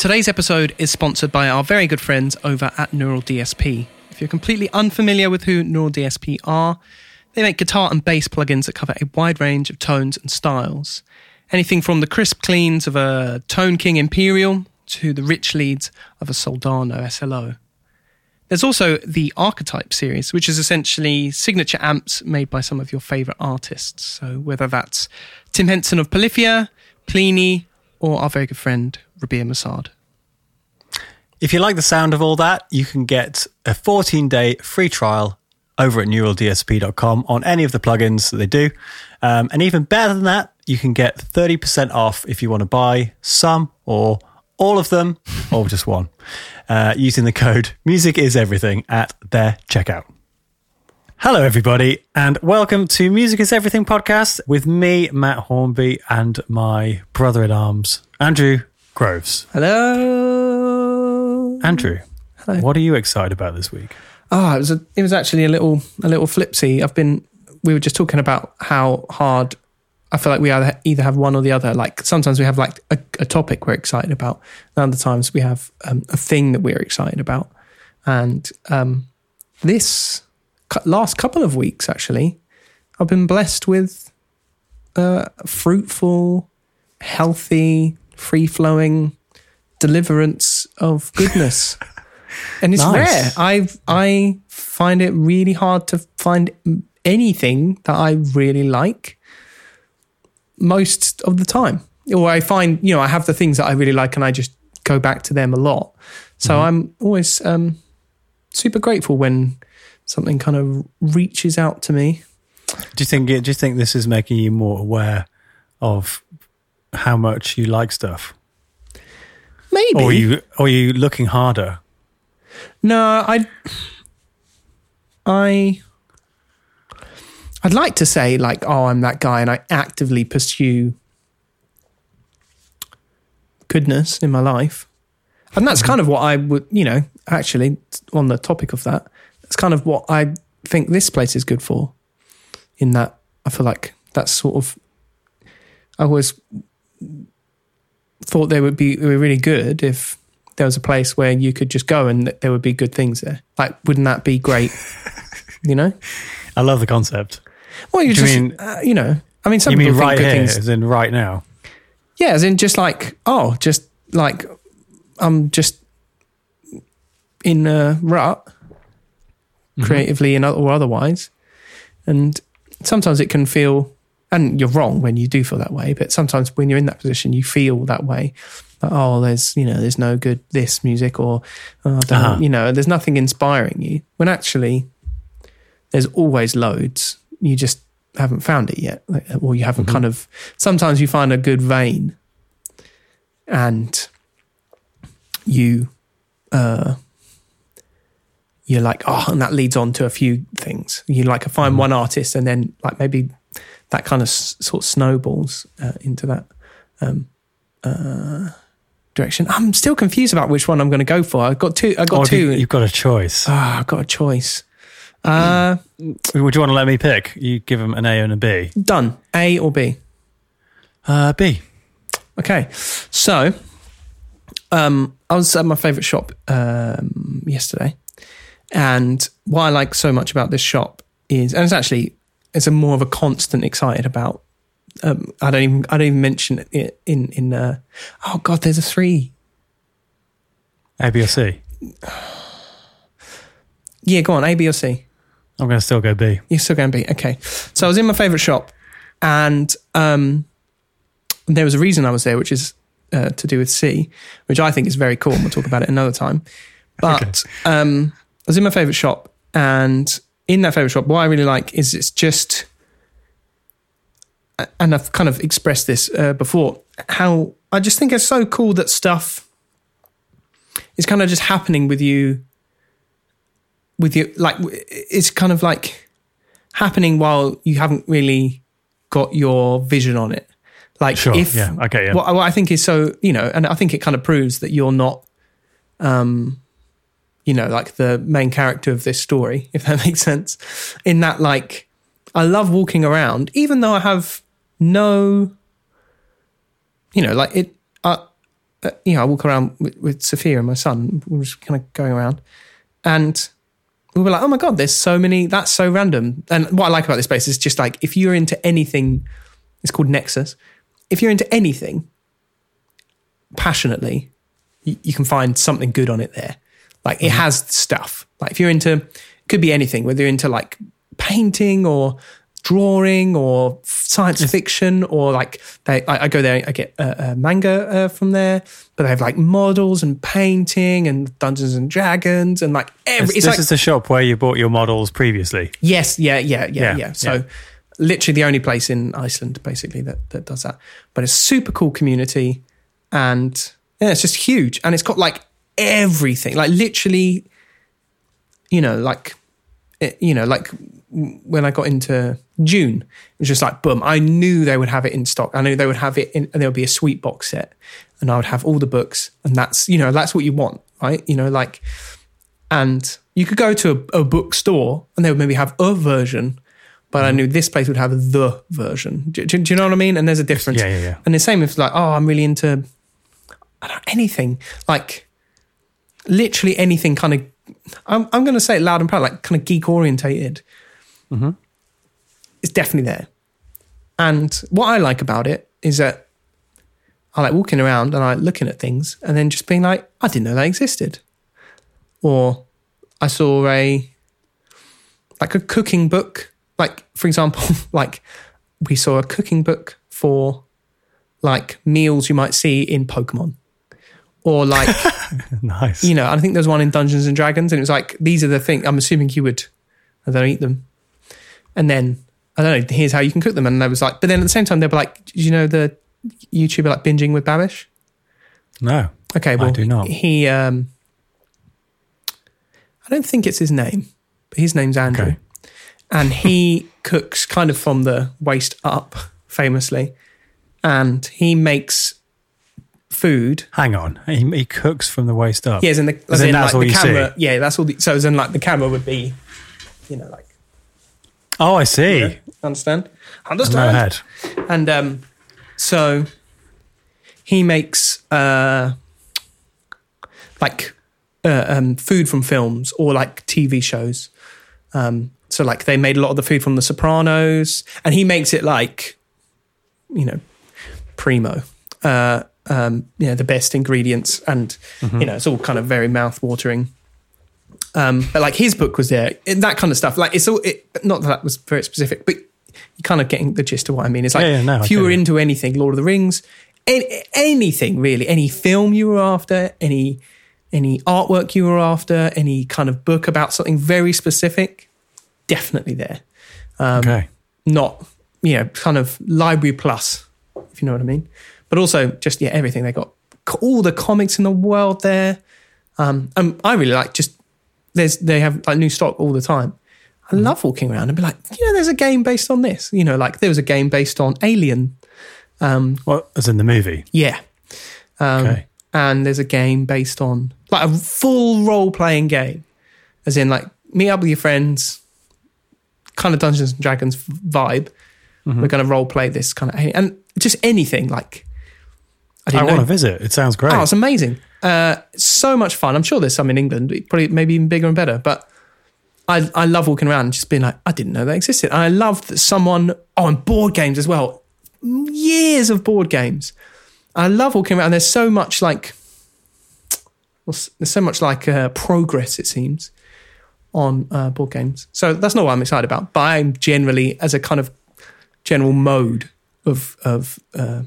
Today's episode is sponsored by our very good friends over at Neural DSP. If you're completely unfamiliar with who Neural DSP are, they make guitar and bass plugins that cover a wide range of tones and styles. Anything from the crisp cleans of a Tone King Imperial to the rich leads of a Soldano SLO. There's also the Archetype series, which is essentially signature amps made by some of your favourite artists. So whether that's Tim Henson of Polyphia, Plini, or our very good friend Rabea Massaad. If you like the sound of all that, you can get a 14 day free trial over at neuraldsp.com on any of the plugins that they do. Um, and even better than that, you can get 30% off if you want to buy some or all of them or just one uh, using the code Music is Everything at their checkout. Hello, everybody, and welcome to Music is Everything podcast with me, Matt Hornby, and my brother in arms, Andrew Groves. Hello, Andrew, Hello. what are you excited about this week? Oh, it was a, it was actually a little a little flipsy. I've been we were just talking about how hard I feel like we either either have one or the other. Like sometimes we have like a, a topic we're excited about, and other times we have um, a thing that we're excited about. And um, this last couple of weeks, actually, I've been blessed with a fruitful, healthy, free flowing deliverance of goodness. and it's Nice. rare. I I find it really hard to find anything that I really like most of the time. Or I find, you know, I have the things that I really like and I just go back to them a lot. So I'm always um, super grateful when something kind of reaches out to me. Do you think? Do you think this is making you more aware of how much you like stuff, Maybe. or are you, or are you looking harder? No, I, I, I'd like to say like, oh, I'm that guy, and I actively pursue goodness in my life, and that's mm-hmm. kind of what I would, you know, actually on the topic of that, that's kind of what I think this place is good for. In that, I feel like that's sort of, I always thought they would be they were really good if there was a place where you could just go and there would be good things there. Like, wouldn't that be great? you know? I love the concept. Well, you Do you just, mean- uh, you know, I mean, some you people mean think right good here, things. as in right now? Yeah, as in just like, oh, just like I'm just in a rut, Mm-hmm. creatively and or otherwise, and sometimes it can feel. And you're wrong when you do feel that way, but sometimes when you're in that position, you feel that way. Like, oh, there's you know, there's no good this music, or oh, don't, Uh-huh. you know, there's nothing inspiring you. When actually, there's always loads. You just haven't found it yet, like, or you haven't kind of. Sometimes you find a good vein, and you, uh, you're like, oh, and that leads on to a few things. You like a find one artist, and then like maybe that kind of s- sort of snowballs uh, into that um, uh, direction. I'm still confused about which one I'm going to go for. I've got two. I got you, two. you've got a choice. Ah, I've got a choice. Uh, Would you want to let me pick? You give them an A and a B. done. A or B? Uh, B. Okay, so um, I was at my favorite shop um, yesterday, and what I like so much about this shop is, and it's actually it's a more of a constant excited about. Um, I don't even I don't even mention it in in. Uh, oh God, there's a three. A, B, or C? Yeah, go on, A, B, or C. I'm going to still go B. You're still going to be okay. So I was in my favorite shop, and um, there was a reason I was there, which is uh, to do with C, which I think is very cool. We'll talk about it another time. But um, I was in my favorite shop, and in that favorite shop, what I really like is it's just, and I've kind of expressed this uh, before, how I just think it's so cool that stuff is kind of just happening with you with you like it's kind of like happening while you haven't really got your vision on it like Sure, if yeah, okay, yeah. what, what i think is so you know and i think it kind of proves that you're not um you know like the main character of this story if that makes sense in that like i love walking around even though i have no you know like it uh, uh, you know, I walk around with, with Sophia and my son. We're just kind of going around, and we were like, "Oh my god, there's so many. That's so random." And what I like about this place is just like if you're into anything, it's called Nexus. If you're into anything passionately, you, you can find something good on it there. Like it has stuff. Like if you're into, it could be anything, whether you're into like painting or drawing or science fiction or like they, I, I go there, I get a, a manga uh, from there, but they have like models and painting and Dungeons and Dragons and like every. This, this like is the shop where you bought your models previously. Yes, yeah, yeah, yeah, Yeah, yeah. So yeah. literally the only place in Iceland basically that, that does that. But it's super cool community and yeah, it's just huge. And it's got like everything. Like literally, you know, like it, you know, like when I got into Dune, it was just like boom. I knew they would have it in stock. I knew they would have it in and there would be a sweet box set and I would have all the books and that's you know, that's what you want, right? You know, like and you could go to a, a bookstore and they would maybe have a version, but Mm-hmm. I knew this place would have the version. Do, do- do you know what I mean? And there's a difference. Yeah, yeah, yeah. And the same if like, oh, I'm really into I don't know, anything like literally anything kind of. I'm I'm going to say it loud and proud, like kind of geek orientated. Mm-hmm. It's definitely there. And what I like about it is that I like walking around and I like looking at things and then just being like, I didn't know they existed. Or I saw a like a cooking book. Like, for example, like we saw a cooking book for like meals you might see in Pokemon. Or like, Nice. you know, I think there's one in Dungeons and Dragons and it was like, these are the things I'm assuming you would I don't eat them. And then I don't know, here's how you can cook them. And I was like, but then at the same time, they were like, did you know the YouTuber like binging with Babish? no. Okay, well, do not. he, um, I don't think it's his name, but his name's Andrew. Okay. And he cooks kind of from the waist up, famously. And he makes food. Hang on. He, he cooks from the waist up. Yeah, as in the, As as in like all the you camera. see? Yeah, that's all. The, so as in like the camera would be, you know, like Oh, I see. Understand? Understand? And um, so he makes uh, like uh, um, food from films or like TV shows. Um, so like they made a lot of the food from The Sopranos, and he makes it like, you know, primo. Uh, um, you know, the best ingredients, and you know, it's all kind of very mouth watering. Um, but like his book was there, and that kind of stuff. Like it's all it, not that that was very specific, but you're kind of getting the gist of what I mean. It's like Yeah, yeah, no, if you were into anything, Lord of the Rings, any, anything really, any film you were after, any any artwork you were after, any kind of book about something very specific, definitely there. Um, okay. Not you know, kind of library plus, if you know what I mean. But also just yeah, everything they got, all the comics in the world there. Um, and I really like just there's they have like new stock all the time. I Mm-hmm. love walking around and be like, you know, there's a game based on this. You know, like there was a game based on Alien. Um, Well, as in the movie. yeah. Um, Okay. And there's a game based on like a full role playing game, as in like meet up with your friends, kind of Dungeons and Dragons vibe. Mm-hmm. We're going to role play this kind of and just anything like. I I want to visit. It sounds great. Oh, it's amazing. Uh, so much fun. I'm sure there's some in England, probably maybe even bigger and better. But I, I love walking around and just being like, I didn't know they existed. And I love that someone, oh, and board games as well. Years of board games. I love walking around. There's so much like, well, there's so much like uh, progress, it seems, on uh, board games. So that's not what I'm excited about. But I'm generally, as a kind of general mode of, of uh,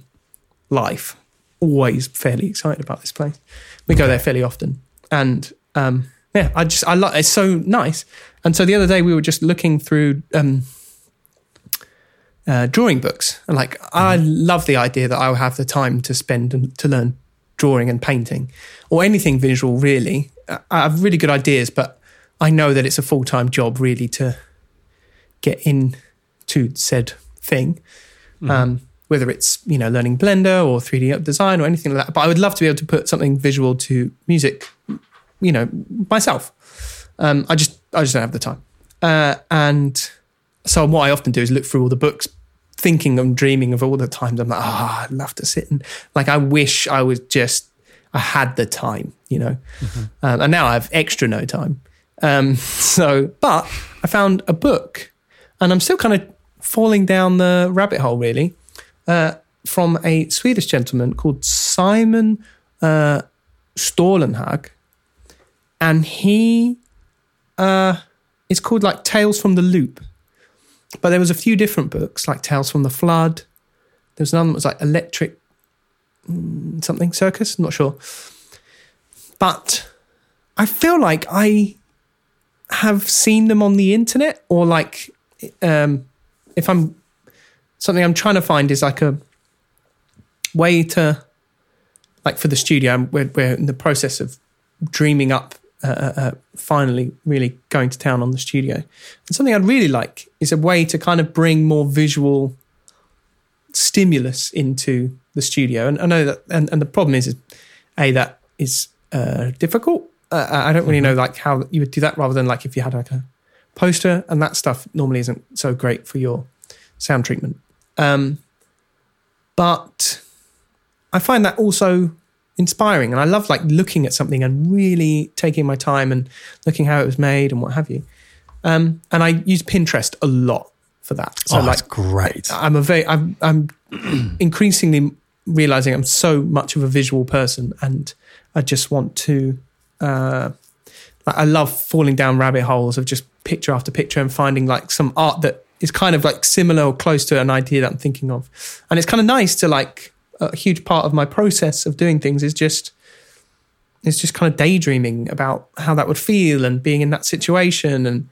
life, always fairly excited about this place. We go there fairly often, and um, yeah, I just I love it's so nice. And so the other day we were just looking through um, uh, drawing books, and like I love the idea that I'll have the time to spend and to learn drawing and painting or anything visual. Really, I I have really good ideas, but I know that it's a full time job really to get into said thing um, whether it's you know learning Blender or 3D up design or anything like that. But I would love to be able to put something visual to music, you know, myself. Um, I just I just don't have the time, uh, and so what I often do is look through all the books, thinking and dreaming of all the times I'm like, ah, I'd love to sit and like I wish I was just I had the time, you know, um, and now I have extra no time. Um, so, but I found a book, and I'm still kind of falling down the rabbit hole, really, uh, from a Swedish gentleman called Simon uh, and he uh, it's called like Tales from the Loop. But there was a few different books, like Tales from the Flood. There was another one that was like Electric mm, something Circus. I'm not sure. But I feel like I have seen them on the internet, or like um, if I'm something I'm trying to find is like a way to like for the studio. We're, we're in the process of dreaming up uh, uh, uh, finally really going to town on the studio. And something I'd really like is a way to kind of bring more visual stimulus into the studio. And I know that, and, and the problem is, is a that is uh, difficult. Uh, I don't really know like how you would do that rather than like if you had like a poster and that stuff normally isn't so great for your sound treatment. Um, but I find that also inspiring and I love like looking at something and really taking my time and looking how it was made and what have you. Um, and I use Pinterest a lot for that. So oh, like, that's great. I'm a very, I'm, I'm increasingly realizing I'm so much of a visual person and I just want to, uh, I love falling down rabbit holes of just picture after picture and finding like some art that is kind of like similar or close to an idea that I'm thinking of. And it's kind of nice to like, a huge part of my process of doing things is just is just kind of daydreaming about how that would feel and being in that situation and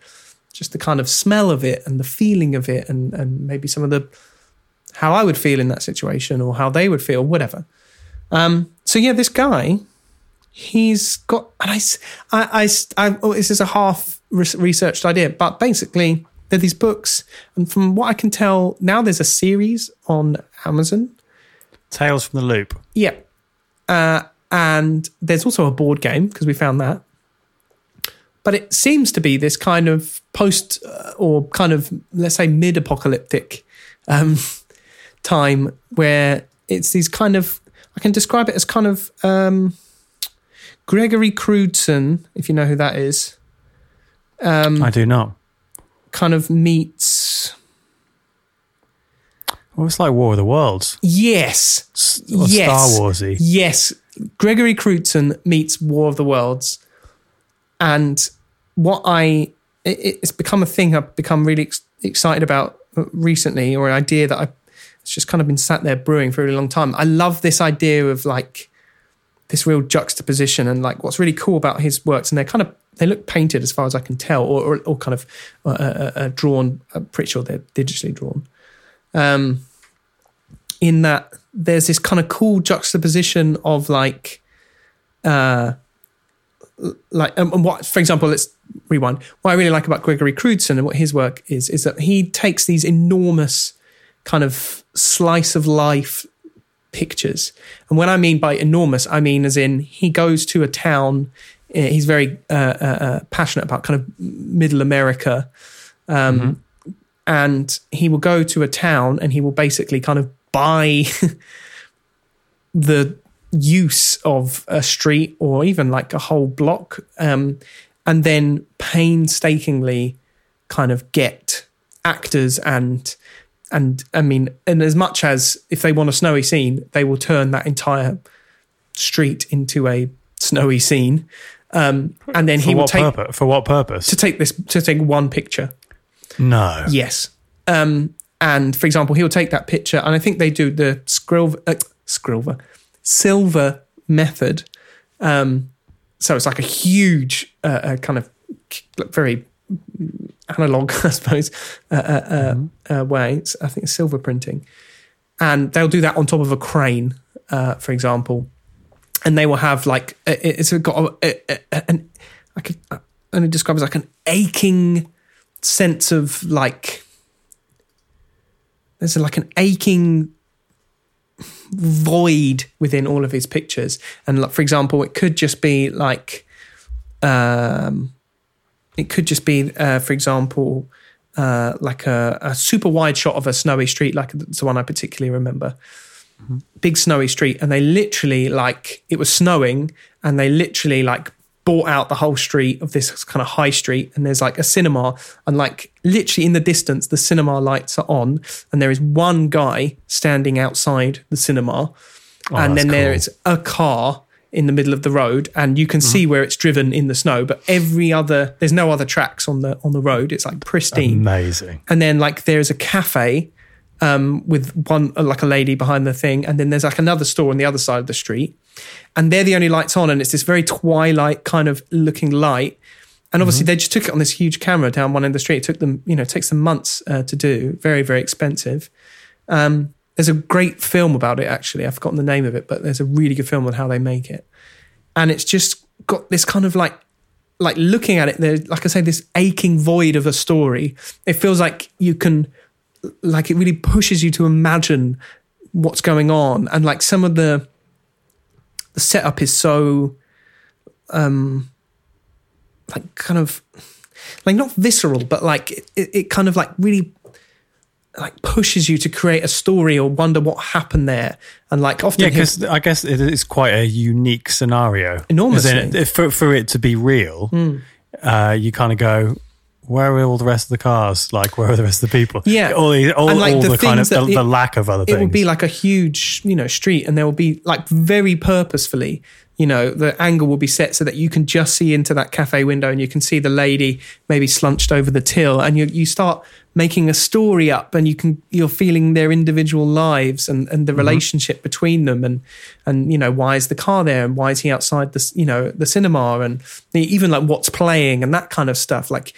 just the kind of smell of it and the feeling of it and and maybe some of the how I would feel in that situation or how they would feel whatever um, so yeah this guy he's got and I I, I, I oh, this is a half researched idea but basically there are these books and from what I can tell now there's a series on Amazon Tales from the Loop. Yeah. Uh, and there's also a board game because we found that. But it seems to be this kind of post uh, or kind of, let's say, mid apocalyptic um, time where it's these kind of, I can describe it as kind of um, Gregory Crewdson, if you know who that is. Um, I do not. Kind of meets well, it's like War of the Worlds. Yes. S- yes. Star Warsy. Yes. Gregory Crewdson meets War of the Worlds. And what I, it, it's become a thing I've become really ex- excited about uh, recently, or an idea that I, it's just kind of been sat there brewing for a really long time. I love this idea of like this real juxtaposition and like what's really cool about his works. And they're kind of, they look painted as far as I can tell, or, or, or kind of uh, uh, uh, drawn. I'm pretty sure they're digitally drawn um, in that there's this kind of cool juxtaposition of like, uh, like, um, and what, for example, let's rewind. What I really like about Gregory Crewdson and what his work is, is that he takes these enormous kind of slice of life pictures. And when I mean by enormous, I mean as in he goes to a town. Eh, he's very uh, uh, uh, passionate about kind of middle America. Um, mm-hmm and he will go to a town and he will basically kind of buy the use of a street or even like a whole block um, and then painstakingly kind of get actors and and I mean and as much as if they want a snowy scene they will turn that entire street into a snowy scene um, and then for he will take purpose? for what purpose to take this to take one picture no. Yes. Um, and for example, he'll take that picture, and I think they do the Skrilver, uh, silver method. Um, so it's like a huge uh, uh, kind of very analog, I suppose, uh, uh, uh mm-hmm. way. It's, I think it's silver printing, and they'll do that on top of a crane, for example, and they will have like it's got a, a, a, an I could only describe as like an aching sense of like there's like an aching void within all of his pictures. And like for example it could just be like um it could just be uh for example uh like a, a super wide shot of a snowy street like the one i particularly remember big snowy street, and they literally like it was snowing, and they literally like bought out the whole street of this kind of high street and there's like a cinema and like literally in the distance the cinema lights are on and there is one guy standing outside the cinema Oh, and then there cool. is a car in the middle of the road and you can mm-hmm. see where it's driven in the snow but every other there's no other tracks on the on the road it's like pristine Amazing. and then like there's a cafe um, with one uh, like a lady behind the thing, and then there's like another store on the other side of the street, and they're the only lights on, and it's this very twilight kind of looking light. And obviously, they just took it on this huge camera down one end of the street. It took them, you know, it takes them months uh, to do. Very, very expensive. Um, there's a great film about it. Actually, I've forgotten the name of it, but there's a really good film on how they make it, and it's just got this kind of like like looking at it, there, like I say, this aching void of a story. It feels like you can, like it really pushes you to imagine what's going on, and like some of the the setup is so, um, like kind of like not visceral, but like it, it kind of like really like pushes you to create a story or wonder what happened there, and like often Yeah, because I guess it is quite a unique scenario. Enormously. In, for, for it to be real, uh, you kind of go, where are all the rest of the cars? Like, where are the rest of the people? Yeah. all, the, all, like, all the the, kind of the, it- the lack of other it things. will be like a huge, you know, street, and there will be like very purposefully, you know, the angle will be set so that you can just see into that cafe window, and you can see the lady maybe slunched over the till, and you you start making a story up, and you can you're feeling their individual lives and and the mm-hmm. relationship between them, and and you know why is the car there, and why is he outside the you know the cinema, and even like what's playing and that kind of stuff, like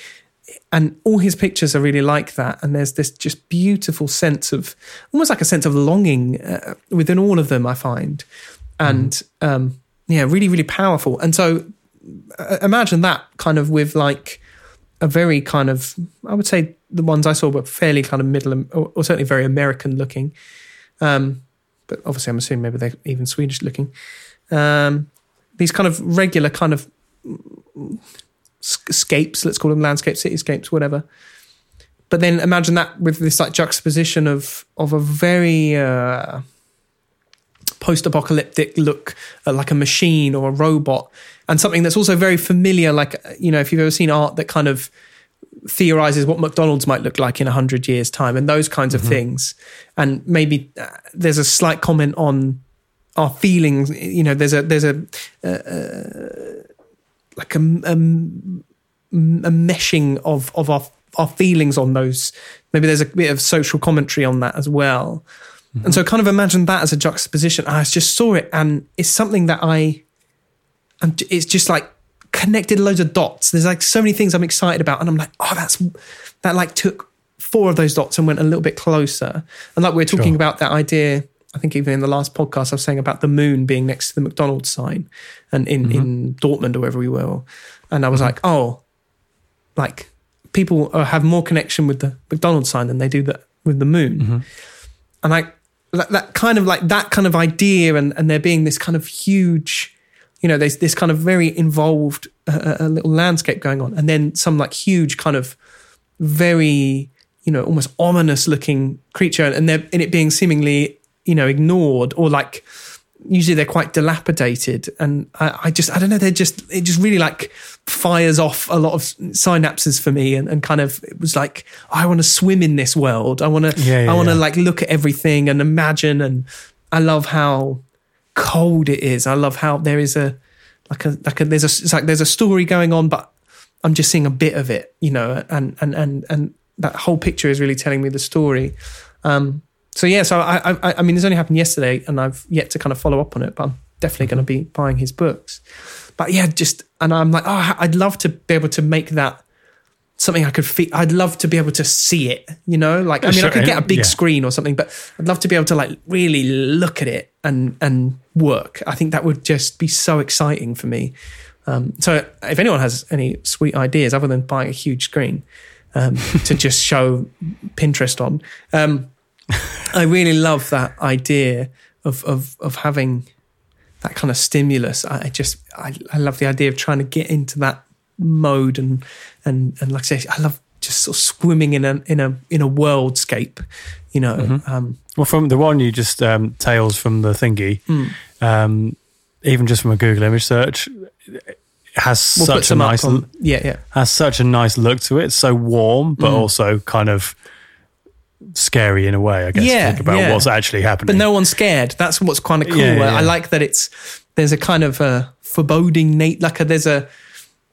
and all his pictures are really like that. And there's this just beautiful sense of almost like a sense of longing uh, within all of them i find. And um yeah really really powerful. And so uh, imagine that kind of with like a very kind of i would say the ones i saw were fairly kind of middle or, or certainly very american looking. Um but obviously i'm assuming maybe they're even swedish looking. Um these kind of regular kind of scapes, let's call them landscapes, cityscapes, whatever. But then imagine that with this like juxtaposition of of a very uh, post-apocalyptic look, uh, like a machine or a robot, and something that's also very familiar. Like you know, if you've ever seen art that kind of theorizes what McDonald's might look like in a hundred years' time, and those kinds of things, and maybe uh, there's a slight comment on our feelings. You know, there's a there's a like a, a, a meshing of of our our feelings on those. Maybe there's a bit of social commentary on that as well. And so, mm-hmm. kind of imagine that as a juxtaposition. I just saw it, and it's something that I, and it's just like connected loads of dots. There's like so many things I'm excited about, and I'm like, oh, that's that like took four of those dots and went a little bit closer. And like we we're talking Sure. about that idea. I think even in the last podcast, I was saying about the moon being next to the McDonald's sign, and in in Dortmund or wherever we were, and I was like, oh, like people uh, have more connection with the McDonald's sign than they do the, with the moon. And I, that, that kind of like that kind of idea and, and there being this kind of huge, you know, there's this kind of very involved uh, a little landscape going on. And then some like huge kind of very, you know, almost ominous looking creature and they're, and it being seemingly, you know, ignored or like, usually they're quite dilapidated. And I, I just i don't know they're just it just really like fires off a lot of synapses for me and, and kind of it was like i want to swim in this world. I want to Yeah, yeah, i want to yeah. like look at everything and imagine. And i love how cold it is. I love how there is a like a like a there's a it's like there's a story going on but i'm just seeing a bit of it you know and and and and that whole picture is really telling me the story. Um so yeah, so I, I, I mean, this only happened yesterday, and I've yet to kind of follow up on it. But I'm definitely going to be buying his books. But yeah, just and I'm like, oh, I'd love to be able to make that something I could feel. I'd love to be able to see it. You know, like I mean, I could get a big yeah. screen or something, but I'd love to be able to like really look at it and and work. I think that would just be so exciting for me. Um, so if anyone has any sweet ideas other than buying a huge screen um, to just show Pinterest on. Um, I really love that idea of of of having that kind of stimulus. I just I, I love the idea of trying to get into that mode and and and like I say, I love just sort of swimming in a in a in a worldscape. You know, Mm-hmm. um, Well, from the one you just um, tales from the thingy, Hmm. um, even just from a Google image search, has we'll such a nice on- yeah, yeah. has such a nice look to it. So warm, but also kind of scary in a way. I guess. Yeah, to think about yeah. what's actually happening. but no one's scared. That's what's kind of cool. Yeah, yeah, I, like that it's there's a kind of a foreboding Nate like a there's a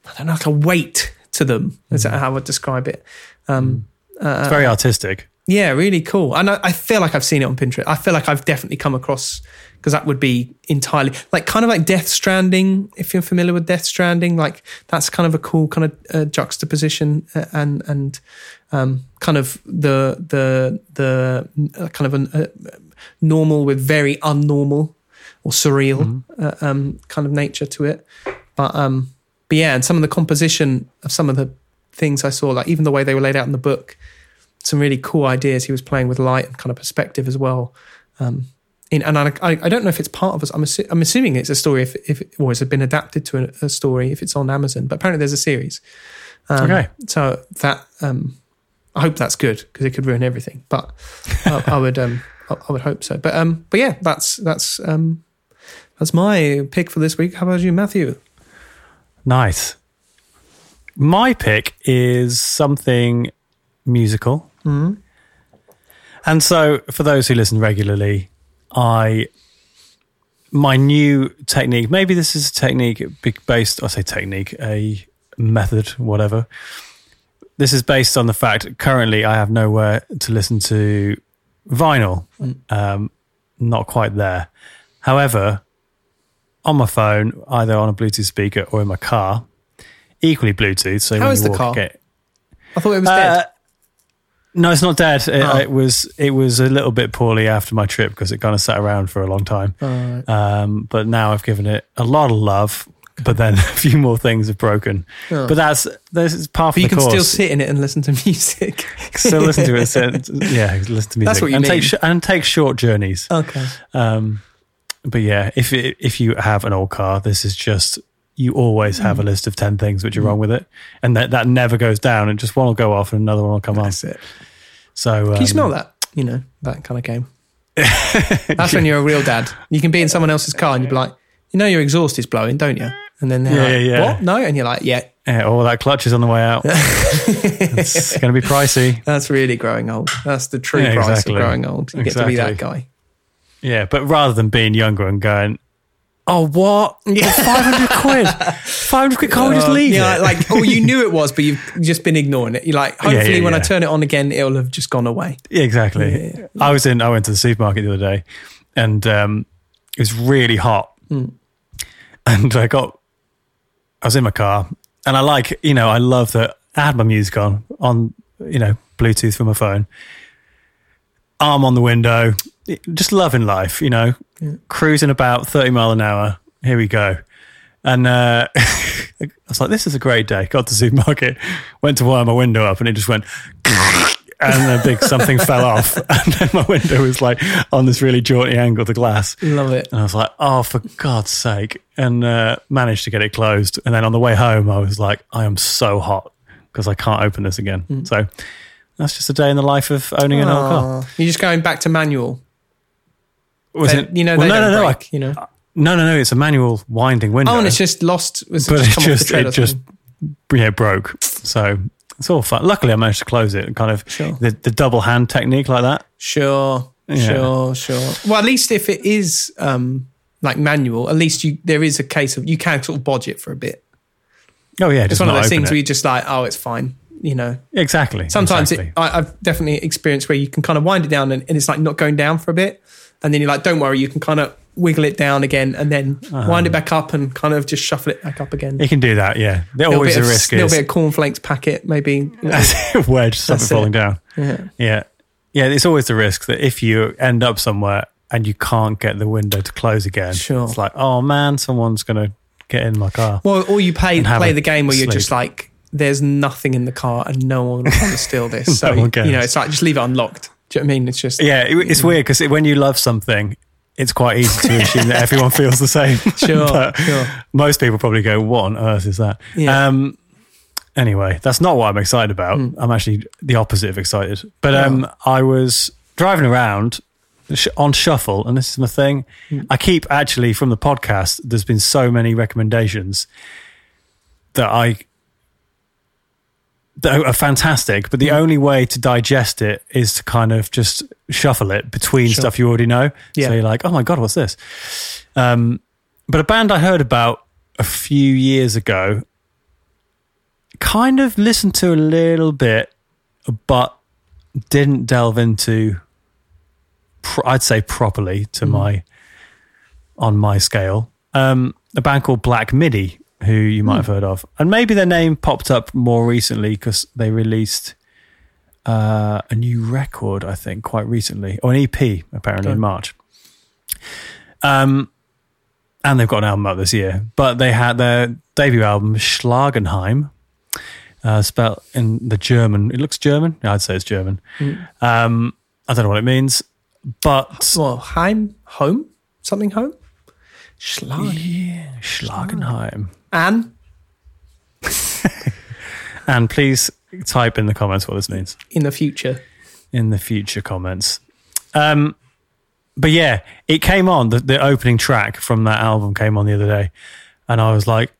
I don't know like a weight to them. Is Mm. that how I would describe it? Um, it's very artistic. yeah, really cool. And I, I feel like I've seen it on Pinterest. I feel like I've definitely come across because that would be entirely like kind of like Death Stranding. If you're familiar with Death Stranding, like that's kind of a cool kind of uh, juxtaposition uh, and and um, kind of the the the uh, kind of a uh, normal with very unnormal or surreal uh, um, kind of nature to it. But um, but yeah, and some of the composition of some of the things I saw, like even the way they were laid out in the book, some really cool ideas. He was playing with light and kind of perspective as well. Um, in, and I, I, don't know if it's part of us. I'm, assu- I'm assuming it's a story if, if or it, or has been adapted to a, a story if it's on Amazon. But apparently there's a series. Um, Okay. So that um, I hope that's good because it could ruin everything. But I, I would um, I, I would hope so. But um, but yeah, that's that's um, that's my pick for this week. How about you, Matthew? Nice. My pick is something musical. Mm-hmm. And so, for those who listen regularly, I my new technique. Maybe this is a technique based. I say technique, a method, whatever. This is based on the fact currently I have nowhere to listen to vinyl. Um, not quite there. However, on my phone, either on a Bluetooth speaker or in my car, equally Bluetooth. So How when is you the walk, car? Get, I thought it was Uh, dead. no, it's not dead. It, Oh. it was it was a little bit poorly after my trip because it kind of sat around for a long time. Alright. Um, but now I've given it a lot of love. But then a few more things have broken. Oh. But that's this is part But of you can still sit in it and listen to music. Still listen to it. sit- yeah, listen to music. That's what you and mean. take sh- and take short journeys. okay. Um, but yeah, if it, if you have an old car, this is just you always have Mm. a list of ten things which are wrong with it, and that that never goes down. And just one will go off, and another one will come on. That's it. So um, you smell that? You know, that kind of game. That's when you're a real dad. You can be in someone else's car and you'd be like, you know, your exhaust is blowing, don't you? And then they're Yeah, like, yeah, what? No. And you're like, yeah, Yeah, all that clutch is on the way out. it's going to be pricey. that's really growing old. That's the true Yeah, price exactly. of growing old. You get to be that Exactly. guy. Yeah, but rather than being younger and going, oh, what? Yeah. 500 quid. 500 quid. Can't we just Uh, leave yeah, it? like, oh, you knew it was, but you've just been ignoring it. You're like, hopefully, yeah, when I turn it on again, it'll have just gone away. Yeah, exactly. I was in. I went to the supermarket the other day, and um, it was really hot. Hmm. And I got. I was in my car, and I like you know I love that I had my music on on you know Bluetooth from my phone. Arm on the window, just loving life, you know, cruising about thirty mile an hour. Here we go. And uh, I was like, this is a great day. Got to the supermarket, went to wire my window up, and it just went, and a big something fell off. And then my window was like on this really jaunty angle the glass. Love it. And I was like, oh, for God's sake. And uh, managed to get it closed. And then on the way home, I was like, I am so hot because I can't open this again. Hmm. So that's just a day in the life of owning an old car. You're just going back to manual. Was They- it? you know, well, no, no, no, I- you know. no, no, no. It's a manual winding window. Oh, and it's just lost. Was it but just it just, off the tread or it just, yeah, broke. So it's all fun. Luckily, I managed to close it. Kind of Sure. the, the double hand technique like that. Sure, Yeah. sure, sure. Well, at least if it is um, like manual, at least you there is a case of you can sort of bodge it for a bit. Oh yeah, It's just one of those things it. where you're just like, oh, it's fine. You know, exactly. sometimes exactly. it, I, I've definitely experienced where you can kind of wind it down and, and it's like not going down for a bit, and then you're like, don't worry, you can kind of wiggle it down again and then uh-huh. wind it back up and kind of just shuffle it back up again. you can do that. Yeah, the, Little always of, risk little is bit of cornflakes packet, maybe. you know. wedge something That's it. falling down. yeah. Yeah, yeah. It's always the risk that if you end up somewhere and you can't get the window to close again, Sure. it's like, oh man, someone's gonna get in my car. Well, or you play play the game where you're just like, there's nothing in the car and no one will come to steal this. So No one you know, it's like just leave it unlocked. Do you know what I mean? It's just Yeah, it, it's mm. weird because when you love something, it's quite easy to assume that everyone feels the same. Sure, sure. Most people probably go, "What on earth is that?" Yeah. Um, Anyway, that's not what I'm excited about. I'm actually the opposite of excited. But um, I was driving around on shuffle, and this is my thing. I keep actually from the podcast. There's been so many recommendations that I are fantastic, but the only way to digest it is to kind of just shuffle it between Sure. stuff you already know. Yeah. So you're like, oh my god, what's this? Um, but a band I heard about a few years ago, kind of listened to a little bit, but didn't delve into. I'd say properly to my on my scale. Um, a band called Black Midi, who you might have heard of, and maybe their name popped up more recently because they released uh, a new record, I think, quite recently, or an EP apparently Okay. in March. Um, and they've got an album out this year, but they had their debut album Schlagenheim, uh, spelled in the German. It looks German. Yeah, I'd say it's German. Um, I don't know what it means, but Well, Heim, home, something home. Schlag. yeah, Schlagenheim. Anne And please type in the comments what this means in the future. in the future comments. Um, but yeah, it came on. The, the opening track from that album came on the other day, and I was like,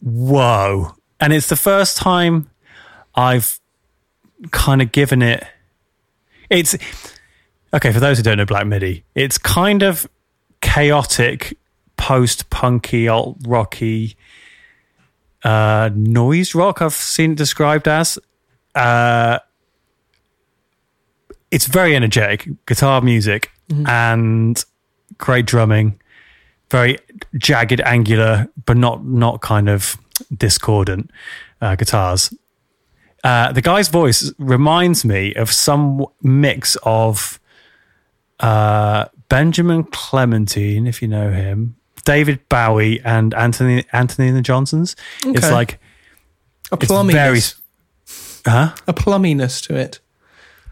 "Whoa!" And it's the first time I've kind of given it. It's okay for those who don't know Black Midi. It's kind of chaotic, post-punky, alt rocky uh, noise rock. I've seen it described as. Uh, it's very energetic guitar music and great drumming very jagged angular but not not kind of discordant uh, guitars uh, the guy's voice reminds me of some mix of uh, benjamin clementine if you know him david bowie and antony antony and the johnsons it's like A plumminess. very huh a plumminess to it.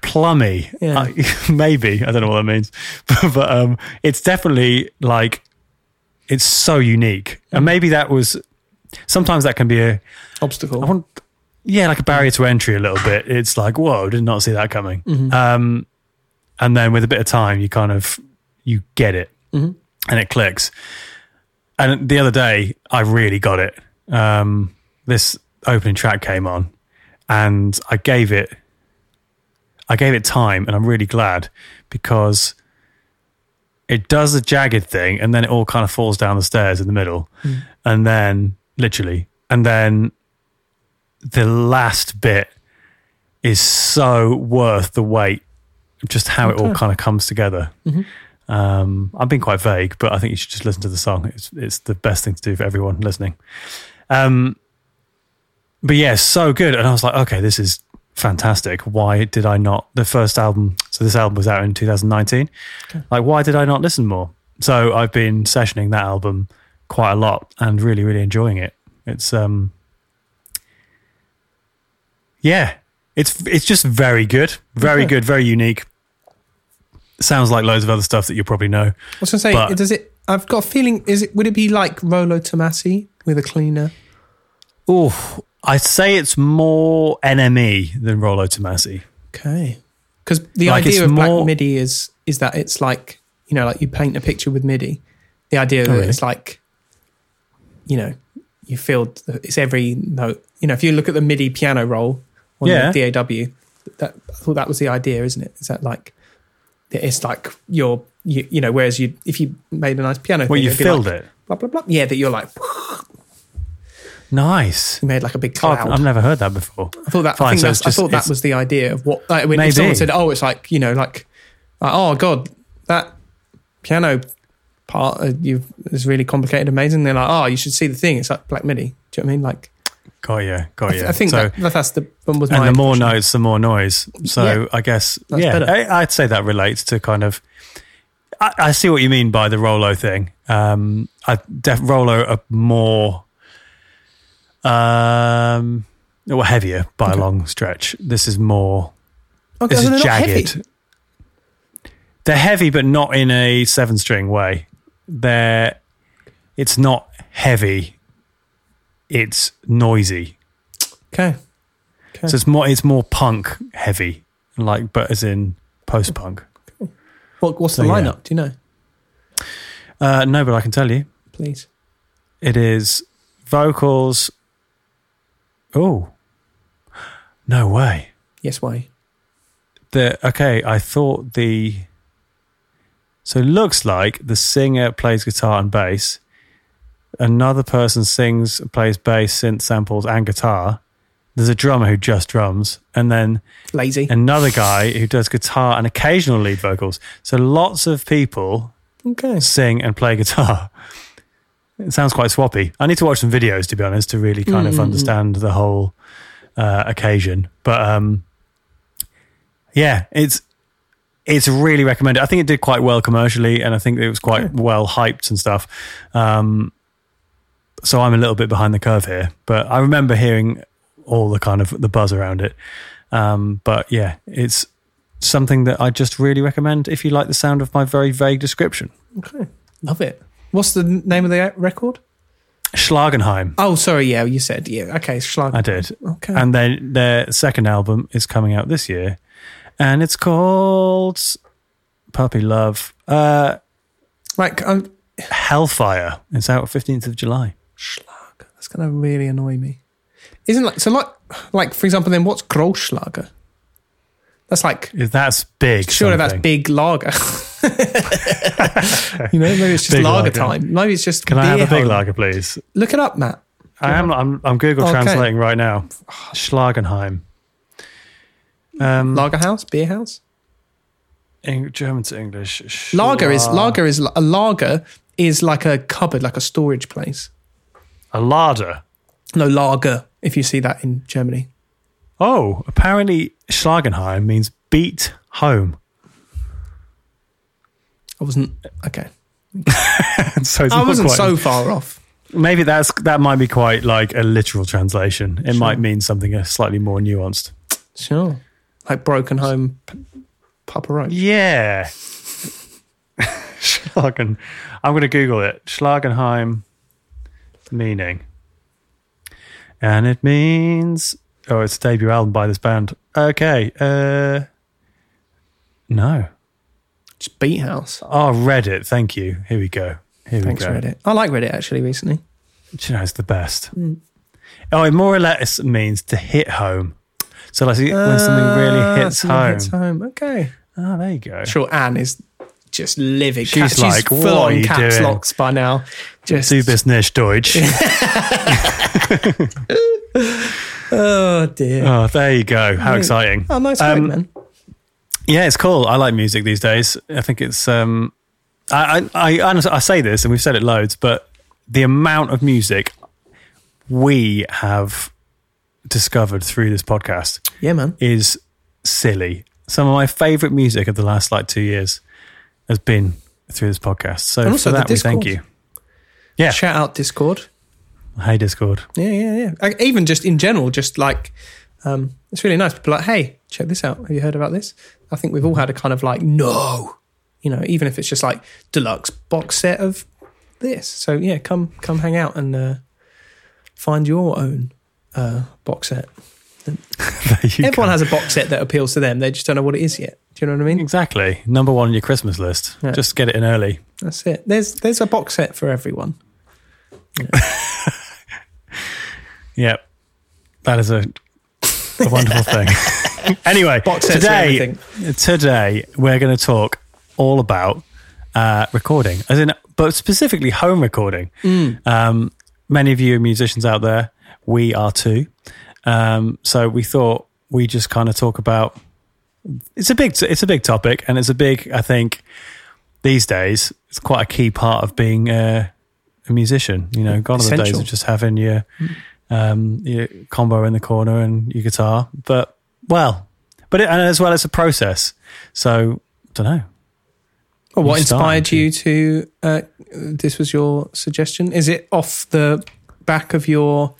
plummy. Yeah. I- maybe I don't know what that means, but, but um, it's definitely like it's so unique, and maybe that was sometimes that can be a Obstacle. I want yeah like a barrier to entry a little bit. It's like whoa, did not see that coming. Um, and then with a bit of time, you kind of you get it, and it clicks. And the other day, I really got it. Um, this opening track came on, and I gave it I gave it time, and I'm really glad because it does a jagged thing, and then it all kind of falls down the stairs in the middle, and then literally, and then the last bit is so worth the wait. Just how it all kind of comes together. Um, I've been quite vague, but I think you should just listen to the song. It's it's the best thing to do for everyone listening. Um, but yeah, so good. And I was like, okay, this is fantastic. Why did I not? The first album, so this album was out in 2019. Like, why did I not listen more? So I've been sessioning that album quite a lot and really, really enjoying it. It's um, yeah, it's it's just very good, very Okay. good, very unique. Sounds like loads of other stuff that you probably know. I was going to say, But- does it? I've got a feeling. Is it? Would it be like Rolo Tomassi with a cleaner? Oh, I'd say it's more NME than Rolo Tomassi. Okay. Because the Like, idea of Black MIDI is is that it's like you know, like you paint a picture with MIDI. The idea oh, that Oh, really? it's like, you know, you feel it's every note. You know, if you look at the MIDI piano roll on Yeah. the DAW, that I thought that was the idea, isn't it? Is that like that it's like you're you, you know, whereas you if you made a nice piano, Well, thing, you filled like, it. blah blah blah. Yeah, that you're like Nice. you made like a big Oh, cloud. I've never heard that before. I thought that. Fine, I think so that's, just- I thought that was the idea of what. Like, when Maybe. someone said, "Oh, it's like you know, like, like oh god, that piano part uh, you is really complicated, amazing." They're like, "Oh, you should see the thing. It's like Black MIDI." Do you know what I mean? Like, Got you. Got I, th- I think so, that, that's the one was my and the more notes, the more noise. So Yeah. I guess, yeah. I, I'd say that relates to kind of. I, I see what you mean by the Rolo thing. Um, I def Rolo are more, um, well, heavier by a long stretch. This is more. Okay, This so they're is not heavy. jagged. They're heavy, but not in a seven-string way. They're. It's not heavy. It's noisy. Okay. Okay. So it's more it's more punk heavy, like but as in post punk. What, what's the So, yeah. lineup? Do you know? Uh, no, but I can tell you, Please. it is vocals. Oh, no way. Yes, why? The okay, I thought the. So it looks like the singer plays guitar and bass. Another person sings, plays bass, synth samples, and guitar. There's a drummer who just drums, and then Lazy. another guy who does guitar and occasional lead vocals. So lots of people Okay. sing and play guitar. It sounds quite swappy. I need to watch some videos to be honest to really kind of Mm, mm, understand the whole uh, occasion. But um, yeah, it's it's really recommended. I think it did quite well commercially, and I think it was quite well hyped and stuff. Um, so I'm a little bit behind the curve here, but I remember hearing all the kind of the buzz around it. Um, but yeah, it's something that I just really recommend if you like the sound of my very vague description. Okay. Love it. What's the name of the record? Schlagenheim. Oh, sorry. Yeah, you said. Yeah. Okay. Schlagenheim. I did. Okay. And then their second album is coming out this year, and it's called Puppy Love. Uh, like, um, Hellfire. It's out 15th of July. Schlag. That's going to really annoy me. Isn't like, so like, like, for example, then what's Großschlager? That's like, That's big. surely that's big lager. you know, maybe it's just lager, lager. time. Maybe it's just. Can I have a big home. lager, please? Look it up, Matt. I am. I'm, I'm Google Okay. translating right now. Schlagenheim. Um, Lager house, beer house. Eng- German to English. Lager is lager is a lager is like a cupboard, like a storage place. A larder. No lager. If you see that in Germany, Oh, apparently Schlagenheim means beat home. I wasn't okay. so it's I wasn't quite- so far off. Maybe that's that might be quite like a literal translation. It might mean something uh, slightly more nuanced. Sure, like broken home, p- Papa Roach. Yeah. Schlagen. I'm going to Google it. Schlagenheim meaning. And it means oh, it's a debut album by this band. Okay. Uh no. Just beat house. Oh, Reddit. Thank you. Here we go. Here Thanks we go. Thanks, Reddit. I like Reddit actually recently. Do you know, it's the best. Oh, it more or less means to hit home. So like when something really Ah, hits something home. hits home. Okay. Oh, there you go. Sure, Anne is just livid. She's She's, like, full "What are on caps doing?" locks by now. Just bist nicht Deutsch. oh dear. oh, there you go. How exciting. Oh, nice Um, um, man. Yeah, it's cool. I like music these days. I think it's. Um, I, I, I, I say this, and we've said it loads, but the amount of music we have discovered through this podcast Yeah, man. is silly. Some of my favorite music of the last like two years has been through this podcast. So And also for that, we thank you. Yeah. Shout out Discord. Hey, Discord. Yeah, yeah, yeah. Even just in general, just like um, it's really nice. People like, hey, check this out. Have you heard about this? I think we've all had a kind of like, no, you know, even if it's just like deluxe box set of this. So yeah, come come hang out and uh, find your own uh, box set. Everyone go. has a box set that appeals to them. They just don't know what it is yet. Do you know what I mean? Exactly. Number one on your Christmas list. Yeah. Just get it in early. That's it. There's there's a box set for everyone. Yeah. That is a, a wonderful thing. anyway, Box today, today we're going to talk all about uh, recording, as in, but specifically home recording. Mm. Um, many of you are musicians out there. We are too. Um, so we thought we just kind of talk about. It's a big, it's a big topic, and it's a big. I think these days it's quite a key part of being uh, a musician. You know, gone are the days of just having your um, your combo in the corner and your guitar. But well, but it, and as well, it's a process. So I don't know. Well, what inspired you to? Uh, this was your suggestion. Is it off the back of your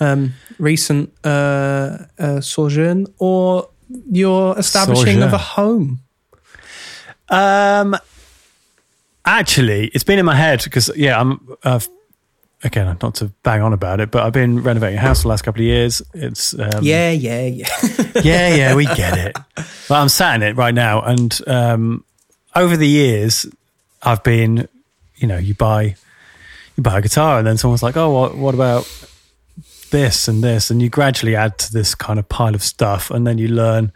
um, recent uh, uh, sojourn, or your establishing of a home? Um, actually, it's been in my head because yeah, I'm I've again, not to bang on about it, but I've been renovating a house the last couple of years. It's um, yeah, yeah, yeah. yeah, yeah, we get it. But I'm sat in it right now, and um, over the years, I've been, you know, you buy you buy a guitar, and then someone's like, "Oh, what, what about this and this?" And you gradually add to this kind of pile of stuff, and then you learn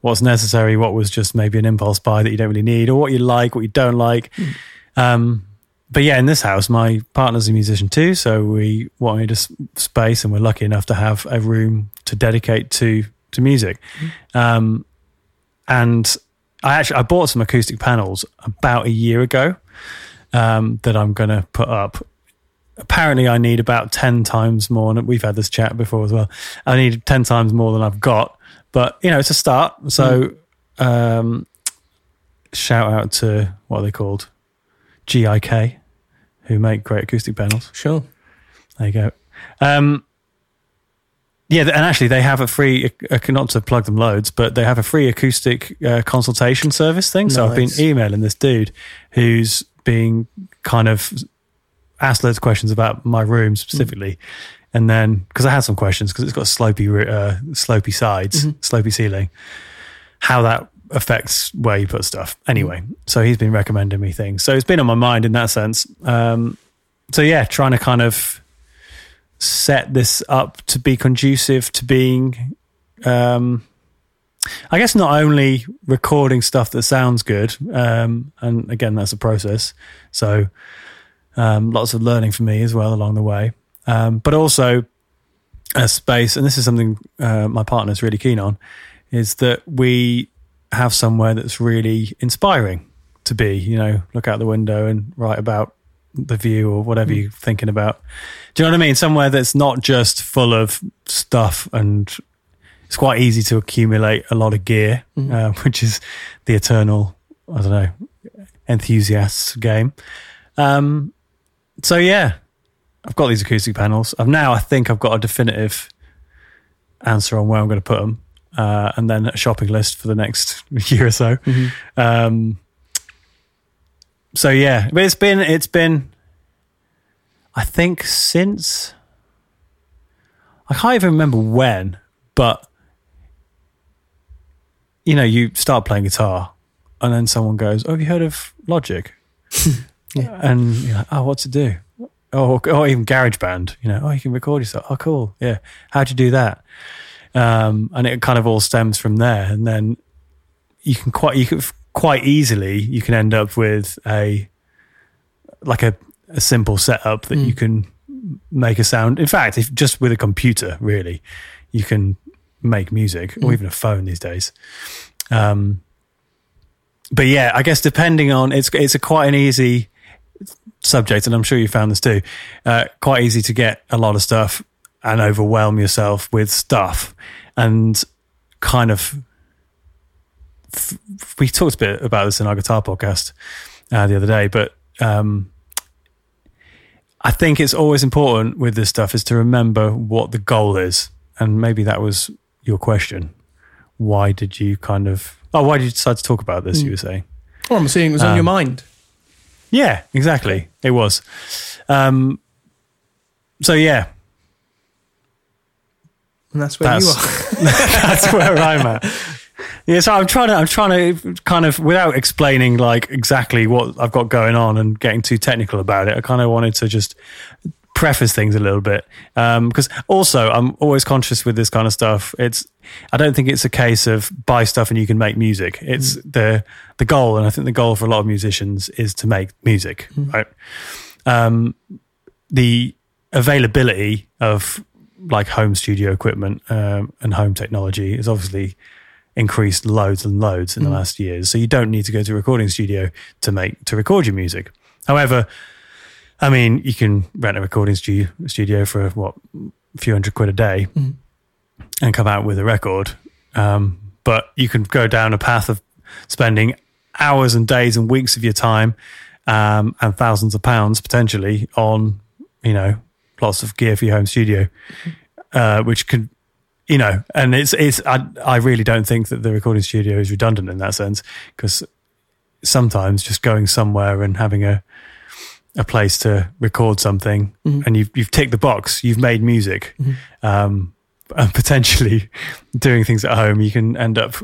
what's necessary, what was just maybe an impulse buy that you don't really need, or what you like, what you don't like. Mm. Um, but yeah, in this house, my partner's a musician too, so we wanted a space, and we're lucky enough to have a room to dedicate to to music. Mm. Um, and I actually I bought some acoustic panels about a year ago um, that I'm going to put up. Apparently, I need about ten times more. And we've had this chat before as well. I need ten times more than I've got, but you know, it's a start. So, mm. um, shout out to what are they called? GIK who make great acoustic panels. Sure. There you go. Um, yeah, and actually, they have a free, not to plug them loads, but they have a free acoustic uh, consultation service thing. So. I've been emailing this dude who's being kind of asked loads of questions about my room specifically. Mm. And then, because I had some questions, because it's got slopey, uh, slopey sides, mm-hmm. slopey ceiling, how that affects where you put stuff. Anyway, so he's been recommending me things. So it's been on my mind in that sense. Um, so yeah, trying to kind of set this up to be conducive to being, um, I guess, not only recording stuff that sounds good, um, and again, that's a process. So um, lots of learning for me as well along the way, um, but also a space. And this is something uh, my partner's really keen on. Is that we have somewhere that's really inspiring to be. You know, look out the window and write about the view or whatever mm. you're thinking about. Do you know what I mean? Somewhere that's not just full of stuff and it's quite easy to accumulate a lot of gear, mm. uh, which is the eternal, I don't know, enthusiasts game. Um, so yeah, I've got these acoustic panels. I've now, I think I've got a definitive answer on where I'm going to put them uh, and then a shopping list for the next year or so. Mm-hmm. Um, so yeah, but it's been it's been, I think since I can't even remember when, but you know, you start playing guitar, and then someone goes, "Oh, have you heard of Logic?" yeah. And you're like, "Oh, what's it do?" Oh, or even GarageBand. You know, oh, you can record yourself. Oh, cool. Yeah. How'd you do that? um, and it kind of all stems from there. And then you can quite you can quite easily you can end up with a like a, a simple setup that mm. you can make a sound. In fact, if just with a computer, really, you can make music mm. or even a phone these days. Um, but yeah, I guess depending on it's it's a quite an easy subject, and I'm sure you found this too. Uh, quite easy to get a lot of stuff and overwhelm yourself with stuff and kind of f- we talked a bit about this in our guitar podcast uh, the other day but um, i think it's always important with this stuff is to remember what the goal is and maybe that was your question why did you kind of oh why did you decide to talk about this mm. you were saying well i'm assuming it was um, on your um, mind yeah exactly it was um, so yeah and that's where that's, you are. that's where I'm at. Yeah, so I'm trying to, I'm trying to kind of, without explaining like exactly what I've got going on and getting too technical about it, I kind of wanted to just preface things a little bit. Because um, also, I'm always conscious with this kind of stuff. It's, I don't think it's a case of buy stuff and you can make music. It's mm. the the goal, and I think the goal for a lot of musicians is to make music, mm. right? Um, the availability of like home studio equipment um, and home technology has obviously increased loads and loads in mm. the last years. So you don't need to go to a recording studio to make to record your music. However, I mean, you can rent a recording studio studio for what a few hundred quid a day mm. and come out with a record. Um, but you can go down a path of spending hours and days and weeks of your time um, and thousands of pounds potentially on you know lots of gear for your home studio, uh, which could, you know, and it's it's I I really don't think that the recording studio is redundant in that sense because sometimes just going somewhere and having a a place to record something mm-hmm. and you've you've ticked the box, you've made music, mm-hmm. um, and potentially doing things at home, you can end up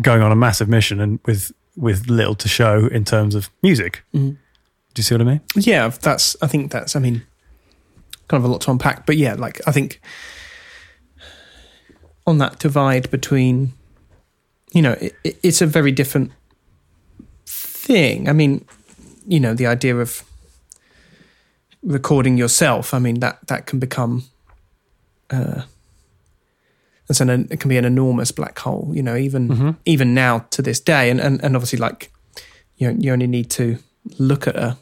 going on a massive mission and with with little to show in terms of music. Mm-hmm. Do you see what I mean? yeah that's i think that's i mean kind of a lot to unpack but yeah like i think on that divide between you know it- it's a very different thing i mean you know the idea of recording yourself i mean that that can become uh it's an, it can be an enormous black hole you know even even now to this day. And, and and obviously like you know, you only need to look at a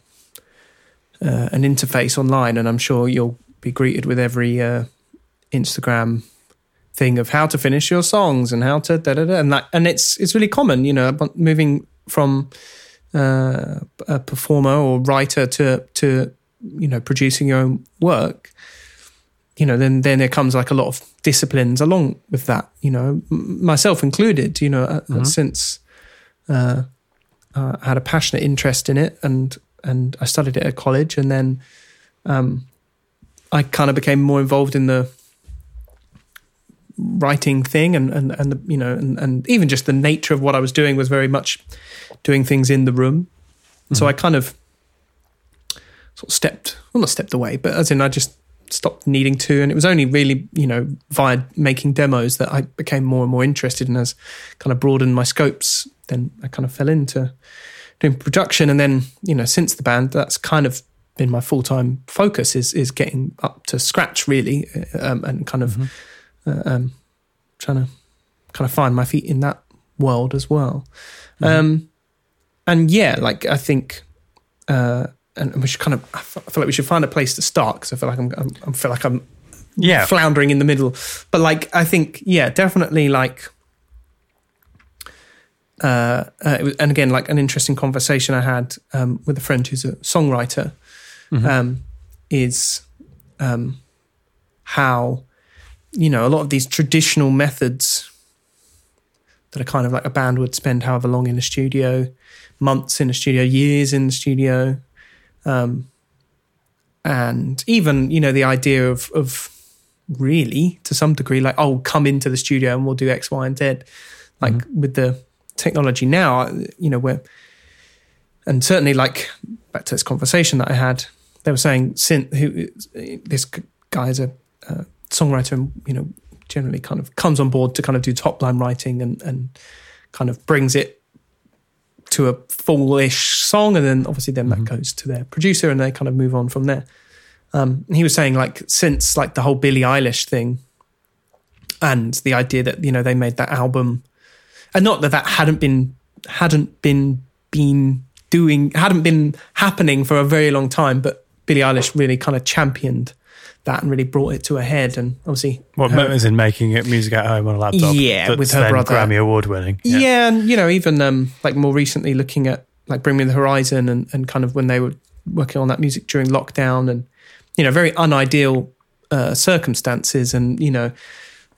uh, an interface online, and I'm sure you'll be greeted with every uh, Instagram thing of how to finish your songs and how to da da da, and that, and it's it's really common, you know, moving from uh, a performer or writer to to you know producing your own work. You know, then then there comes like a lot of disciplines along with that. You know, myself included. You know, uh, since uh, uh, I had a passionate interest in it, and and I studied it at college, and then um, I kind of became more involved in the writing thing, and and and the, you know, and, and even just the nature of what I was doing was very much doing things in the room. So I kind of sort of stepped, well, not stepped away, but as in I just stopped needing to, and it was only really you know via making demos that I became more and more interested, and as kind of broadened my scopes, then I kind of fell into doing production, and then you know since the band, that's kind of been my full time focus is is getting up to scratch really, um, and kind of uh, um, trying to kind of find my feet in that world as well. Um, and yeah, like I think, uh, and we should kind of, I feel like we should find a place to start because I feel like I'm, I'm, I feel like I'm Yeah. floundering in the middle. But like, I think, yeah, definitely like, uh, uh, it was, and again, like an interesting conversation I had um, with a friend who's a songwriter um, is um, how, you know, a lot of these traditional methods that are kind of like a band would spend however long in a studio, months in a studio, years in the studio. Um, and even, you know, the idea of, of really to some degree, like, oh, come into the studio and we'll do X, Y, and Z. Like with the technology now, you know, where, and certainly like back to this conversation that I had, they were saying, synth, who this guy is a uh, songwriter and, you know, generally kind of comes on board to kind of do top line writing and, and kind of brings it to a full-ish song. And then obviously then that goes to their producer and they kind of move on from there. Um, he was saying like since like the whole billie eilish thing and the idea that you know they made that album and not that that hadn't been hadn't been been doing hadn't been happening for a very long time but billie eilish really kind of championed that and really brought it to a head and obviously What her- as in making it music at home on a laptop? Yeah, with her brother. Grammy award winning. Yeah. and you know, even um, like more recently, looking at like Bring Me the Horizon and, and kind of when they were working on that music during lockdown and you know, very unideal uh, circumstances. And you know,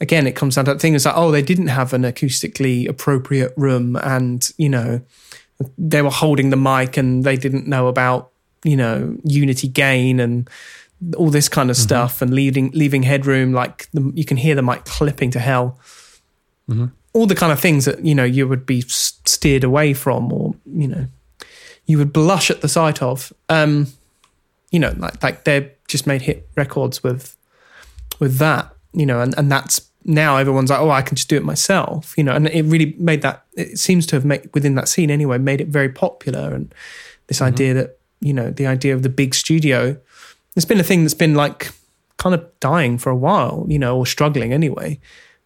again, it comes down to that thing is like, oh, they didn't have an acoustically appropriate room, and you know, they were holding the mic and they didn't know about you know unity gain and all this kind of mm-hmm. stuff and leaving leaving headroom like the, you can hear the mic clipping to hell. Mm-hmm. All the kind of things that you know you would be steered away from or you know you would blush at the sight of. Um you know like like they just made hit records with with that you know and and that's now everyone's like oh I can just do it myself you know and it really made that it seems to have made within that scene anyway made it very popular and this mm-hmm. idea that you know the idea of the big studio it's been a thing that's been like kind of dying for a while you know or struggling anyway.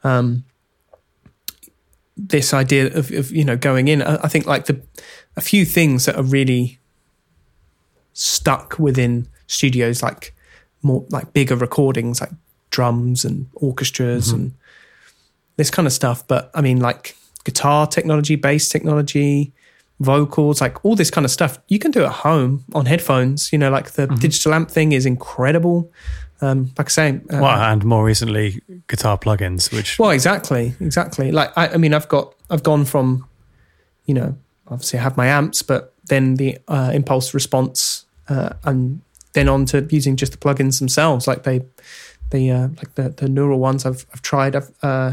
Um this idea of, of you know going in I, I think like the a few things that are really stuck within studios like more like bigger recordings like drums and orchestras and this kind of stuff. But i mean like guitar technology bass technology vocals like all this kind of stuff you can do at home on headphones you know like the digital amp thing is incredible um like i say uh, Well, and more recently, guitar plugins, which well, exactly, exactly. Like I, I mean, I've got, I've gone from, you know, obviously I have my amps, but then the uh, impulse response, uh, and then on to using just the plugins themselves. Like they, the uh, like the the neural ones I've I've tried. I've uh,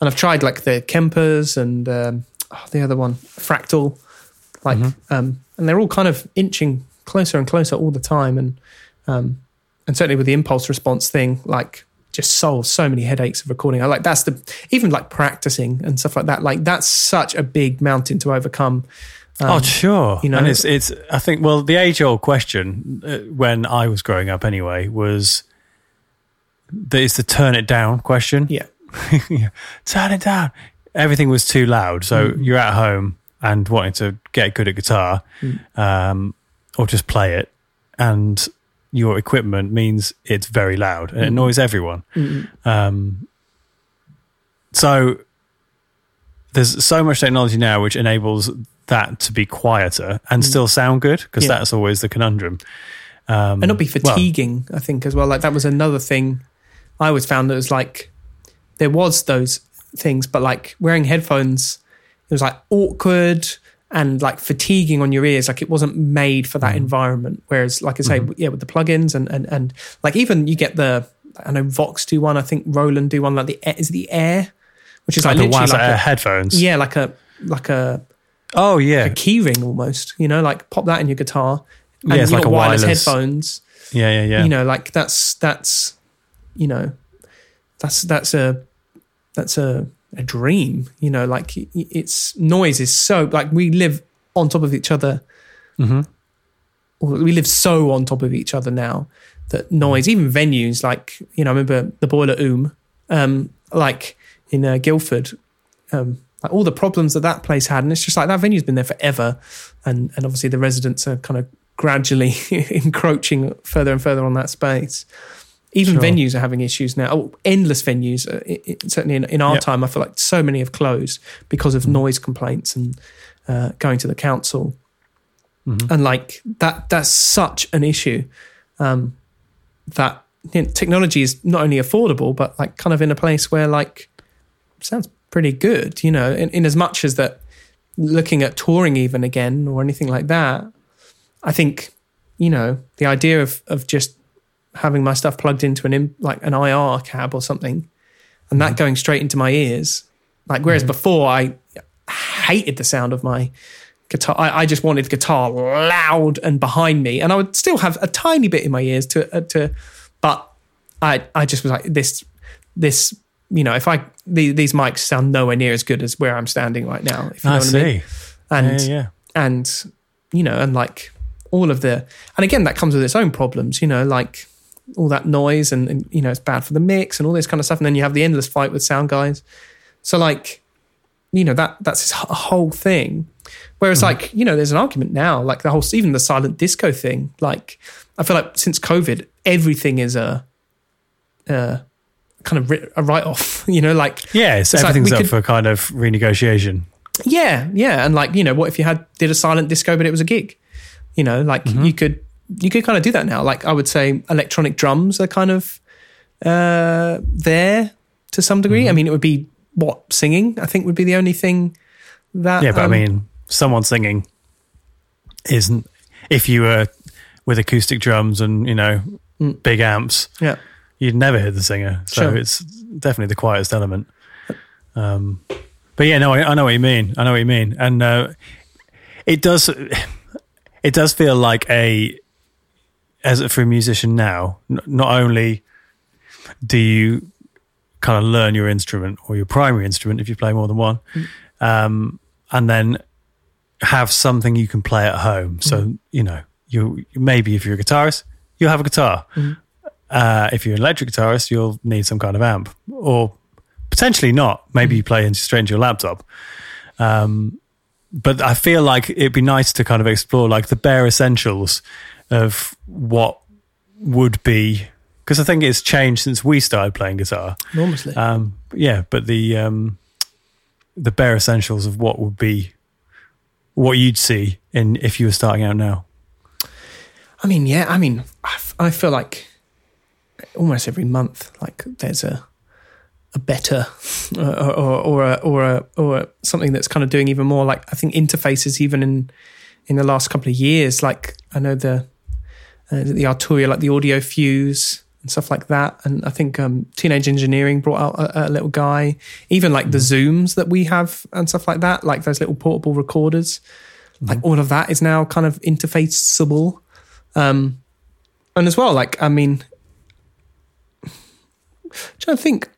and I've tried like the Kempers and um, oh, the other one, Fractal, like, um, and they're all kind of inching closer and closer all the time. And um, and certainly with the impulse response thing, like just solves so many headaches of recording. I like that's the even like practicing and stuff like that. Like that's such a big mountain to overcome. oh, sure. you know- and it's it's. I think. Well, the age old question uh, when I was growing up, anyway, was the, it's the turn it down question. Yeah, Yeah. turn it down. Everything was too loud. So Mm. you're at home and wanting to get good at guitar, Mm. um, or just play it, and your equipment means it's very loud and it Mm. annoys everyone. Um, so there's so much technology now which enables that to be quieter and still sound good because Mm. Yeah. that's always the conundrum. Um, and not be well, fatiguing. I think as well. Like that was another thing I always found that was like there was those things, but like wearing headphones, it was like awkward and like fatiguing on your ears. Like it wasn't made for Mm. that environment. Whereas, like I say, Mm-hmm. yeah, with the plugins and and and like even you get the I know Vox do one. I think Roland do one. Like the is the Air, which is like the literally Waz like a, headphones. yeah, like a like a Oh yeah. a key ring almost. You know, like pop that in your guitar. And Yeah, it's you like a wireless, wireless- headphones Yeah, yeah, yeah. you know like that's that's you know that's that's a that's a a dream you know like it's noise is so like we live on top of each other Mhm. we live so on top of each other now that noise even venues like you know i remember the Boileroom um like in uh, guildford um like all the problems that that place had and it's just like that venue's been there forever and and obviously the residents are kind of gradually encroaching further and further on that space even Sure. venues are having issues now oh, endless venues uh, it, certainly in, in our Yep. time i feel like so many have closed because of noise complaints and uh, going to the council Mhm. and like that that's such an issue um, that you know, technology is not only affordable but like kind of in a place where like sounds pretty good you know in, in as much as that looking at touring even again or anything like that i think you know the idea of of just having my stuff plugged into an in, like an ir cab or something and that going straight into my ears like whereas before i hated the sound of my guitar. I, I just wanted guitar loud and behind me, and I would still have a tiny bit in my ears to uh, to, but I I just was like this this you know if I the, these mics sound nowhere near as good as where I'm standing right now. If you know I what see. I mean. And yeah, yeah. and you know and like all of the and again that comes with its own problems. You know like all that noise and, and you know it's bad for the mix and all this kind of stuff. And then you have the endless fight with sound guys. So like you know that that's this wh- whole thing whereas mm-hmm. like you know there's an argument now like the whole even the silent disco thing like i feel like since covid everything is a, a kind of ri- a write-off you know like Yeah, like everything's we up could- for kind of renegotiation. yeah yeah and like you know what if you had did a silent disco but it was a gig you know like mm-hmm. you could you could kind of do that now like i would say electronic drums are kind of uh there to some degree i mean it would be what singing i think would be the only thing that Yeah, but um, I mean, someone singing isn't. If you were with acoustic drums and you know Mm. big amps, yeah you'd never hear the singer. So Sure. it's definitely the quietest element. Um, but yeah, no, I, I know what you mean. I know what you mean, and uh, it does. It does feel like a as for a musician now. n- Not only do you kind of learn your instrument or your primary instrument if you play more than one, um, and then have something you can play at home. So you know, you maybe if you're a guitarist, you'll have a guitar. Uh, if you're an electric guitarist, you'll need some kind of amp, or potentially not. Maybe you play into straight into your laptop. Um, but I feel like it'd be nice to kind of explore like the bare essentials of what would be because I think it's changed since we started playing guitar. enormously Um, yeah, but the um, the bare essentials of what would be what you'd see in if you were starting out now. I mean, yeah. I mean, I, f- I feel like almost every month, like there's a a better uh, or or or a, or a, or a, something that's kind of doing even more. Like I think interfaces, even in in the last couple of years. Like I know the uh, the Arturia, like the Audio Fuse and stuff like that. And I think um, Teenage Engineering brought out a, a little guy. Even like the Zooms that we have and stuff like that, like those little portable recorders. Like all of that is now kind of interfaceable. Um, and as well, like I mean, I'm trying to think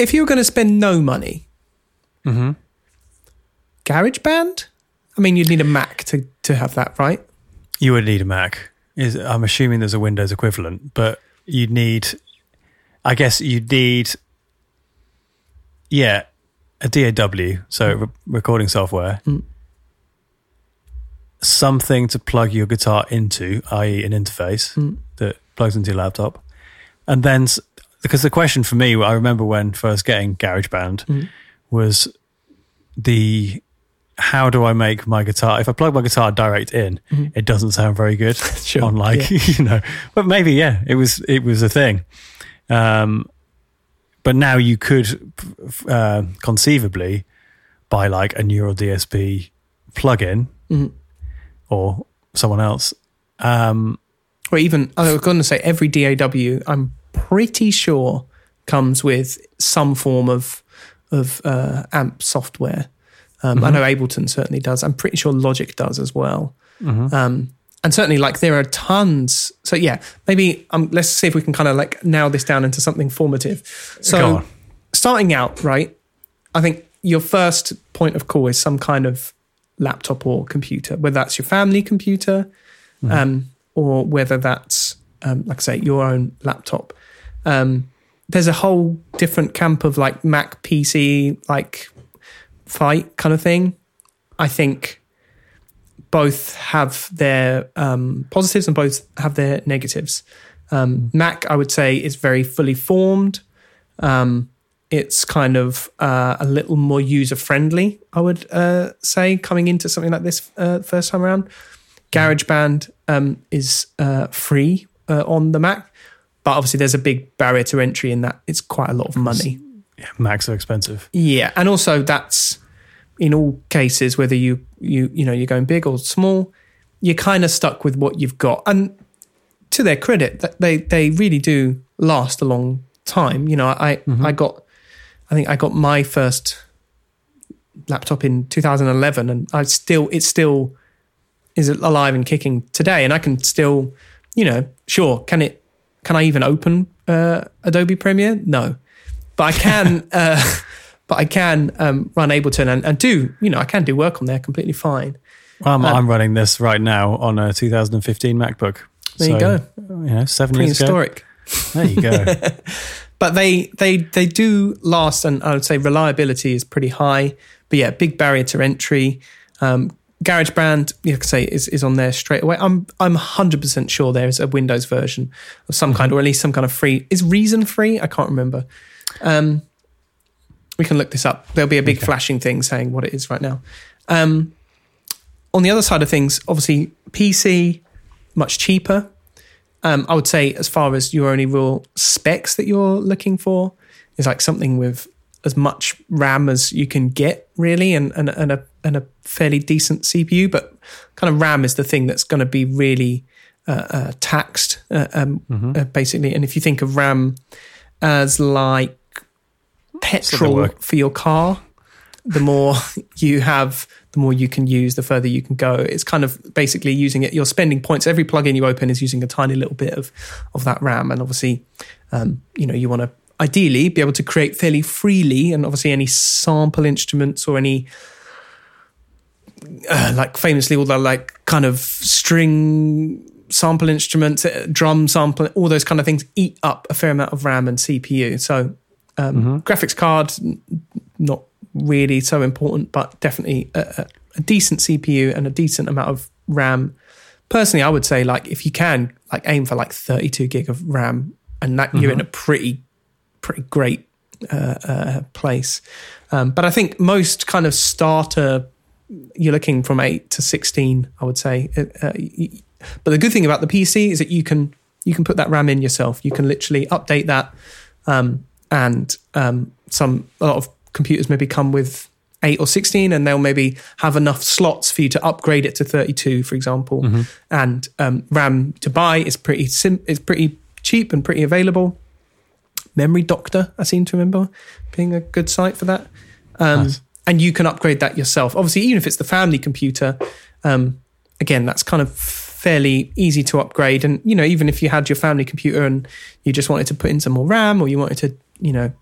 if you were going to spend no money, Mhm. GarageBand. I mean, you'd need a Mac to to have that, right? You would need a Mac. Is I'm assuming there's a Windows equivalent, but you'd need. I guess you'd need. Yeah, a DAW, so re- recording software. Mm. Something to plug your guitar into, i.e., an interface Mm. that plugs into your laptop, and then because the question for me, I remember when first getting GarageBand Mm. was the how do I make my guitar? If I plug my guitar direct in, Mhm. it doesn't sound very good Sure, on like you know. But maybe yeah, it was it was a thing. Um, but now you could uh, conceivably buy like a Neural DSP plugin Mhm. or someone else. Um, Or even I was going to say every DAW. I'm pretty sure comes with some form of of uh, amp software. Um, I know Ableton certainly does. I'm pretty sure Logic does as well. Um, and certainly, like there are tons. So yeah, maybe um, let's see if we can kind of like nail this down into something formative. So starting out, right? I think your first point of call is some kind of laptop or computer, whether that's your family computer, um, or whether that's um, like I say your own laptop. Um, there's a whole different camp of like Mac PC like fight kind of thing. I think both have their um, positives and both have their negatives. Um, Mac, I would say, is very fully formed. Um, it's kind of uh, a little more user friendly, I would uh, say, coming into something like this uh, first time around. GarageBand um, is uh, free uh, on the Mac, but obviously there's a big barrier to entry in that it's quite a lot of money. yeah, Macs are expensive. Yeah, and also that's in all cases whether you you you know you're going big or small, you're kind of stuck with what you've got. And to their credit, that they they really do last a long time. You know, I I mm-hmm. got I think I got my first laptop in 2011, and I still it still is alive and kicking today, and I can still you know sure can it can I even open uh, Adobe Premiere? No, but I can. uh, but I can um, run Ableton and, and do you know I can do work on there completely fine. Um, I'm running this right now on a 2015 MacBook. There you go. You know, seven years ago. There you go. but they they they do last, and I would say reliability is pretty high. But yeah, big barrier to entry. Um, GarageBand, you could say, is, is on there straight away. I'm I'm 100 percent sure there is a Windows version of some kind, or at least some kind of free. Is Reason free? I can't remember. Um, we can look this up. There'll be a big flashing thing saying what it is right now. Um, on the other side of things, obviously PC much cheaper. Um, I would say, as far as your only real specs that you're looking for, is like something with as much RAM as you can get, really, and and, and a and a fairly decent CPU. But kind of RAM is the thing that's going to be really uh, uh, taxed, uh, um, uh, basically. And if you think of RAM as like petrol for your car, the more you have, the more you can use, the further you can go. It's kind of basically using it. You're spending points. Every plugin you open is using a tiny little bit of of that RAM, and obviously, um, you know, you want to ideally be able to create fairly freely, and obviously, any sample instruments or any uh, like famously all the like kind of string sample instruments, uh, drum sample, all those kind of things eat up a fair amount of RAM and CPU. So um, graphics card not really so important, but definitely a, a, decent CPU and a decent amount of RAM. Personally, I would say like if you can like aim for like 32 gig of RAM, and that you're in a pretty pretty great uh, uh, place. Um, but I think most kind of starter, you're looking from eight to 16, I would say. Uh, uh, but the good thing about the PC is that you can you can put that RAM in yourself. You can literally update that, um, and um, some a lot of computers maybe come with 8 or 16 and they'll maybe have enough slots for you to upgrade it to 32 for example and um, ram to buy is pretty sim- is pretty cheap and pretty available memory doctor i seem to remember being a good site for that um, Nice. And you can upgrade that yourself. Obviously even if it's the family computer um, again that's kind of fairly easy to upgrade. And you know even if you had your family computer and you just wanted to put in some more ram or you wanted to you know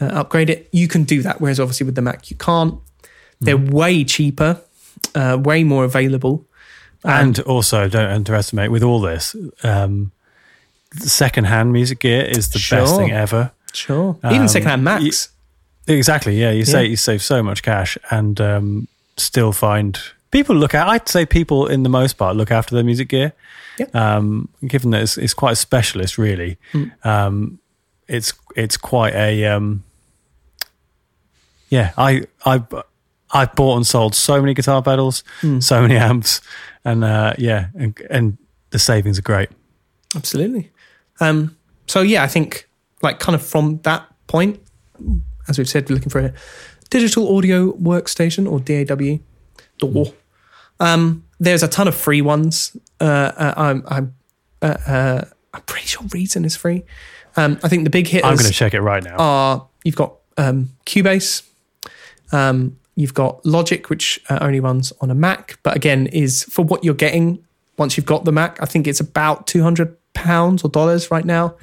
uh, upgrade it you can do that. Whereas obviously with the mac you can't. They're way cheaper uh, way more available. And also, don't underestimate with all this, um, secondhand music gear is the best thing ever. sure. Even Um, secondhand macs Exactly. Yeah, you say Yeah. you save so much cash and um, still find people look at. I'd say people, in the most part, look after their music gear. Yeah. Um, given that it's, it's quite a specialist, really. Mm. Um, it's it's quite a um, yeah. I I I've bought and sold so many guitar pedals, Mm. so many amps, and uh, yeah, and, and the savings are great. Absolutely. Um, so yeah, I think like kind of from that point, as we've said, we're looking for a digital audio workstation or DAW. DAW. Um, there's a ton of free ones. Uh, uh, I'm I'm uh, uh, I'm pretty sure Reason is free. Um, I think the big hitters I'm going to check it right now. are you've got um, Cubase, um, you've got Logic, which uh, only runs on a Mac, but again is for what you're getting once you've got the Mac. I think it's about two hundred pounds or dollars right now.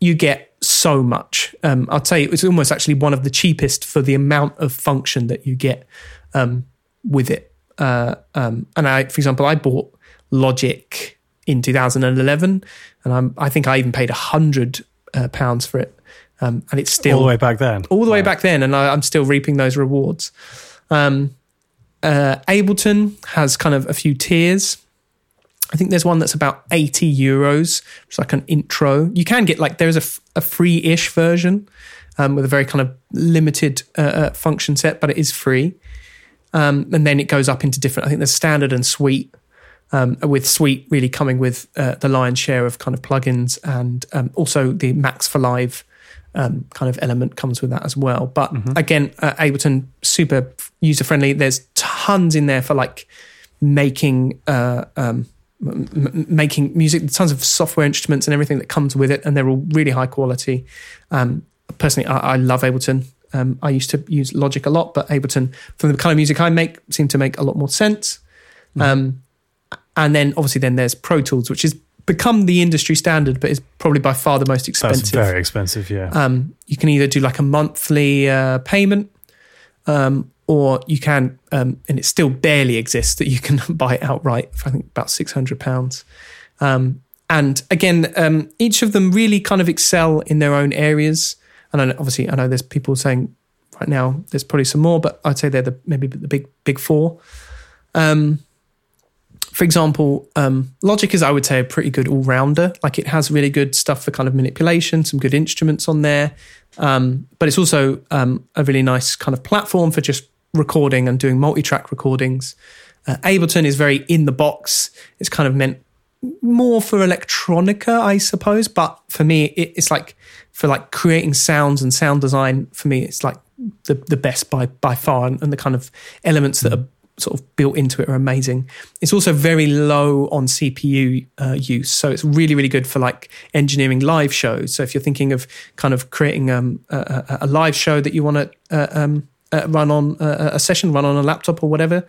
You get so much. Um, I'd say it's almost actually one of the cheapest for the amount of function that you get um, with it. Uh, um, and I, for example, I bought Logic in 2011, and I'm, I think I even paid a hundred uh, pounds for it, um, and it's still all the way back then. all the way back then, and I, I'm still reaping those rewards. Um, uh, Ableton has kind of a few tiers. I think there's one that's about 80 euros. It's like an intro. You can get like there's a, f- a free-ish version um, with a very kind of limited uh, uh, function set, but it is free. Um, and then it goes up into different. I think there's standard and suite. Um, with Suite really coming with uh, the lion's share of kind of plugins and um, also the Max for Live um, kind of element comes with that as well. But again, uh, Ableton super user friendly. There's tons in there for like making uh, um, m- making music. Tons of software instruments and everything that comes with it, and they're all really high quality. Um, personally, I, I love Ableton. Um, I used to use Logic a lot, but Ableton for the kind of music I make seemed to make a lot more sense. Um, and then obviously then there's Pro Tools, which has become the industry standard, but is probably by far the most That's expensive. very expensive. Yeah. Um, you can either do like a monthly uh, payment, um, or you can, um, and it still barely exists that you can buy outright for I think about six hundred pounds. Um, and again, um, each of them really kind of excel in their own areas. And I know, obviously, I know there's people saying right now there's probably some more, but I'd say they're the maybe the big big four. Um, for example, um, Logic is, I would say, a pretty good all rounder. Like it has really good stuff for kind of manipulation, some good instruments on there. Um, but it's also a really nice kind of platform for just recording and doing multi track recordings. Uh, Ableton is very in the box. It's kind of meant more for electronica, I suppose. But for me, it, it's like for like creating sounds and sound design. For me, it's like the the best by by far, and, and the kind of elements that are sort of built into it are amazing. It's also very low on CPU uh, use, so it's really really good for like engineering live shows. So if you're thinking of kind of creating um, a, a, live show that you want to uh, um, uh, run on uh, a session, run on a laptop or whatever,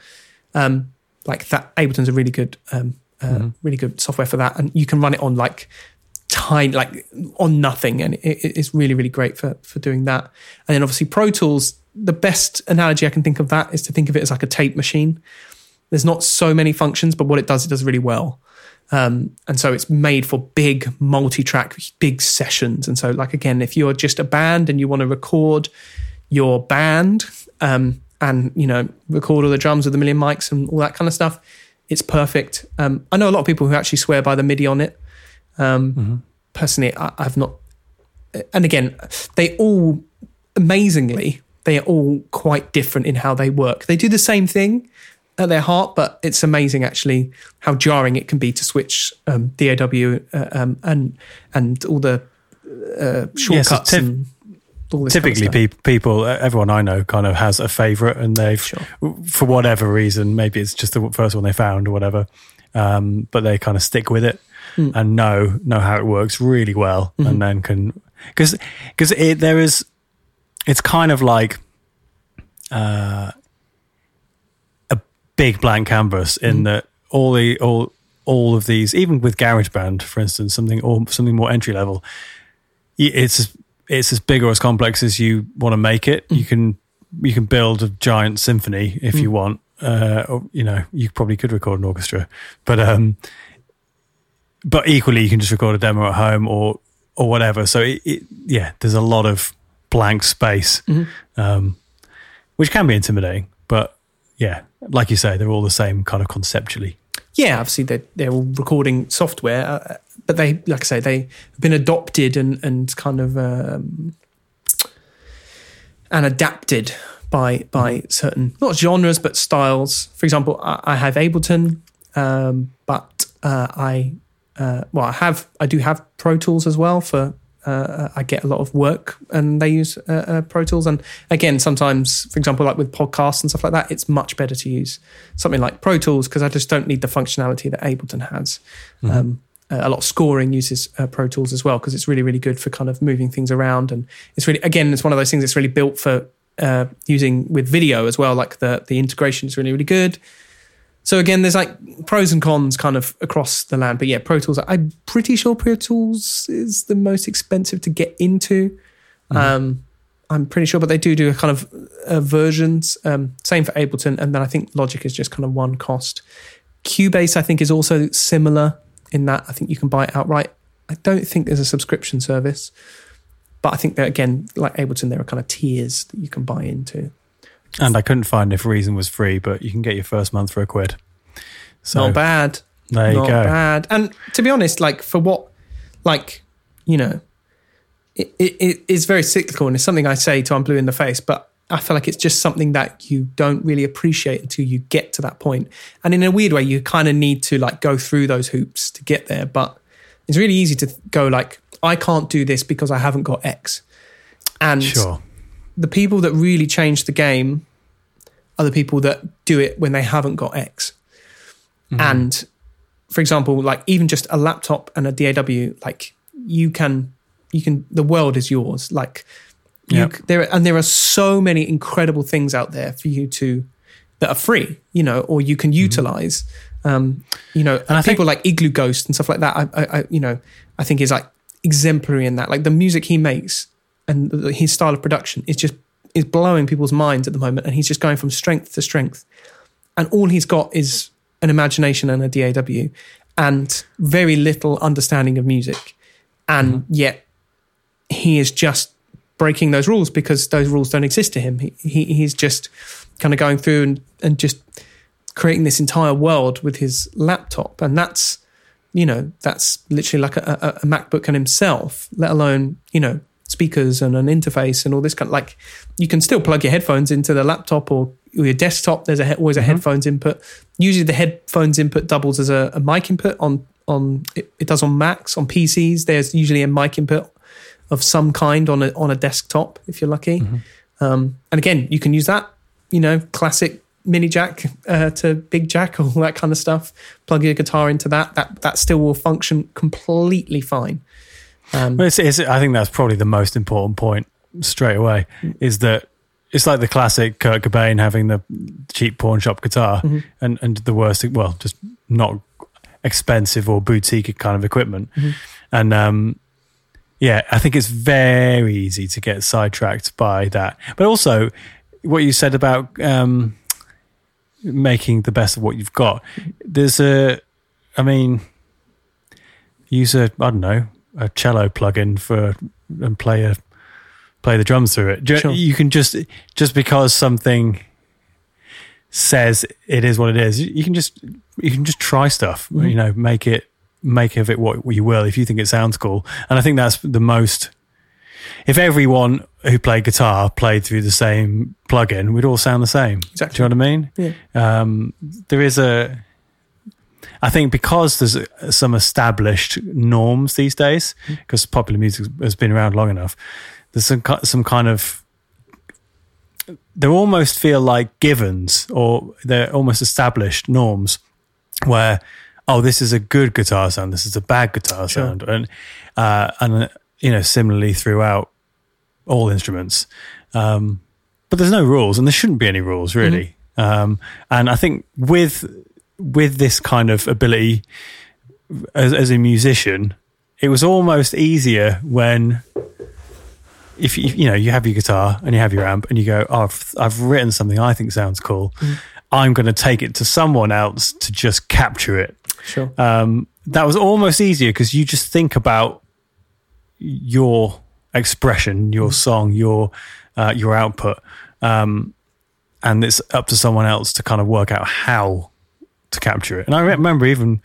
um, like that, Ableton's a really good um, uh, really good software for that, and you can run it on like tiny like on nothing. And it- it's really really great for for doing that. And then obviously pro tools the best analogy i can think of that is to think of it as like a tape machine. There's not so many functions but what it does it does really well. Um, and so it's made for big multi-track big sessions. And so like again if you're just a band and you want to record your band um, and you know record all the drums with a million mics and all that kind of stuff it's perfect. Um, i know a lot of people who actually swear by the midi on it. Um, personally I, i've not and again they all amazingly they are all quite different in how they work. They do the same thing at their heart but it's amazing actually how jarring it can be to switch um, DAW uh, um, and and all the uh, shortcuts Tif- and all this kind of typically people everyone i know kind of has a favorite and they've Sure. for whatever reason maybe it's just the first one they found or whatever um, but they kind of stick with it Hmm. and know know how it works really well Mm-hmm. and then can because because it there is it's kind of like uh, a big blank canvas in Mm-hmm. that all the all all of these even with GarageBand for instance something or something more entry level it's it's as big or as complex as you want to make it. Mm. You can you can build a giant symphony if you want. Uh, or, you know, you probably could record an orchestra, but um, but equally you can just record a demo at home or or whatever. So it, it, yeah, there's a lot of blank space, Mm-hmm. um, which can be intimidating. But yeah, like you say, they're all the same kind of conceptually. Yeah, obviously they're, they're recording software, uh, but they, like I say, they have been adopted and, and kind of um, and adapted by by certain not genres but styles. For example, I, I have Ableton, um, but uh, I uh, well, I have I do have Pro Tools as well for. Uh, I get a lot of work, and they use uh, uh, Pro Tools. And again, sometimes, for example, like with podcasts and stuff like that, it's much better to use something like Pro Tools because I just don't need the functionality that Ableton has. Um, uh, a lot of scoring uses uh, Pro Tools as well because it's really, really good for kind of moving things around. And it's really, again, it's one of those things that's really built for uh, using with video as well. Like the the integration is really, really good. So again, there's like pros and cons kind of across the land. But yeah, Pro Tools. I'm pretty sure Pro Tools is the most expensive to get into. Um, I'm pretty sure, but they do do a kind of uh, versions. Um, same for Ableton, and then I think Logic is just kind of one cost. Cubase, I think, is also similar in that I think you can buy it outright. I don't think there's a subscription service, but I think that again, like Ableton, there are kind of tiers that you can buy into. And I couldn't find if Reason was free, but you can get your first month for a quid. So Not bad. there you not go. bad. And to be honest, like for what, like you know, it, it, it is very cyclical, and it's something I say to I'm blue in the face, but I feel like it's just something that you don't really appreciate until you get to that point. And in a weird way, you kind of need to like go through those hoops to get there. But it's really easy to go like, I can't do this because I haven't got X. And Sure. The people that really change the game are the people that do it when they haven't got X. And for example, like even just a laptop and a DAW, like you can, you can, the world is yours. Like you, Yep. there, and there are so many incredible things out there for you to, that are free, you know, or you can utilize. Um, you know, and I people like Iglooghost and stuff like that. I, I, I, you know, I think is like exemplary in that. Like the music he makes and his style of production is just is blowing people's minds at the moment, and he's just going from strength to strength. And all he's got is an imagination and a DAW, and very little understanding of music, and mm-hmm. yet he is just breaking those rules because those rules don't exist to him. He, he he's just kind of going through and, and just creating this entire world with his laptop, and that's you know that's literally like a, a, a MacBook and himself, let alone you know speakers and an interface and all this kind of like you can still plug your headphones into the laptop or, your desktop. There's a, always a headphones input. Usually the headphones input doubles as a, a mic input on on it, it does on Macs on PCs. There's usually a mic input of some kind on a on a desktop if you're lucky. Um, and again, you can use that. You know, classic mini jack uh, to big jack, all that kind of stuff. Plug your guitar into that. That that still will function completely fine. Um, Well, it's, it's, I think that's probably the most important point straight away is that it's like the classic Kurt Cobain having the cheap pawn shop guitar Mm-hmm. and, and the worst, well, just not expensive or boutique kind of equipment. Mm-hmm. And um, yeah, I think it's very easy to get sidetracked by that. But also, what you said about um, making the best of what you've got, there's a, I mean, use a I don't know a cello plugin for and play a play the drums through it. You- Sure. You can just just because something says it is what it is, you can just you can just try stuff. Mm-hmm. You know, make it make of it what you will if you think it sounds cool. And I think that's the most. If everyone who played guitar played through the same plugin, we'd all sound the same. Exactly. Do you know what I mean? Yeah. Um, there is a, I think because there's uh, some established norms these days, because popular music has been around long enough, there's some some kind of they almost feel like givens or they're almost established norms where oh this is a good guitar sound this is a bad guitar Sure. sound and uh, and uh, you know similarly throughout all instruments. Um, but there's no rules and there shouldn't be any rules really. Um, and I think with with this kind of ability as, as a musician it was almost easier when if you you know you have your guitar and you have your amp and you go oh I've, I've written something I think sounds cool. I'm going to take it to someone else to just capture it. Sure. um, that was almost easier because you just think about your expression, your song, your uh, your output, um, and it's up to someone else to kind of work out how to capture it. And I remember even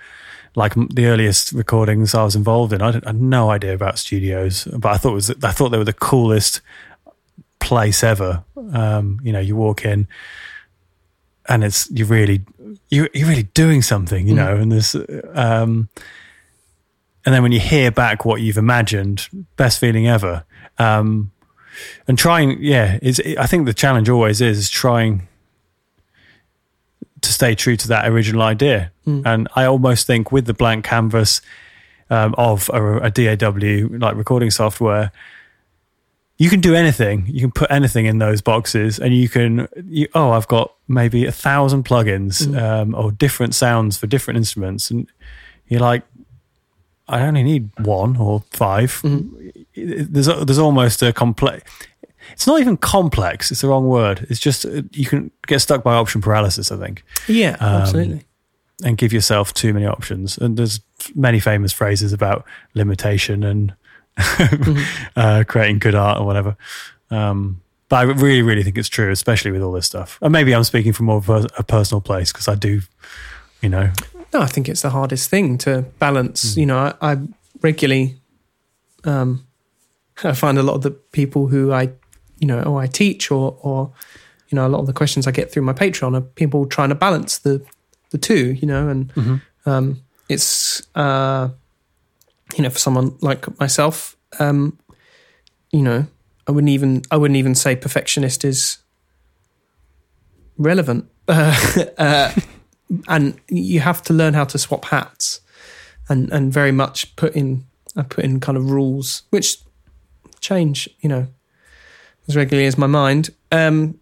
like the earliest recordings I was involved in, I, didn't- I had no idea about studios, but I thought it was I thought they were the coolest place ever. Um, you know, you walk in and it's you really you you're really doing something, you know, and there's um and then when you hear back what you've imagined, best feeling ever. Um and trying yeah, is I think the challenge always is, is trying to stay true to that original idea. And I almost think with the blank canvas um, of a, a DAW like recording software, you can do anything. You can put anything in those boxes, and you can. You, oh, I've got maybe a thousand plugins um, or different sounds for different instruments, and you're like, I only need one or 5 It- There's there's almost a complex. It's not even complex. It's the wrong word. It's just uh, you can get stuck by option paralysis. I think Yeah, Um, absolutely. and give yourself too many options. And there's many famous phrases about limitation and uh, creating good art or whatever. Um, but I really, really think it's true, especially with all this stuff. And maybe I'm speaking from more of a, a personal place because I do, you know, No, I think it's the hardest thing to balance. You know, I, I regularly, um, I find a lot of the people who I, you know, or I teach, or or you know, a lot of the questions I get through my Patreon are people trying to balance the the two. You know, and um, it's uh, you know, for someone like myself, um, you know, I wouldn't even I wouldn't even say perfectionist is relevant. Uh, uh, and you have to learn how to swap hats and and very much put in I put in kind of rules which change you know as regularly as my mind um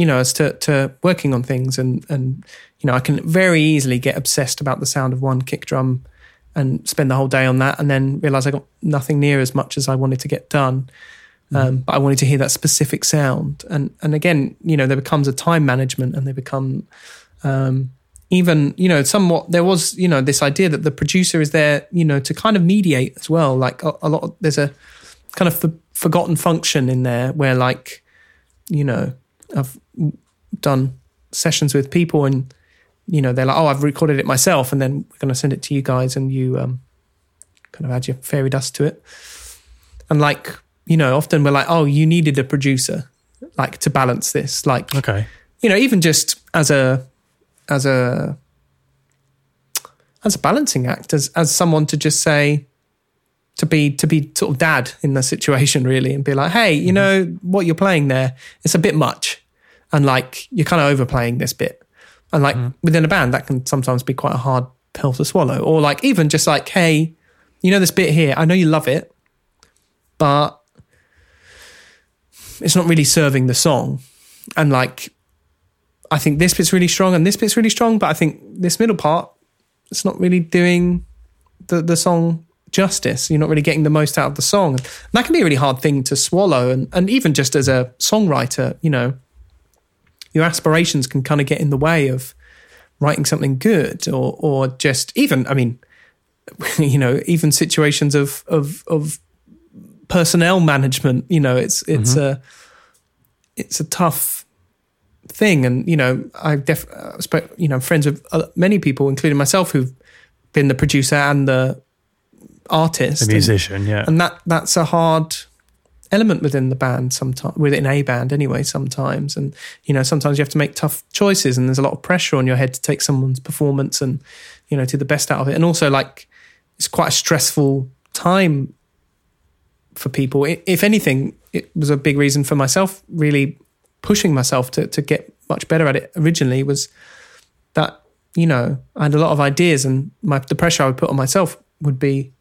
you know as to to working on things and and you know I can very easily get obsessed about the sound of one kick drum and spend the whole day on that and then realize I got nothing near as much as I wanted to get done. Um, but I wanted to hear that specific sound. And and again you know there becomes a time management and they become um, even you know somewhat there was you know this idea that the producer is there you know to kind of mediate as well. Like a, a lot of, there's a kind of for, forgotten function in there where like you know I've done sessions with people and you know they're like oh I've recorded it myself and then we're going to send it to you guys and you um kind of add your fairy dust to it and like you know often we're like oh you needed a producer like to balance this like okay. you know, even just as a as a as a balancing act, as as someone to just say to be to be sort of dad in the situation really and be like, hey, you mm-hmm. know what you're playing there, it's a bit much. And like you're kind of overplaying this bit. And like mm-hmm. within a band, that can sometimes be quite a hard pill to swallow. Or like even just like, hey, you know this bit here, I know you love it, but it's not really serving the song. And like I think this bit's really strong and this bit's really strong, but I think this middle part, it's not really doing the, the song justice. You're not really getting the most out of the song. And that can be a really hard thing to swallow. And, and even just as a songwriter, you know, your aspirations can kind of get in the way of writing something good or, or just even, I mean, you know, even situations of, of, of personnel management, you know, it's, it's a, it's a tough thing. And, you know, I've def, you know, friends with uh, many people, including myself, who've been the producer and the artist. And- musician, yeah. and that that's a hard element within the band sometimes within a band anyway sometimes and you know sometimes you have to make tough choices and there's a lot of pressure on your head to take someone's performance and you know do the best out of it and also like it's quite a stressful time for people if anything it was a big reason for myself really pushing myself to to get much better at it originally was that you know I had a lot of ideas and my the pressure I would put on myself would be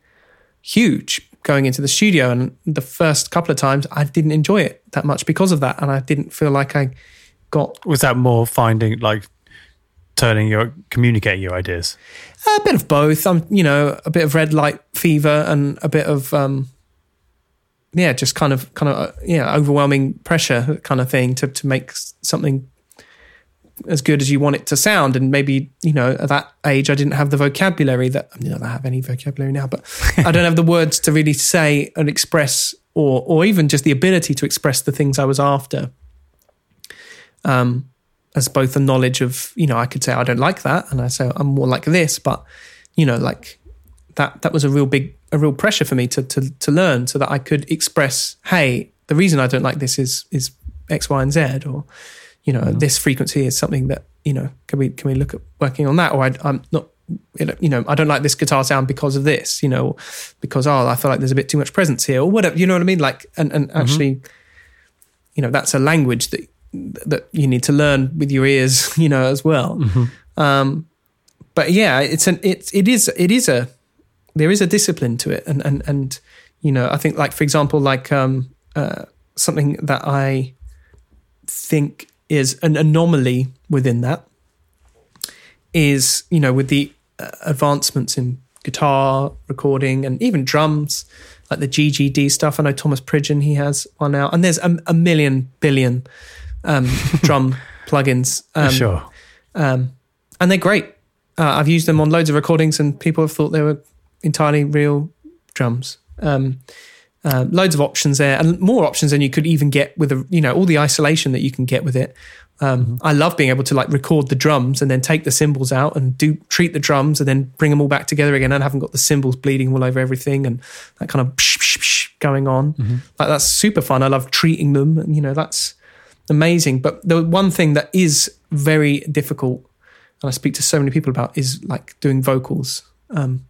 huge going into the studio and the first couple of times I didn't enjoy it that much because of that and I didn't feel like I got Was that more finding like turning your communicating your ideas? a bit of both I'm you know a bit of red light fever and a bit of um yeah just kind of kind of uh, yeah overwhelming pressure kind of thing to to make something as good as you want it to sound. And maybe you know at that age I didn't have the vocabulary that I don't have any vocabulary now but I don't have the words to really say and express or or even just the ability to express the things I was after. Um as both a knowledge of you know I could say I don't like that and I say I'm more like this but you know like that that was a real big a real pressure for me to to to learn so that I could express hey the reason I don't like this is is X Y and Z or you know this frequency is something that you know can we can we look at working on that? Or I, I'm not you know I don't like this guitar sound because of this you know because oh I feel like there's a bit too much presence here or whatever you know what I mean? Like and and actually you know that's a language that that you need to learn with your ears you know as well. Um but yeah it's an it's it is it is a there is a discipline to it. And and and you know i think like for example like um uh something that i think is an anomaly within that is you know with the uh, advancements in guitar recording and even drums like the ggd stuff i know thomas pridgen he has one out and there's a, a million billion um drum plugins um, sure. um, and they're great. Uh, I've used them on loads of recordings, and people have thought they were entirely real drums. Um, uh, loads of options there, and more options than you could even get with a, you know all the isolation that you can get with it. Um, I love being able to like record the drums and then take the cymbals out and do treat the drums and then bring them all back together again and haven't got the cymbals bleeding all over everything and that kind of psh, psh, psh going on. Like that's super fun. I love treating them, and you know that's amazing. But the one thing that is very difficult, and I speak to so many people about, is like doing vocals. Um,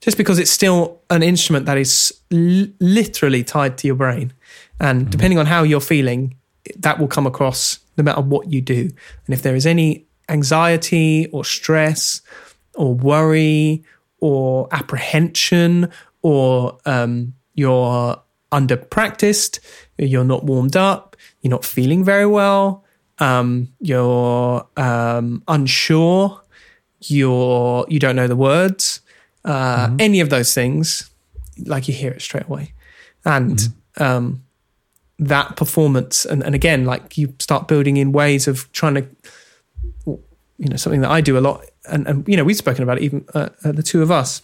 just because it's still an instrument that is l- literally tied to your brain. And depending on how you're feeling, that will come across no matter what you do. And if there is any anxiety or stress or worry or apprehension or um, you're under practiced, you're not warmed up, you're not feeling very well, um, you're um, unsure, you're you don't know the words, uh, any of those things, like you hear it straight away, and um, that performance, and, and again, like you start building in ways of trying to, you know, something that I do a lot, and, and you know, we've spoken about it even uh, uh, the two of us,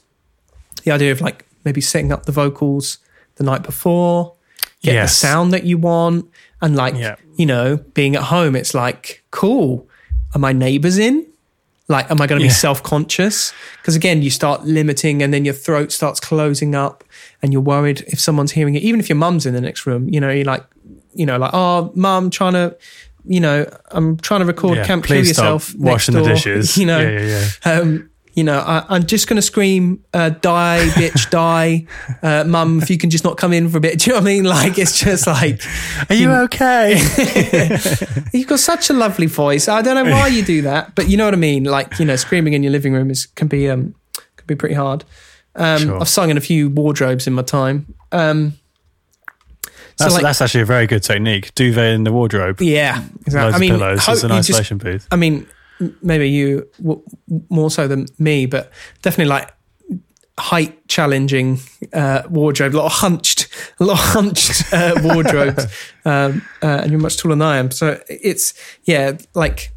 the idea of like maybe setting up the vocals the night before, get the sound that you want, and like Yeah. you know, being at home, it's like cool. Are my neighbors in? Like, am I going to Yeah. be self conscious? Because again, you start limiting, and then your throat starts closing up, and you're worried if someone's hearing it. Even if your mum's in the next room, you know, you're like, you know, like, oh, mum, trying to, you know, I'm trying to record Yeah, "Can't Kill please stop Yourself" washing the dishes. You know, Yeah, yeah, yeah. um, you know, I, I'm just going to scream, uh, die, bitch, die. Uh, Mum, if you can just not come in for a bit. Do you know what I mean? Like, it's just like, Are you okay? you've got such a lovely voice. I don't know why you do that, but you know what I mean? Like, you know, screaming in your living room is, can be, um, can be pretty hard. Um, Sure. I've sung in a few wardrobes in my time. Um, That's, like- that's actually a very good technique. Duvet in the wardrobe. yeah, exactly. Loads I mean, of pillows. It's an you just- isolation booth. I mean, maybe you w- more so than me, but definitely like height challenging uh, wardrobe, a lot of hunched, a lot of hunched uh, wardrobes, um, uh, and you're much taller than I am. So it's yeah, like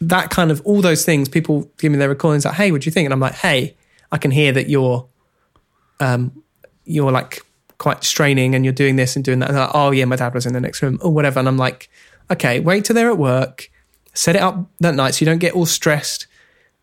that kind of all those things. People give me their recordings like, "Hey, what do you think?" And I'm like, "Hey, I can hear that you're, um, you're like quite straining, and you're doing this and doing that." And like, "Oh yeah, my dad was in the next room or whatever." And I'm like, "Okay, wait till they're at work." Set it up that night so you don't get all stressed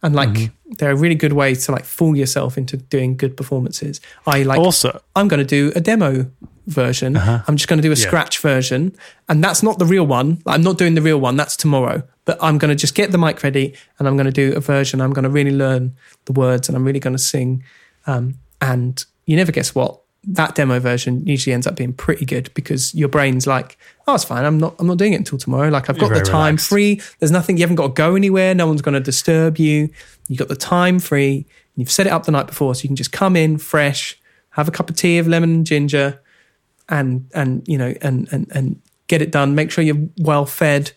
and like they're a really good way to like fool yourself into doing good performances i like Also, i'm going to do a demo version. I'm just going to do a Yeah. scratch version, and that's not the real one. I'm not doing the real one. That's tomorrow. But I'm going to just get the mic ready, and I'm going to do a version. I'm going to really learn the words, and I'm really going to sing. Um, and you never guess what that demo version usually ends up being pretty good because your brain's like, oh, it's fine. I'm not. I'm not doing it until tomorrow. Like I've got the time relaxed. free. There's nothing. You haven't got to go anywhere. No one's going to disturb you. You've got the time free. You've set it up the night before, so you can just come in fresh, have a cup of tea of lemon and ginger, and and you know and and and get it done. Make sure you're well fed,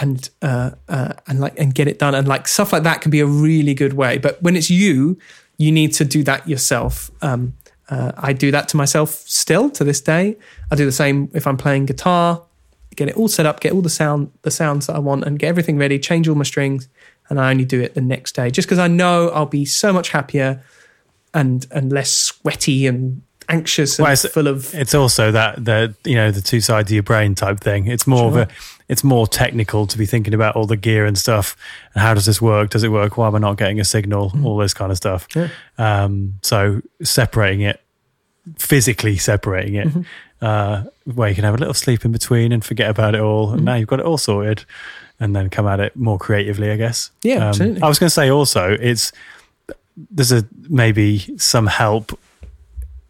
and uh, uh, and like and get it done. And like stuff like that can be a really good way. But when it's you, you need to do that yourself. Um, uh, I do that to myself still to this day. I do the same if I'm playing guitar. Get it all set up, get all the sound, the sounds that I want, and get everything ready. Change all my strings, and I only do it the next day, just because I know I'll be so much happier and and less sweaty and anxious and Well, full of It's also that the you know the two sides of your brain type thing. It's more of a it's more technical to be thinking about all the gear and stuff and how does this work? Does it work? Why am I not getting a signal? All this kind of stuff. Yeah. Um, so separating it, physically separating it, uh, where you can have a little sleep in between and forget about it all. And now you've got it all sorted, and then come at it more creatively, I guess. Yeah, Um, absolutely. I was going to say also it's there's a maybe some help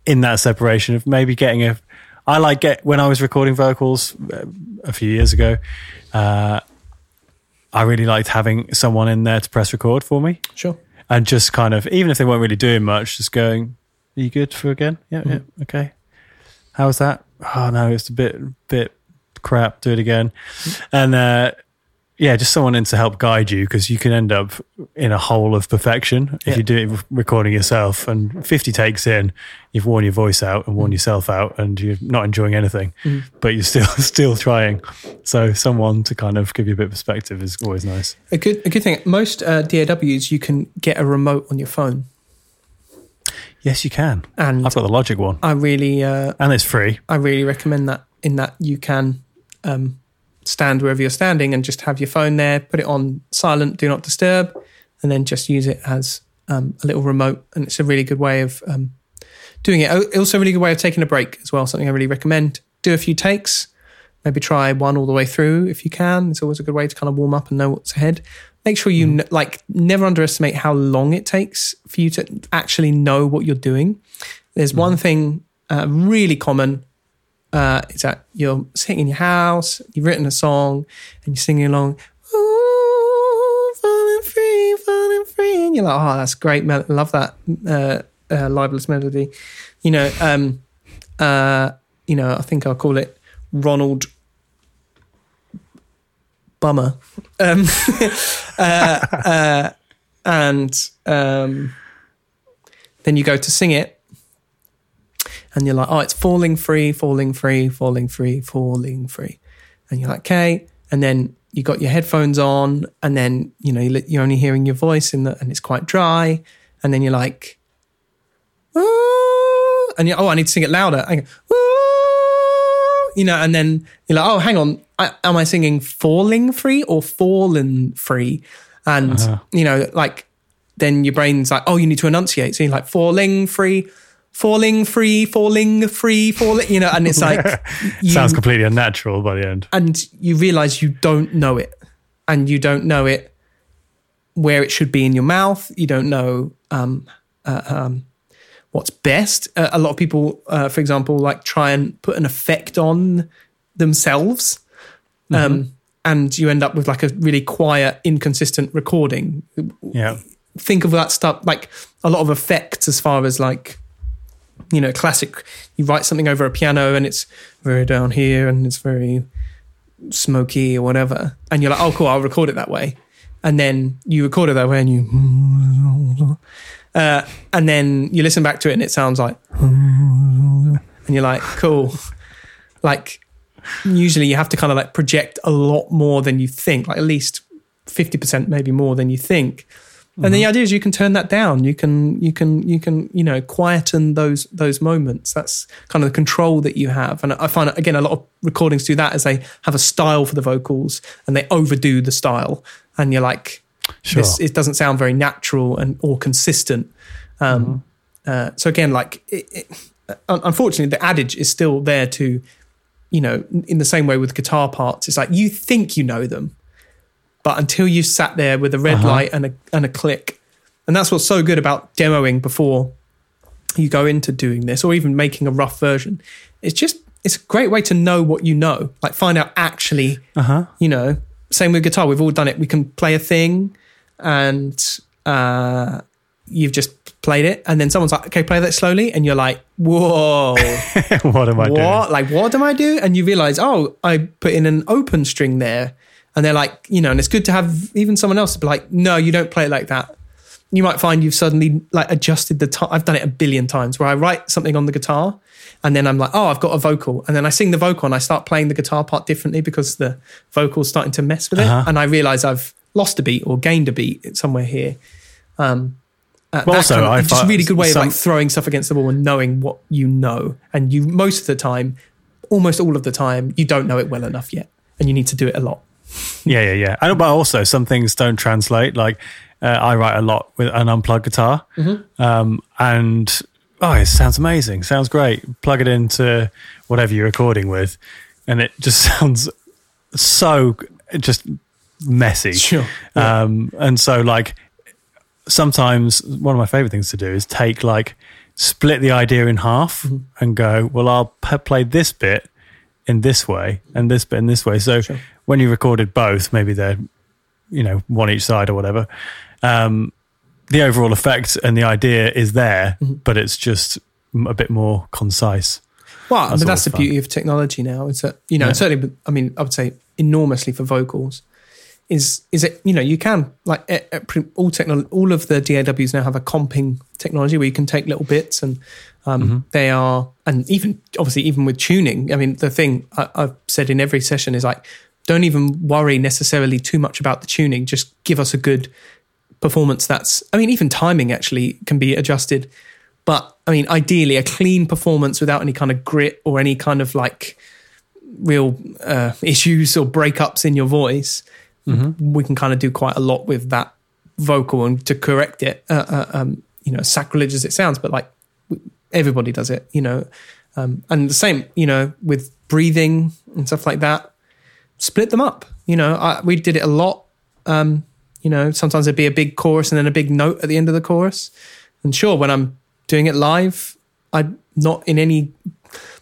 in that separation of maybe getting a I like get when I was recording vocals uh, a few years ago uh, I really liked having someone in there to press record for me. Sure. and just kind of even if they weren't really doing much just going are you good for again? Yeah yeah okay. How was that? Oh no it's a bit bit crap. Do it again. And uh yeah, just someone in to help guide you because you can end up in a hole of perfection if Yeah. you do it recording yourself. And 50 takes in, you've worn your voice out and worn yourself out, and you're not enjoying anything, but you're still still trying. So someone to kind of give you a bit of perspective is always nice. A good a good thing. Most uh, DAWs you can get a remote on your phone, Yes, you can. and I've got the Logic one, I really uh, and it's free. I really recommend that. In that you can um, stand wherever you're standing and just have your phone there, put it on silent, do not disturb, and then just use it as um, a little remote. And it's a really good way of um, doing it. Oh, Also, a really good way of taking a break as well. Something I really recommend. Do a few takes. Maybe try one all the way through if you can. It's always a good way to kind of warm up and know what's ahead. Make sure you kn- like never underestimate how long it takes for you to actually know what you're doing. There's one thing uh, really common uh, is that you're sitting in your house, you've written a song, and you're singing along. Ooh, falling free, falling free, and you're like, oh, that's great, love that uh, uh, libelous melody. You know, um, uh, you know, I think I'll call it Ronald Bummer, um, uh, uh, and um, then you go to sing it and you're like, oh, it's falling free, falling free, falling free, falling free. And you're like, okay. And then you got your headphones on, and then you know you're only hearing your voice in the, and it's quite dry. And then you're like, "Ooh," and you're, oh, I need to sing it louder. I go, you know, and then you're like, oh, hang on, I, am I singing falling free or fallen free? And uh-huh. you know, like then your brain's like, oh, you need to enunciate. So you're like, falling free, falling free, falling free, falling, you know, and it's like, you, Sounds completely unnatural by the end. and you realize you don't know it. And you don't know it where it should be in your mouth. You don't know um, uh, um, what's best. Uh, a lot of people, uh, for example, like try and put an effect on themselves. Um, and you end up with like a really quiet, inconsistent recording Yeah. think of that stuff like a lot of effects as far as like you know classic. You write something over a piano and it's very down here and it's very smoky or whatever. And you're like oh cool i'll record it that way. And then you record it that way and you uh, and then you listen back to it and it sounds like and you're like cool. Like usually you have to kind of like project a lot more than you think like at least 50% maybe more than you think and the idea is you can turn that down. You can you can you can you know quieten those those moments. That's kind of the control that you have. And i find again a lot of recordings do that as they have a style for the vocals and they overdo the style. And you're like Sure. this, it doesn't sound very natural and or consistent. Um uh, so again like it, it, unfortunately, the adage is still there to, you know, in the same way with guitar parts. It's like you think you know them, but until you sat there with a red Uh-huh. light and a and a click, and that's what's so good about demoing before you go into doing this, or even making a rough version. It's just it's a great way to know what you know, like find out actually Uh huh. you know, same with guitar. We've all done it. We can play a thing and uh, you've just played it. And then someone's like, okay, play that slowly. And you're like, whoa, what am I doing? what? Like, what am I do? And you realize, oh, I put in an open string there. And they're like, you know, and it's good to have even someone else to be like, no, you don't play it like that. You might find you've suddenly like adjusted the time. I've done it a billion times where I write something on the guitar and then I'm like, oh, I've got a vocal. And then I sing the vocal and I start playing the guitar part differently because the vocal's starting to mess with it. Uh-huh. And I realize I've lost a beat or gained a beat somewhere here. Um, uh, Well, also, kind of- I it's just a really good way some- of like throwing stuff against the wall and knowing what you know. And you, most of the time, almost all of the time, you don't know it well enough yet. And you need to do it a lot. Yeah, yeah, yeah. And, but also, some things don't translate. Like, uh, I write a lot with an unplugged guitar, um, and oh, it sounds amazing. Sounds great. Plug it into whatever you're recording with, and it just sounds so just messy. Sure. Um, and so, like, sometimes one of my favorite things to do is take like split the idea in half Mm-hmm. and go, well, I'll p- play this bit in this way and this bit in this way. So Sure. when you recorded both, maybe they're, you know, one each side or whatever. Um, the overall effect and the idea is there, Mm-hmm. but it's just a bit more concise. Well, I That's mean, that's the fun. beauty of technology now. Is that you know, Yeah. certainly, I mean, I would say enormously for vocals. Is is it you know you can like eh, eh, all technology all of the DAWs now have a comping technology where you can take little bits and um, Mm-hmm. they are and even obviously even with tuning. I mean, the thing I, I've said in every session is like, don't even worry necessarily too much about the tuning. Just give us a good performance. That's I mean, even timing actually can be adjusted. But I mean, ideally, a clean performance without any kind of grit or any kind of like real uh, issues or breakups in your voice. We can kind of do quite a lot with that vocal and to correct it. Uh, uh, um, you know, sacrilege as it sounds, but like everybody does it. You know, um, and the same. You know, with breathing and stuff like that. Split them up. You know, I, we did it a lot. Um, you know, sometimes there'd be a big chorus and then a big note at the end of the chorus. And sure, when I'm doing it live, I'm not in any,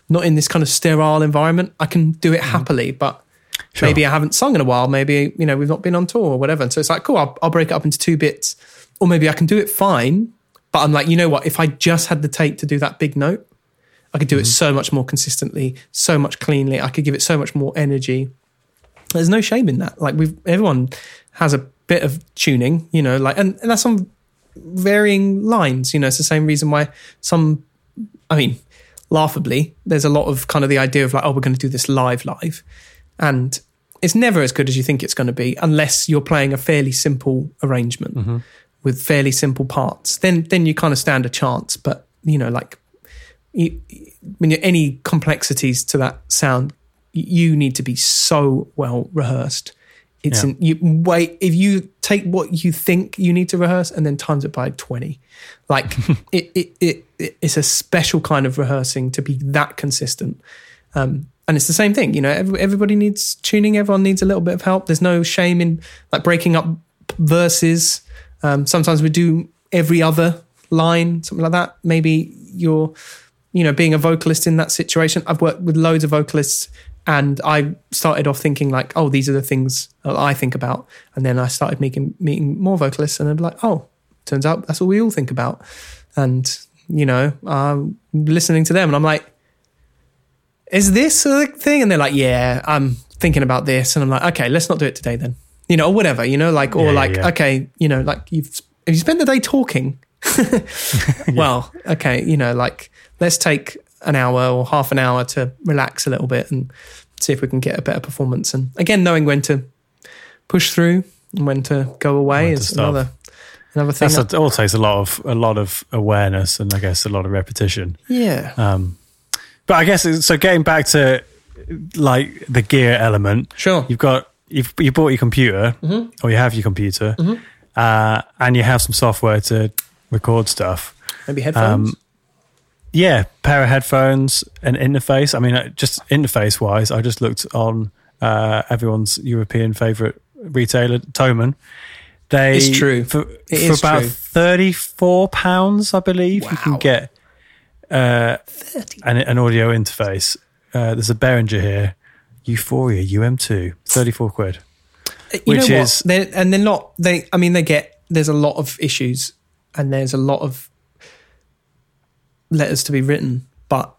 not in this kind of sterile environment. I can do it happily, but Sure. maybe I haven't sung in a while. Maybe you know we've not been on tour or whatever. And so it's like, cool, I'll, I'll break it up into two bits, or maybe I can do it fine. But I'm like, you know what? If I just had the take to do that big note, I could do it mm-hmm. so much more consistently, so much cleanly. I could give it so much more energy. There's no shame in that. Like we've everyone has a bit of tuning, you know, like and, and that's on varying lines. You know, it's the same reason why some I mean, laughably, there's a lot of kind of the idea of like, oh, we're going to do this live live. And it's never as good as you think it's going to be unless you're playing a fairly simple arrangement with fairly simple parts. Then then you kind of stand a chance. But you know, like you, when you any complexities to that sound, you need to be so well rehearsed. It's Yeah. in, you wait if you take what you think you need to rehearse and then times it by twenty, like it, it it it it's a special kind of rehearsing to be that consistent. Um, and it's the same thing, you know. Every, everybody needs tuning. Everyone needs a little bit of help. There's no shame in like breaking up verses. Um, sometimes we do every other line, something like that. Maybe you're, you know, being a vocalist in that situation. I've worked with loads of vocalists, and I started off thinking like, oh, these are the things that I think about, and then I started meeting meeting more vocalists, and I'm like, oh, turns out that's what we all think about, and you know, listening to them, and I'm like, is this a thing? And they're like, yeah, I'm thinking about this. And I'm like, okay, let's not do it today then. You know, or whatever, you know, like, or Yeah, like, yeah. okay, you know, like you've, have you spent the day talking? Well, okay, you know, like, let's take an hour or half an hour to relax a little bit and see if we can get a better performance. And again, knowing when to push through and when to go away When is another, another thing. That's a, it all takes a lot of a lot of awareness and I guess a lot of repetition. yeah. Um, but I guess so. Getting back to like the gear element, Sure. you've got you've you bought your computer Mm-hmm. or you have your computer, uh, and you have some software to record stuff. Maybe headphones. Um, yeah, pair of headphones, an interface. I mean, uh, just interface wise, I just looked on uh, everyone's European favorite retailer, Thomann. They It's true. for, It for is about true. thirty four pounds, I believe. You can get uh, an, an audio interface. Uh, there's a Behringer here, U-Phoria UM2, 34 quid. You Which know is- They're, and they're not. They. I mean, they get. There's a lot of issues, and there's a lot of letters to be written. But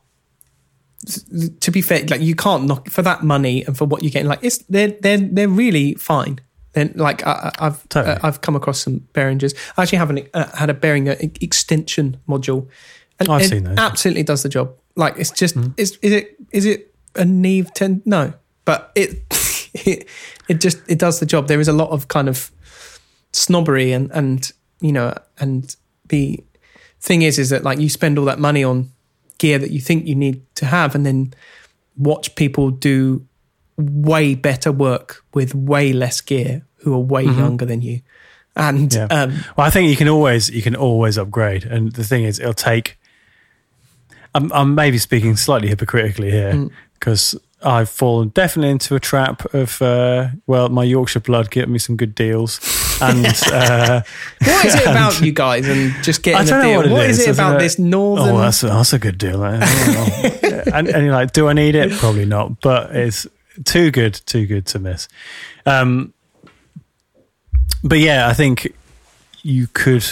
to be fair, like you can't knock for that money and for what you're getting. Like it's they're they're they're really fine. Then like I, I've Totally. uh, I've come across some Behringers. I actually haven't uh, had a Behringer extension module, and I've it seen those. Mm-hmm. absolutely does the job. Like it's just is is it is it a Neve ten? No, but it it it just it does the job. There is a lot of kind of snobbery and and you know and the thing is is that like you spend all that money on gear that you think you need to have and then watch people do way better work with way less gear who are way younger than you and Mm-hmm. Yeah. um Well, I think you can always you can always upgrade, and the thing is, it'll take. I'm, I'm maybe speaking slightly hypocritically here Mm. because I've fallen definitely into a trap of uh, well, my Yorkshire blood getting me some good deals, and uh, what is it about you guys and just getting I don't a know deal what what is is. it about this northern oh, that's that's a good deal. I and, and you're like, do I need it? Probably not, but it's too good, too good to miss. Um, but yeah, I think you could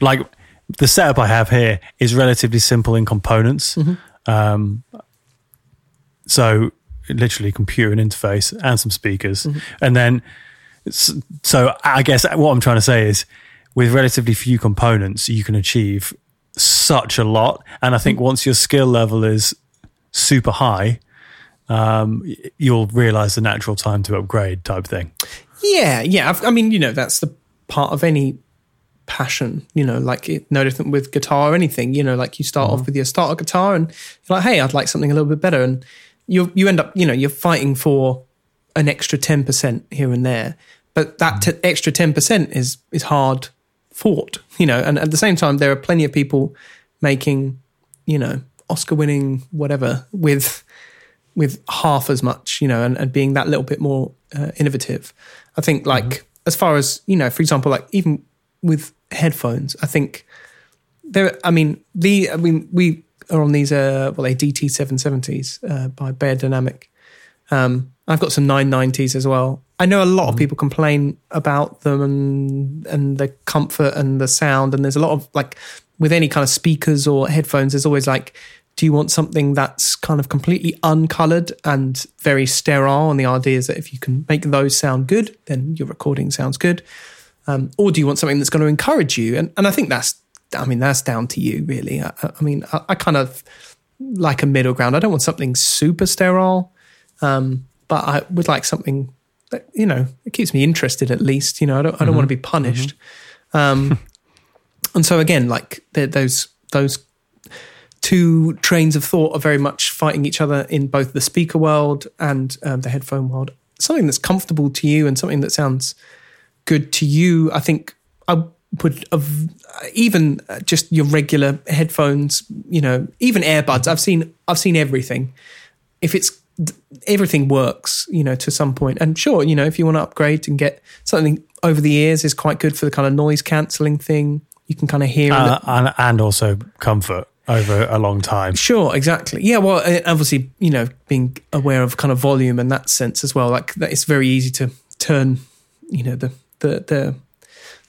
like the setup I have here is relatively simple in components. Um, so literally computer and interface and some speakers, and then so I guess what I'm trying to say is with relatively few components, you can achieve such a lot. And I think once your skill level is super high, um, you'll realize the natural time to upgrade type thing. Yeah, yeah. I've, I mean, you know, that's the part of any passion. You know, like it, no different with guitar or anything. You know, like you start off mm-hmm. with your starter guitar, and you're like, hey, I'd like something a little bit better, and you you end up, you know, you're fighting for an extra ten percent here and there, but that mm-hmm. t- extra ten percent is is hard fought. You know, and at the same time, there are plenty of people making, you know, Oscar-winning whatever with with half as much, you know, and, and being that little bit more uh, innovative. I think, like, mm-hmm. as far as, you know, for example, like even with headphones, I think there, I mean, the, I mean, we are on these, uh, well, they DT 770s uh, by Beyerdynamic. Um, I've got some 990s as well. I know a lot of people complain about them and and the comfort and the sound. And there's a lot of like with any kind of speakers or headphones, there's always like, do you want something that's kind of completely uncolored and very sterile? And the idea is that if you can make those sound good, then your recording sounds good. Um, or do you want something that's going to encourage you? And and I think that's, I mean, that's down to you really. I, I mean, I, I kind of like a middle ground. I don't want something super sterile, um, but I would like something that you know it keeps me interested at least. You know, I don't I don't want to be punished. Um, and so again, like the- those those two trains of thought are very much fighting each other in both the speaker world and um, the headphone world. Something that's comfortable to you and something that sounds good to you. I think I would have even just your regular headphones. You know, even earbuds. I've seen I've seen everything. If it's everything works, you know, to some point. And sure, you know, if you want to upgrade and get something over the ears is quite good for the kind of noise cancelling thing. You can kind of hear. in Uh, and, and also comfort over a long time. Sure, exactly. Yeah, well, obviously, you know, being aware of kind of volume and that sense as well. Like that, it's very easy to turn, you know, the the the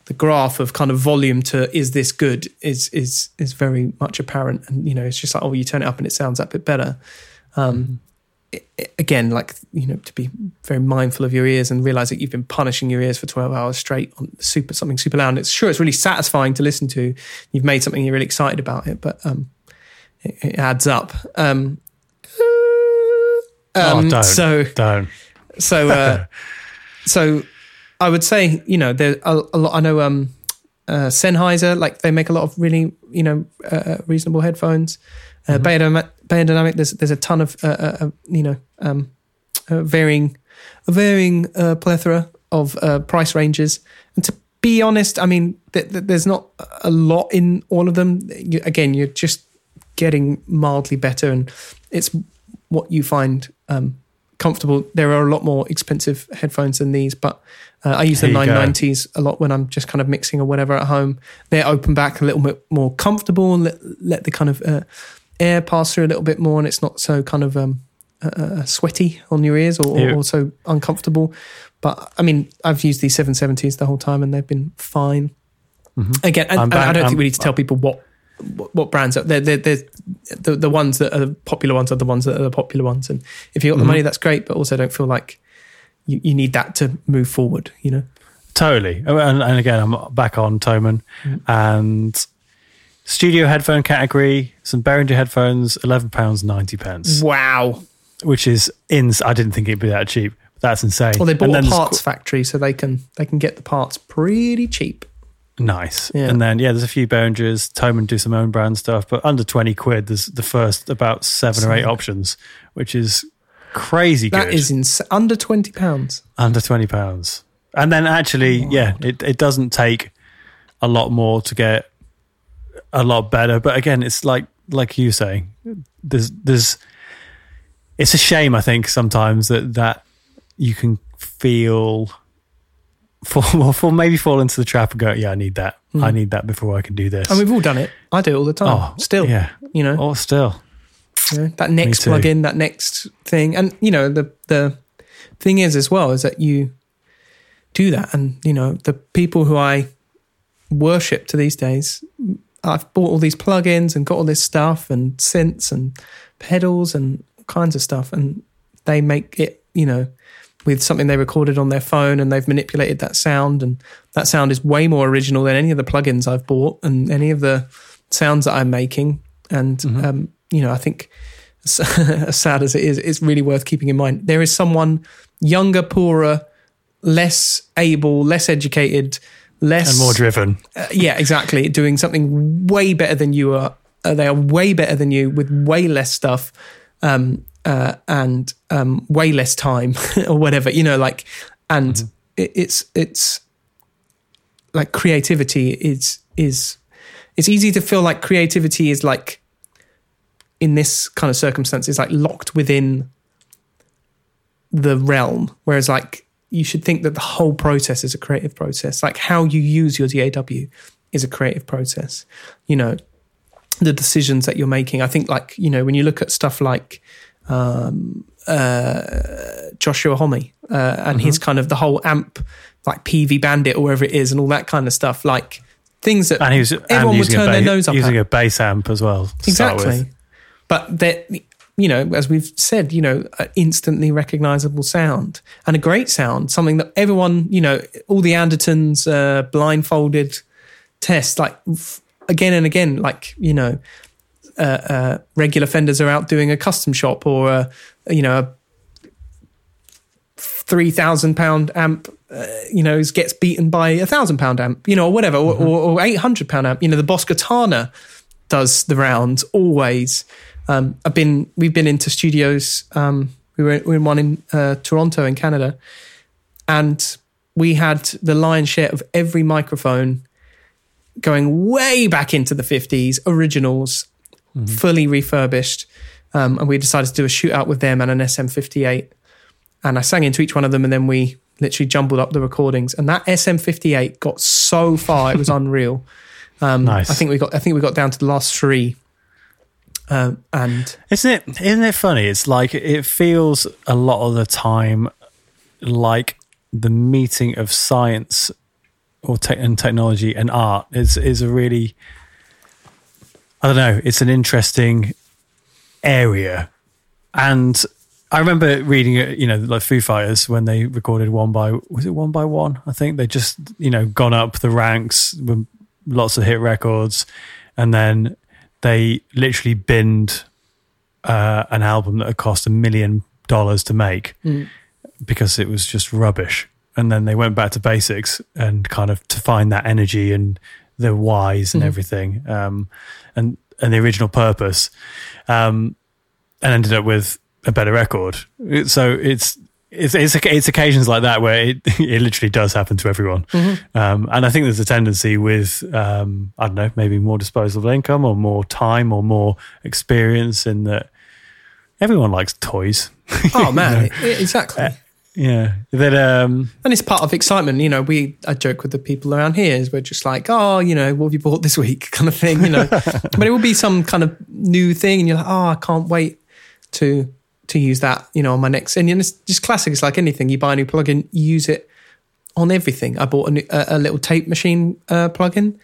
the graph of kind of volume to is this good is is is very much apparent, and you know, it's just like oh, you turn it up and it sounds that bit better. Um, i- i- Again, like you know, to be very mindful of your ears and realize that you've been punishing your ears for twelve hours straight on super something super loud. And it's sure it's really satisfying to listen to. You've made something you're really excited about it, but um, it, it adds up. Um, oh, um, don't. So, don't. so, uh, so, I would say, you know, there a, a lot. I know um, uh, Sennheiser, like they make a lot of really, you know, uh, reasonable headphones. Uh, Mm-hmm. There's there's a ton of, uh, uh, uh, you know, um, uh, varying, a varying uh, plethora of uh, price ranges. And to be be honest, I mean, th- th- there's not a lot in all of them. You, again, you're just getting mildly better, and it's what you find um, comfortable. There are a lot more expensive headphones than these, but uh, I use the Here you go. 990s a lot when I'm just kind of mixing or whatever at home. They're open back, a little bit more comfortable, and let, let the kind of uh, air pass through a little bit more, and it's not so kind of um, uh, uh, sweaty on your ears or, or, or so uncomfortable. But I mean, I've used these 770s the whole time, and they've been fine. Again, I'm back- I don't I'm- think we need to tell people what what, brands are. They're, they're, they're, the the ones that are the popular ones are the ones that are the popular ones. And if you got the mm-hmm. money, that's great. But also, don't feel like you, you need that to move forward. You know. Totally. Oh, And, and again, I'm back on Thomann mm-hmm. and studio headphone category, some Behringer headphones, £11.90, pence, Wow. which is ins. I didn't think it'd be that cheap. That's insane. Well, they bought And a parts factory, so they can they can get the parts pretty cheap. Nice. Yeah. And then, yeah, there's a few Behringers. Thomann do some own brand stuff, but under 20 quid, there's the first about seven or eight options, which is crazy good. That is ins- under twenty pounds. under 20 pounds and then actually oh yeah it, it doesn't take a lot more to get a lot better but again it's like like you say there's there's it's a shame i think sometimes that that you can feel fall, fall maybe fall into the trap and go yeah i need that. I hmm. need that before i can do this. And we've all done it. I do it all the time. Oh, Still, yeah. you know, oh still. You know, that next plugin, that next thing, and you know the the thing is as well is that you do that, and you know the people who I worship to these days, I've bought all these plugins and got all this stuff and synths and pedals and all kinds of stuff, and they make it, you know, with something they recorded on their phone and they've manipulated that sound, and that sound is way more original than any of the plugins I've bought and any of the sounds that I'm making, and um, you know, I think as sad as it is, it's really worth keeping in mind. There is someone younger, poorer, less able, less educated, less and more driven uh, yeah, exactly. Doing something way better than you are. Uh, they are way better than you with way less stuff, um, uh, and um, way less time or whatever. You know, like, and it, it's it's like creativity is is it's easy to feel like creativity is like in this kind of circumstance is like locked within the realm. Whereas like you should think that the whole process is a creative process. Like how you use your DAW is a creative process. You know the decisions that you're making. I think like you know when you look at stuff like um, uh, Joshua Homme uh, and his kind of the whole amp like Peavey Bandit or wherever it is and all that kind of stuff like things that and he was everyone would turn a, their ba- nose up using at. a bass amp as well to start with. Exactly. But that, you know, as we've said, you know, an instantly recognizable sound and a great sound, something that everyone, you know, all the Andertons uh, blindfolded test, like again and again, like, you know, uh, uh, regular fenders are out doing a custom shop or, a, you know, a three thousand pound amp, uh, you know, gets beaten by a thousand pound amp, you know, or whatever, or, or, or eight hundred pound amp. You know, the Boss Katana does the rounds always. Um, I've been, we've been into studios. Um, we were, we were in one in uh, Toronto in Canada, and we had the lion's share of every microphone going way back into the fifties, originals, fully refurbished. Um, and we decided to do a shootout with them and an SM58 and I sang into each one of them, and then we literally jumbled up the recordings. And that SM58 got so far, it was unreal. Um, Nice. I think we got, I think we got down to the last three, um, and Isn't it? Isn't it funny? It's like it feels a lot of the time like the meeting of science or tech and technology and art is is a really I don't know. It's an interesting area, and I remember reading it. You know, like Foo Fighters when they recorded one by was it one by one? I think they just you know gone up the ranks with lots of hit records, and then they literally binned uh, an album that had cost a million dollars to make because it was just rubbish. And then they went back to basics and kind of to find that energy and the whys and everything, um, and and the original purpose, um, and ended up with a better record. So it's it's, it's it's occasions like that where it it literally does happen to everyone, um, and I think there's a tendency with um, I don't know maybe more disposable income or more time or more experience in that everyone likes toys. Oh man, e- exactly. Yeah, that um, And it's part of excitement, you know. We I joke with the people around here is we're just like, oh, you know, what have you bought this week, kind of thing, you know. but it will be some kind of new thing, and you're like, oh, I can't wait to to use that, you know, on my next. And it's just classic. It's like anything. You buy a new plugin, you use it on everything. I bought a, new, a, a little tape machine uh, plugin.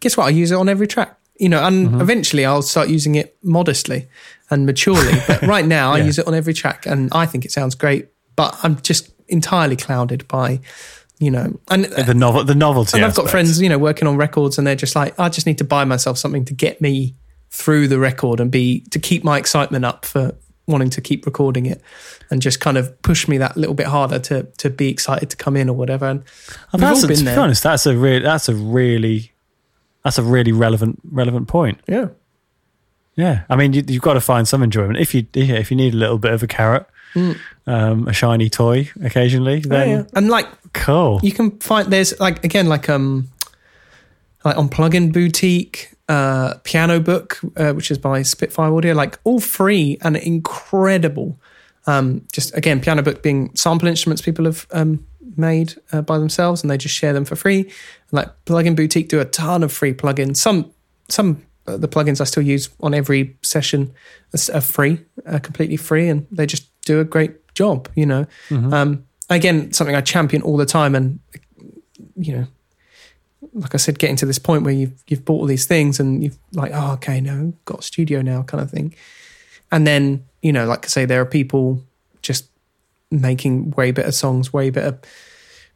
Guess what? I use it on every track. You know, and eventually I'll start using it modestly and maturely. But right now, I use it on every track, and I think it sounds great. But I'm just entirely clouded by, you know, and the novel the novelty. and I've got friends, you know, working on records, and they're just like, I just need to buy myself something to get me through the record and be to keep my excitement up for wanting to keep recording it, and just kind of push me that little bit harder to to be excited to come in or whatever. And I've all a, been to there. be honest, that's a real that's a really that's a really relevant relevant point. Yeah, Yeah, I mean, you, you've got to find some enjoyment. If you yeah, if you need a little bit of a carrot, um, a shiny toy occasionally, then Mm. yeah, and like cool. you can find there's like again like um like on plugin boutique uh piano book uh, which is by spitfire audio like all free and incredible um just again piano book being sample instruments people have um made uh, by themselves and they just share them for free like plugin boutique do a ton of free plugins some some the plugins i still use on every session are free uh, completely free and they just do a great job you know? Um again something i champion all the time and you know like i said getting to this point where you've you've bought all these things and you've like oh okay no got a studio now kind of thing. And then you know like i say there are people just making way better songs way better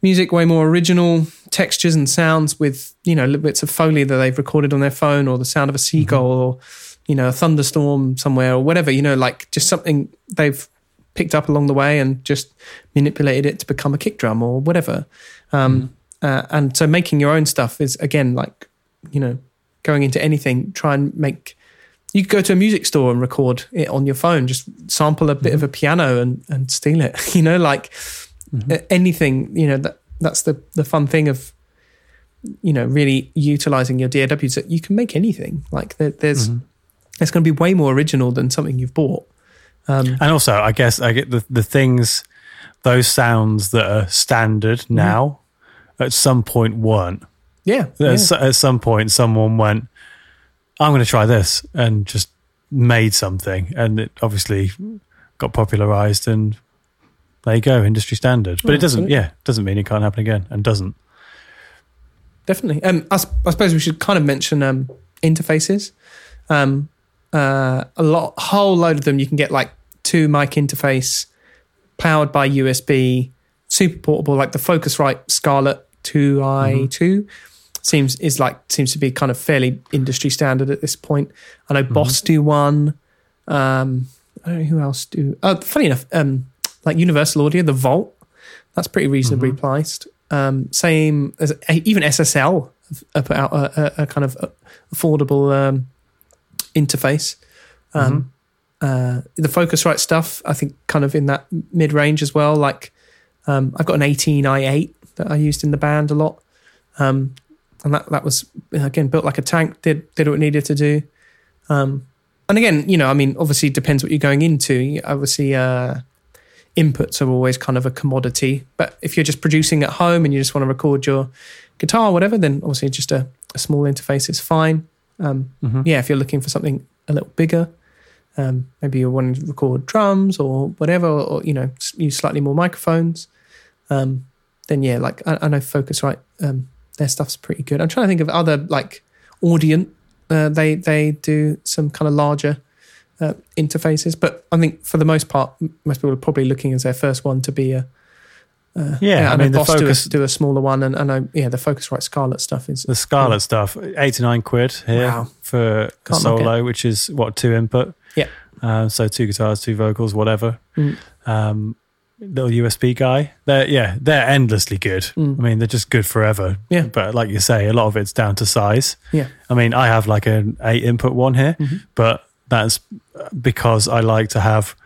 music way more original textures and sounds with you know little bits of foley that they've recorded on their phone or the sound of a seagull or you know a thunderstorm somewhere or whatever you know like just something they've picked up along the way and just manipulated it to become a kick drum or whatever. Um, uh, and so making your own stuff is again like you know going into anything try and make you could go to a music store and record it on your phone just sample a bit of a piano and, and steal it you know like uh, anything you know that that's the the fun thing of you know really utilizing your DAWs that you can make anything like there, there's it's going to be way more original than something you've bought um, And also, I guess I get the the things, those sounds that are standard Mm-hmm. now, at some point weren't. yeah, yeah. s- at some point, someone went, "I'm going to try this," and just made something, and it obviously got popularized, and there you go, industry standard. But Yeah, it doesn't, absolutely. yeah, doesn't mean it can't happen again, and doesn't. definitely. Um, I, I suppose we should kind of mention um, interfaces. Um, uh, a lot, whole load of them. You can get like two mic interface, powered by USB, super portable, like the Focusrite Scarlett Two I Two. Seems is like seems to be kind of fairly industry standard at this point. I know Boss do one. Um, I don't know who else do. Oh, funny enough, um, like Universal Audio, the Volt, that's pretty reasonably priced. Um, same as even SSL put out a, a, a kind of affordable um, interface. Um, uh, the Focusrite stuff, I think, kind of in that mid range as well. Like um, I've got an 18i8 that I used in the band a lot, um, and that that was again built like a tank. Did did what it needed to do. Um, and again, you know, I mean, obviously it depends what you're going into. Obviously, uh, inputs are always kind of a commodity. But if you're just producing at home and you just want to record your guitar or whatever, then obviously just a, a small interface is fine. Um, Yeah, if you're looking for something a little bigger, um, maybe you're wanting to record drums or whatever, or, you know, use slightly more microphones, um, then yeah, like I, I know Focusrite, um, their stuff's pretty good. I'm trying to think of other like Audient. Uh, they they do some kind of larger uh, interfaces, but I think for the most part, most people are probably looking as their first one to be a. Uh, Yeah, I know mean, the Boss do a- do, a, smaller one, and I know yeah, the Focusrite Scarlett stuff is The Scarlett stuff, eighty nine quid here Wow. for a Can't solo, which is what two input. Yeah. Uh, so two guitars, two vocals, whatever. Mm. Um, little USB guy. They're yeah, they're endlessly good. Mm. I mean, they're just good forever. Yeah. But like you say, a lot of it's down to size. Yeah. I mean, I have like an eight input one here, Mhm. but that's because I like to have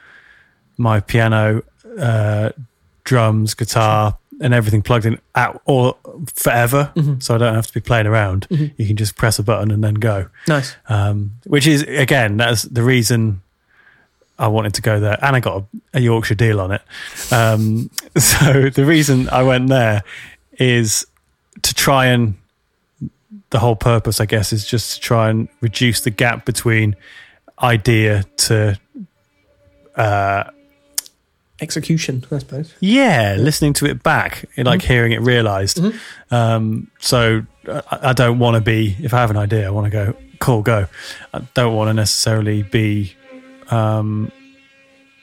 my piano uh, drums, guitar, and everything plugged in out or forever. Mm-hmm. So I don't have to be playing around. You can just press a button and then go. Nice. Um, which is again, that's the reason I wanted to go there, and I got a, a Yorkshire deal on it. Um, so the reason I went there is to try and the whole purpose, I guess, is just to try and reduce the gap between idea to uh, Execution, I suppose. yeah, listening to it back, like hearing it realized. Um, so I, I don't want to be, if I have an idea, I want to go, cool, go. I don't want to necessarily be um,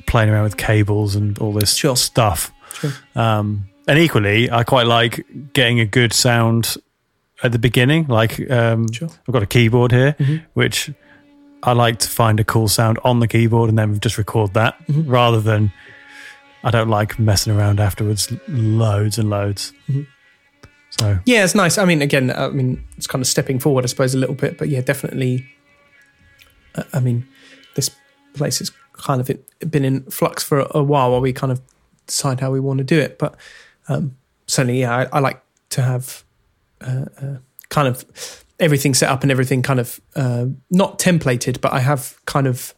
playing around with cables and all this Sure. stuff. Sure. Um, and equally, I quite like getting a good sound at the beginning. Like um, Sure. I've got a keyboard here, Mhm. which I like to find a cool sound on the keyboard and then just record that Mhm. rather than I don't like messing around afterwards loads and loads. Mhm. So Yeah, it's nice. I mean, again, I mean, it's kind of stepping forward, I suppose, a little bit, but yeah, definitely. uh, I mean, this place has kind of been in flux for a while while we kind of decide how we want to do it. But um, certainly, yeah, I, I like to have uh, uh, kind of everything set up and everything kind of uh, not templated, but I have kind of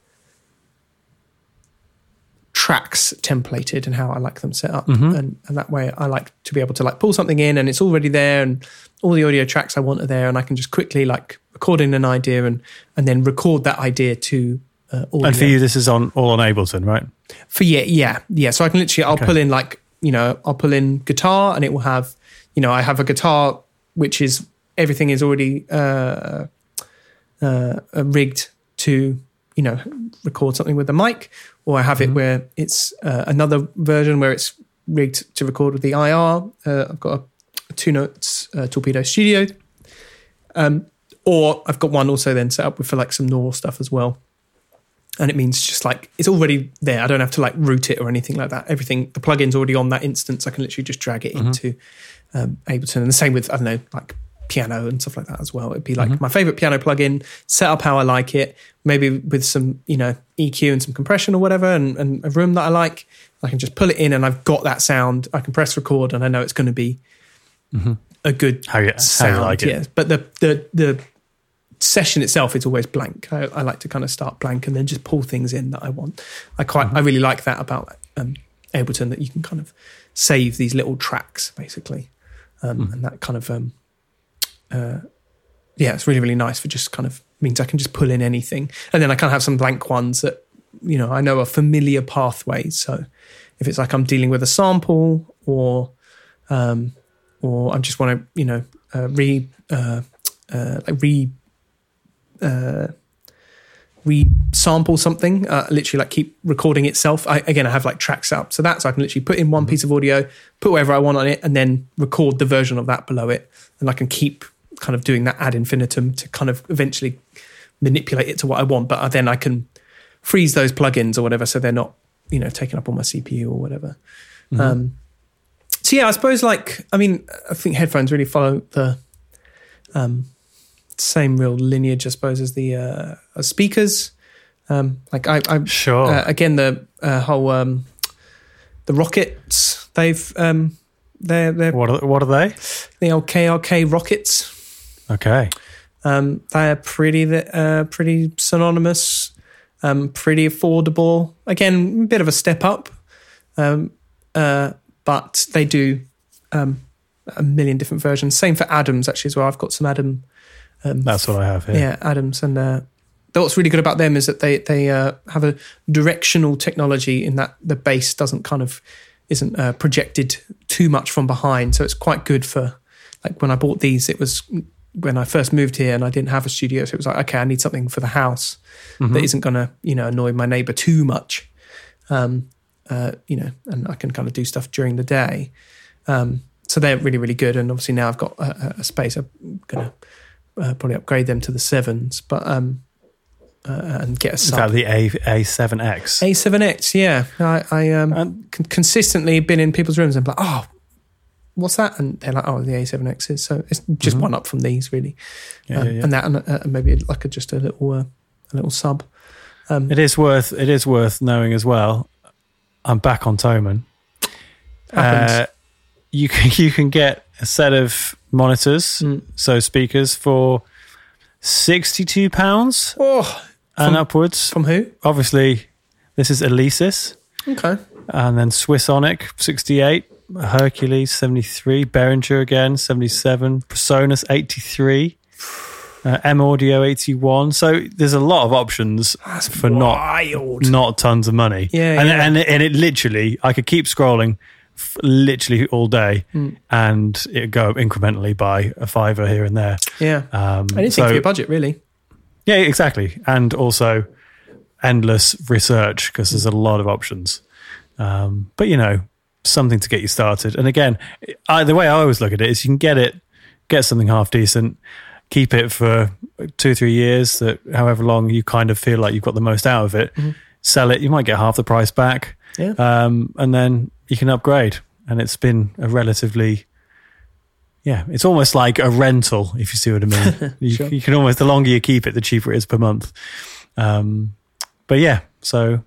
tracks templated and how I like them set up. Mhm. And, and that way I like to be able to like pull something in and it's already there and all the audio tracks I want are there and I can just quickly like record in an idea and, and then record that idea to uh, audio. and for you, this is on all on Ableton, right? For yeah, yeah, yeah. So I can literally, I'll Okay. pull in like, you know, I'll pull in guitar, and it will have, you know, I have a guitar which is everything is already uh, uh, uh, rigged to, you know, record something with the mic, or I have it where it's uh, another version where it's rigged to record with the IR. Uh, I've got a, a two notes uh, torpedo studio, um, or I've got one also then set up with for like some neural stuff as well and it means just like it's already there. I don't have to like route it or anything like that. Everything the plugin's already on that instance. I can literally just drag it into um, Ableton, and the same with I don't know like piano and stuff like that as well. It'd be like my favorite piano plugin, set up how I like it, maybe with some you know EQ and some compression or whatever, and, and a room that I like. I can just pull it in, and I've got that sound. I can press record, and I know it's going to be a good How you, how sound. you like it? Yeah, but the the the session itself is always blank. I, I like to kind of start blank and then just pull things in that I want. I quite Mm-hmm. I really like that about um, Ableton that you can kind of save these little tracks basically, um, Hmm. and that kind of um, uh, yeah, it's really really nice for just kind of means I can just pull in anything, and then I kind of have some blank ones that you know I know are familiar pathways. So if it's like I'm dealing with a sample or um, or I just want to you know uh, re uh, uh, like re uh, re sample something, uh, literally like keep recording itself. I, again, I have like tracks up, so that so I can literally put in one piece of audio, put whatever I want on it, and then record the version of that below it, and I can keep kind of doing that ad infinitum to kind of eventually manipulate it to what I want. But then I can freeze those plugins or whatever, so they're not you know taking up all my CPU or whatever. Um, so yeah, I suppose like I mean I think headphones really follow the um, same real lineage, I suppose, as the uh, as speakers. Um, like I, I Sure. uh, again the uh, whole um, the rockets they've um, they're they're what are, what are they? the old KRK rockets. Okay. Um, they're pretty uh, pretty synonymous, um, pretty affordable. Again, a bit of a step up, um, uh, but they do um, a million different versions. Same for Adams actually as well. I've got some Adam. Um, That's what I have here. yeah, Adams, and uh, what's really good about them is that they they uh, have a directional technology in that the bass doesn't kind of isn't uh, projected too much from behind, so it's quite good for like when I bought these. It was when I first moved here and I didn't have a studio, so it was like okay, I need something for the house Mm-hmm. that isn't going to you know annoy my neighbor too much, um, uh, you know, and I can kind of do stuff during the day. Um, so they're really really good, and obviously now I've got a, a- space. I'm gonna uh, probably upgrade them to the sevens, but um, uh, and get a Is that the A A7X? A7X, yeah. I, I um, con- consistently been in people's rooms and be like, oh, what's that? And they're like, oh, the A7X is. So it's just one up from these, really. Mm-hmm. Yeah, Um, yeah, yeah. And that, and uh, maybe like a, just a little, uh, a little sub. Um, It is worth it is worth knowing as well. I'm back on Thomann. Uh, you can you can get a set of monitors, Mm. so speakers for sixty two pounds oh, and From- upwards. from who? Obviously, this is Alesis, Okay. and then Swissonic sixty eight, Hercules seventy three, Behringer again seventy seven, Presonus eighty three. Uh, M Audio 81. So there's a lot of options for not wild. not not tons of money. Yeah, and, yeah. and and it literally, I could keep scrolling, f- literally all day, Hmm. and it go incrementally by a fiver here and there. Yeah. Um, Anything so- for your budget, really. yeah, exactly, and also endless research because there's a lot of options. Um, but you know, something to get you started. And again, I, the way I always look at it is, you can get it, get something half decent. Keep it for two, three years, that however long you kind of feel like you've got the most out of it. Sell it, you might get half the price back. Yeah. um, and then you can upgrade. And it's been a relatively, yeah, it's almost like a rental, if you see what I mean. you, Sure. you can almost, the longer you keep it, the cheaper it is per month. Um, but yeah, so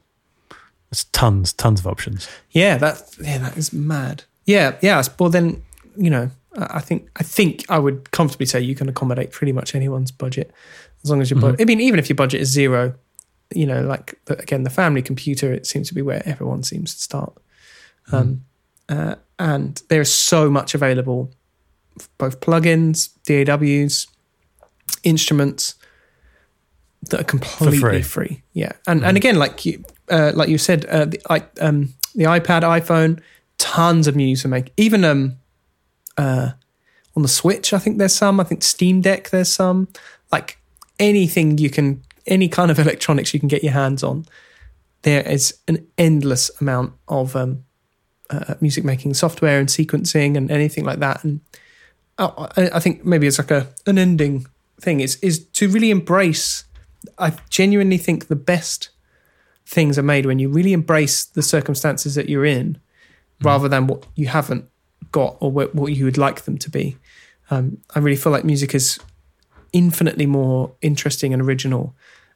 it's tons, tons of options. Yeah, that yeah, that is mad. Yeah, yeah. Well, then you know, I think I think I would comfortably say you can accommodate pretty much anyone's budget as long as your budget. I mean, even if your budget is zero, you know, like the, again, the family computer, it seems to be where everyone seems to start. Um, uh, and there is so much available, both plugins, DAWs, instruments that are completely free. free. Yeah, and and again, like you, uh, like you said, uh, the um, the iPad, iPhone, tons of music for make. Even um, uh, on the Switch, I think there's some. I think Steam Deck, there's some. Like anything you can, any kind of electronics you can get your hands on, there is an endless amount of um, uh, music making software and sequencing and anything like that. And I, I I think maybe it's like a an ending thing is is to really embrace. I genuinely think the best things are made when you really embrace the circumstances that you're in, rather than what you haven't got or what, what you would like them to be. Um, I really feel like music is infinitely more interesting and original.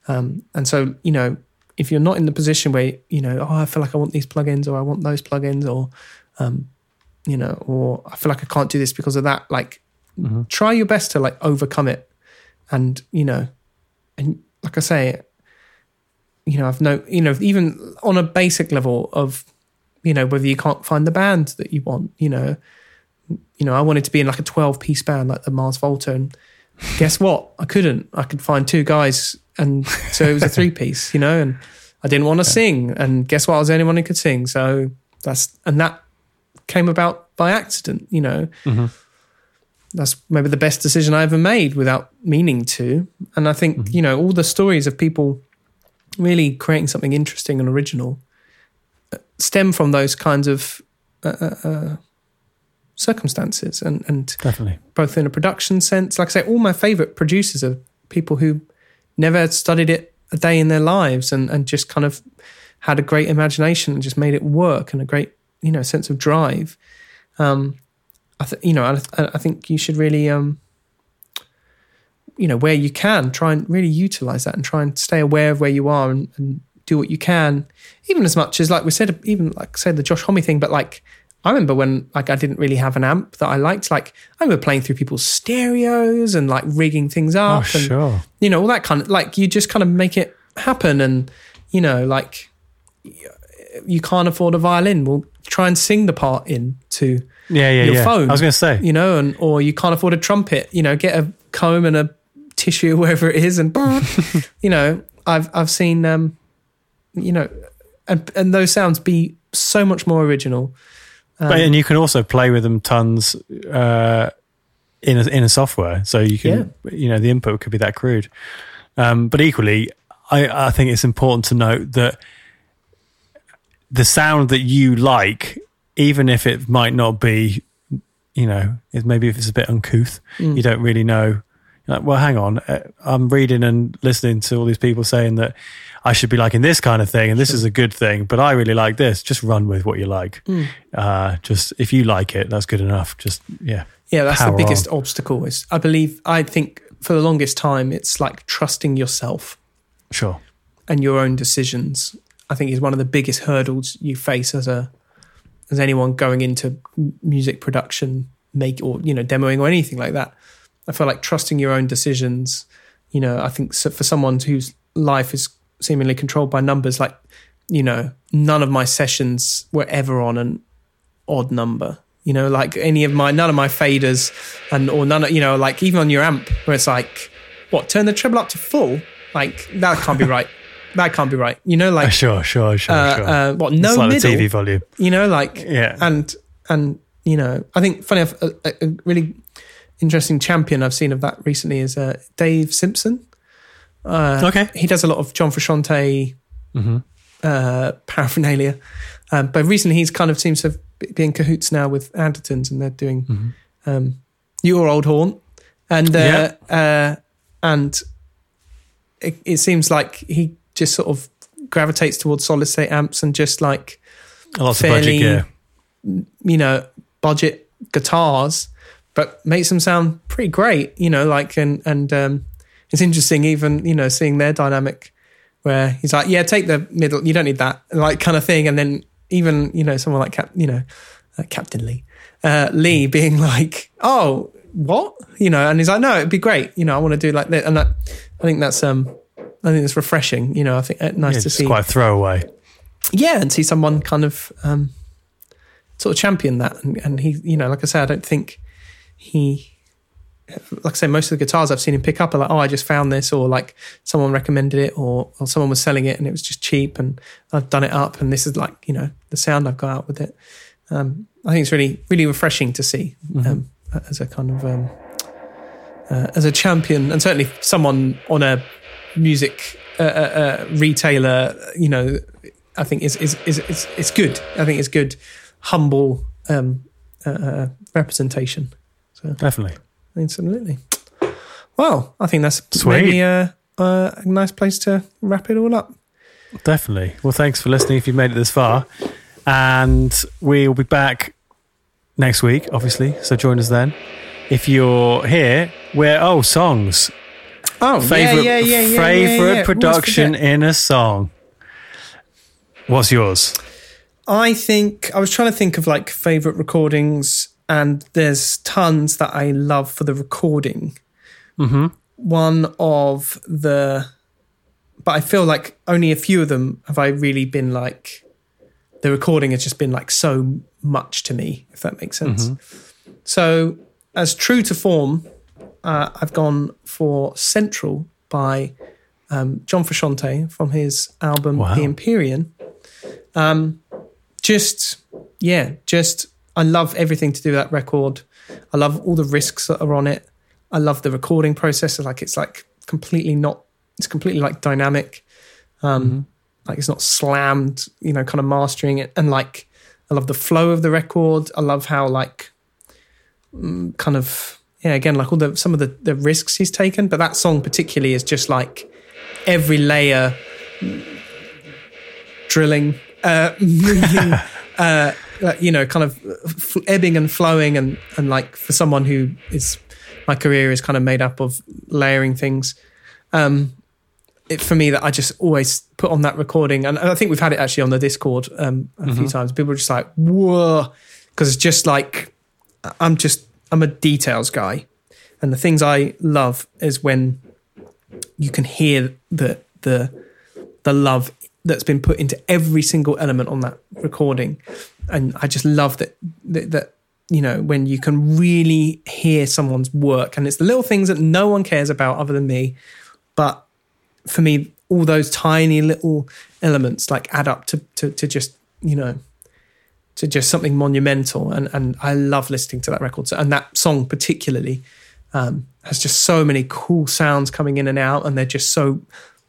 Um, and so, you know, if you're not in the position where, you know, oh, I feel like I want these plugins or I want those plugins or, um, you know, or I feel like I can't do this because of that, like try your best to like overcome it. And, you know, and like I say, you know, I've no, you know, even on a basic level of, you know, whether you can't find the band that you want, you know, you know, I wanted to be in like a 12 piece band like the Mars Volta and guess what? I couldn't. I could find two guys and so it was a three piece, you know, and I didn't want to sing and guess what? I was the only one who could sing. So that's, and that came about by accident, you know. Mm-hmm. That's maybe the best decision I ever made without meaning to. And I think, mm-hmm. you know, all the stories of people really creating something interesting and original uh, stem from those kinds of uh, uh, uh, circumstances and, and Definitely. both in a production sense. Like I say, all my favorite producers are people who never studied it a day in their lives and, and just kind of had a great imagination and just made it work and a great, you know, sense of drive. Um, I th- you know, I, I think you should really, um, you know, where you can try and really utilize that and try and stay aware of where you are and, and do what you can, even as much as like we said, even like say the Josh Homme thing, but like I remember when like I didn't really have an amp that I liked. Like I remember playing through people's stereos and like rigging things Oh, up and sure. you know all that kind of like you just kind of make it happen and you know like you can't afford a violin. Well, try and sing the part in to Yeah, yeah, your yeah. phone. I was going to say. you know, and or you can't afford a trumpet. You know, get a comb and a tissue wherever it is, and you know, I've I've seen um, you know, and and those sounds be so much more original. but, and you can also play with them tons uh, in a, in a software, so you can you know the input could be that crude. Um, but equally, I, I think it's important to note that the sound that you like, even if it might not be, you know, maybe if it's a bit uncouth, you don't really know. Like, well, hang on, uh, I'm reading and listening to all these people saying that I should be liking this kind of thing, and this is a good thing, but I really like this. Just run with what you like. Uh, just if you like it, that's good enough. Just yeah, Yeah, that's the biggest obstacle. Is I believe I think for the longest time it's like trusting yourself sure. and your own decisions. I think is one of the biggest hurdles you face as a as anyone going into music production, make or you know demoing or anything like that. I feel like trusting your own decisions. You know, I think so for someone whose life is seemingly controlled by numbers, like you know, none of my sessions were ever on an odd number. You know, like any of my none of my faders and or none of you know, like even on your amp where it's like, what turn the treble up to full? Like that can't be right. That can't be right. You know, like sure, sure, sure, uh, sure. uh, what no it's like middle. TV volume. You know, like Yeah. and and you know, I think funny enough, a- a really interesting champion I've seen of that recently is uh, Dave Simpson. Uh, Okay. he does a lot of John Frusciante uh, paraphernalia, um, but recently he's kind of seems to be in cahoots now with Andertons, and they're doing um, your old haunt, and uh, uh, and it, it seems like he just sort of gravitates towards solid state amps and just like Lots of budget fairly- gear. you know, budget guitars, but makes them sound pretty great, you know, like, and, and, um, it's interesting even, you know, seeing their dynamic where he's like, yeah, take the middle, you don't need that, like kind of thing. And then even, you know, someone like Cap, you know, uh, Captain Lee, uh, Lee being like, oh, what? You know, and he's like, no, it'd be great. You know, I want to do like that. And that, I think that's, um, I think it's refreshing, you know, I think uh, nice Yeah, to it's see quite a throwaway. yeah, and see someone kind of um, sort of champion that. And, and he, you know, like I say, I don't think he, like I say, most of the guitars I've seen him pick up are like, oh, I just found this, or like someone recommended it, or, or someone was selling it and it was just cheap, and I've done it up, and this is like, you know, the sound I've got out with it. Um, I think it's really, really refreshing to see um, as a kind of um, uh, as a champion, and certainly someone on a music uh, uh, uh, retailer, you know, I think is is is is it's good. I think it's good, humble um, uh. Definitely. Absolutely. Well, I think that's Sweet. maybe a, a nice place to wrap it all up. Definitely. Well, thanks for listening if you've made it this far. And we'll be back next week, obviously. So join us then. If you're here, we're, oh, songs. Oh, Favorite, yeah, yeah, yeah, favorite production in a song. What's yours? I think I was trying to think of like favorite recordings, and there's tons that I love for the recording. Mm-hmm. One of the, but I feel like only a few of them have I really been like, the recording has just been like so much to me, if that makes sense. So, as true to form, uh, I've gone for Central by um, John Frusciante from his album Wow. The Empyrean. Um, just, yeah, just, I love everything to do with that record. I love all the risks that are on it. I love the recording process. Like, it's like completely not, it's completely like dynamic. Um, Like, it's not slammed, you know, kind of mastering it. And like, I love the flow of the record. I love how, like, mm, kind of, yeah, again, like all the, some of the, the risks he's taken. But that song particularly is just like every layer drilling, uh, moving, uh, you know, kind of f- ebbing and flowing, and and like for someone who is my career is kind of made up of layering things. Um, it for me that I just always put on that recording, and I think we've had it actually on the Discord um, a few times. People are just like, "Whoa," because it's just like I'm just I'm a details guy, and the things I love is when you can hear the the the love that's been put into every single element on that recording and i just love that that, that you know when you can really hear someone's work and it's the little things that no one cares about other than me. But for me all those tiny little elements like add up to to, to just you know to just something monumental. And and i love listening to that record. So, and that song particularly um, has just so many cool sounds coming in and out, and they're just so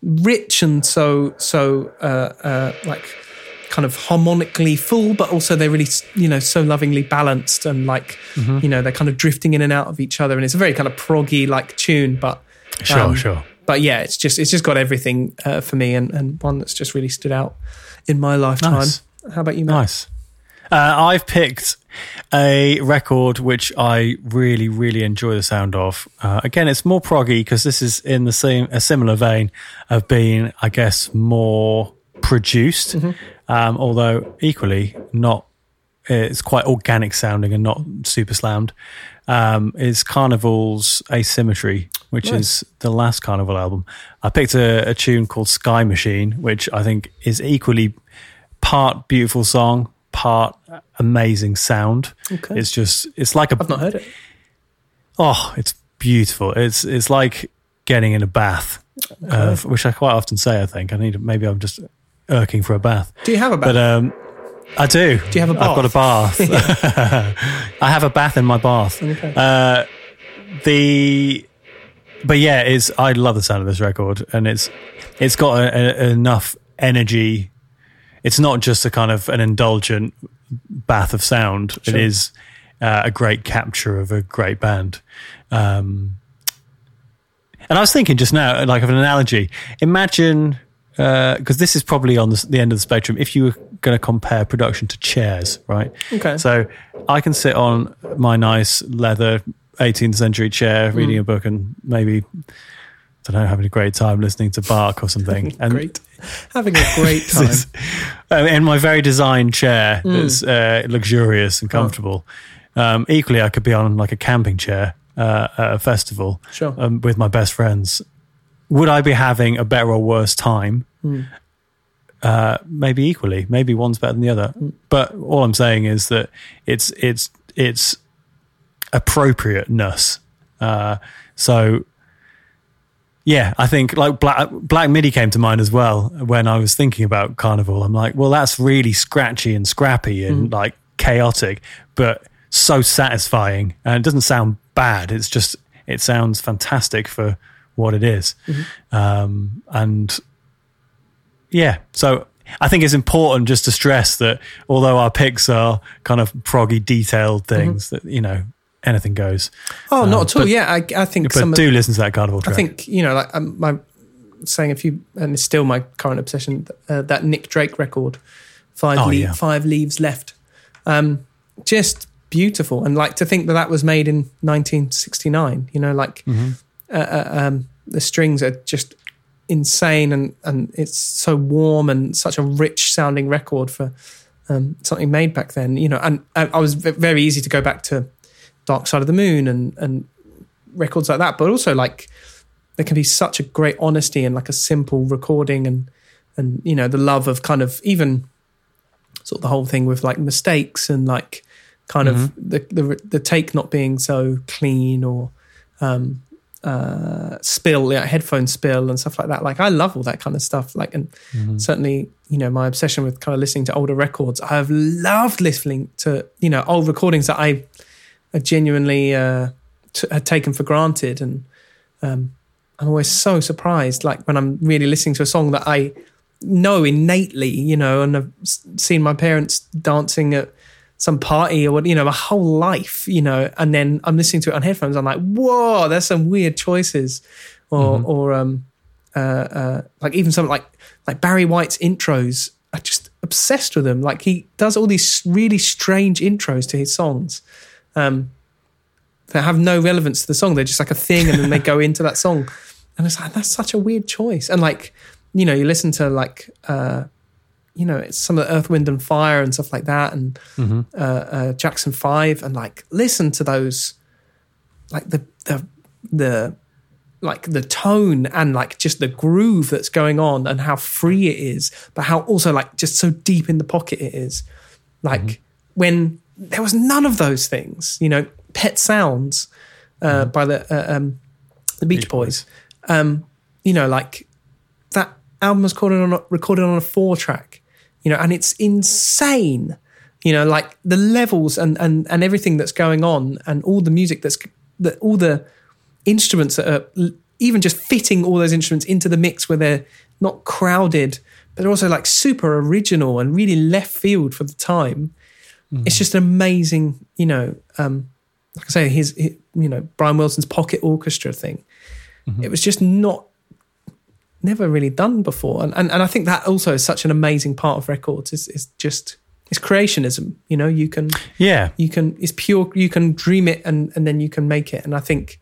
rich and so so uh, uh, like kind of harmonically full, but also they're really you know so lovingly balanced and like you know they're kind of drifting in and out of each other, and it's a very kind of proggy like tune, but Sure, um, sure. But yeah, it's just it's just got everything uh, for me, and and one that's just really stood out in my lifetime. Nice. How about you, Matt? Nice. Uh, I've picked a record which I really, really enjoy the sound of. Uh, again, it's more proggy because this is in the same a similar vein of being, I guess, more produced, um, although equally not it's quite organic sounding and not super slammed. Um, is Karnivool's Asymmetry, which Nice. is the last Karnivool album. I picked a, a tune called Sky Machine, which I think is equally part beautiful song, part amazing sound. Okay. It's just it's like a I've not heard it. oh, it's beautiful. It's it's like getting in a bath, uh, which I quite often say. I think I need maybe I'm just irking for a bath. Do you have a bath? But um, I do. Do you have a bath? I've got a bath. I have a bath in my bath. Okay. Uh, the, but yeah, it's I love the sound of this record, and it's it's got a, a, enough energy. It's not just a kind of an indulgent bath of sound. Sure. It is uh, a great capture of a great band. Um, and I was thinking just now, like of an analogy. Imagine, because this is probably on the, the end of the spectrum. If you were going to compare production to chairs, right? Okay. So I can sit on my nice leather 18th century chair, reading Mm. a book, and maybe I don't know, having a great time listening to Bach or something. And great. Having a great time. uh, in my very designed chair Mm. that's uh, luxurious and Oh. comfortable. Um, equally, I could be on like a camping chair uh, at a festival Sure. um, with my best friends. Would I be having a better or worse time? Mm. Uh, maybe equally. Maybe one's better than the other. Mm. But all I'm saying is that it's it's it's appropriateness. Uh, so yeah, I think like Black Black Midi came to mind as well when I was thinking about Karnivool. I'm like, well, that's really scratchy and scrappy and Mm. like chaotic, but so satisfying. And it doesn't sound bad. It's just it sounds fantastic for what it is. Mm-hmm. Um, and yeah, so I think it's important just to stress that although our picks are kind of proggy, detailed things, that you know anything goes. oh, um, not at all. but- yeah, I, I think But some of, do listen to that Karnivool track. I think you know, like um, my saying a few, and it's still my current obsession. Uh, that Nick Drake record, five Oh, Le- yeah. five leaves left, um, just beautiful. And like to think that that was made in 1969. You know, like Mhm. Uh, uh, um, the strings are just insane, and and it's so warm and such a rich sounding record for um, something made back then. You know, and I, I was very easy to go back to Dark Side of the Moon and and records like that, but also like there can be such a great honesty and like a simple recording and and you know the love of kind of even sort of the whole thing with like mistakes and like kind of the, the the take not being so clean or um uh spill yeah headphone spill and stuff like that. Like i love all that kind of stuff. Like and certainly you know my obsession with kind of listening to older records. I've loved listening to you know old recordings that i I genuinely uh, t- had taken for granted, and um, I'm always so surprised. Like when I'm really listening to a song that I know innately, you know, and I've s- seen my parents dancing at some party or what, you know, my whole life, you know, and then I'm listening to it on headphones. I'm like, whoa, there's some weird choices, or or um, uh, uh, like even something like like Barry White's intros. I just obsessed with them. Like he does all these really strange intros to his songs um, that have no relevance to the song. They're just like a thing, and then they go into that song, and it's like that's such a weird choice. And like, you know, you listen to like, uh, you know, it's some of the Earth, Wind, and Fire and stuff like that, and Mhm. uh, uh, Jackson Five, and like listen to those, like the the the like the tone and like just the groove that's going on and how free it is, but how also like just so deep in the pocket it is. Like when there was none of those things, you know, Pet Sounds uh, by the uh, um, the Beach Beach Boys. Um, you know, like that album was recorded on a, recorded on a four track, you know, and it's insane. You know, like the levels and and and everything that's going on, and all the music that's that all the instruments that are even just fitting all those instruments into the mix where they're not crowded, but they're also like super original and really left field for the time. It's just an amazing, you know, um, like I say, his, hi- you know, Brian Wilson's pocket orchestra thing. It was just not, never really done before. And, and, and I think that also is such an amazing part of records is, is just, it's creationism. You know, you can, Yeah, you can it's pure you can dream it and and then you can make it and i think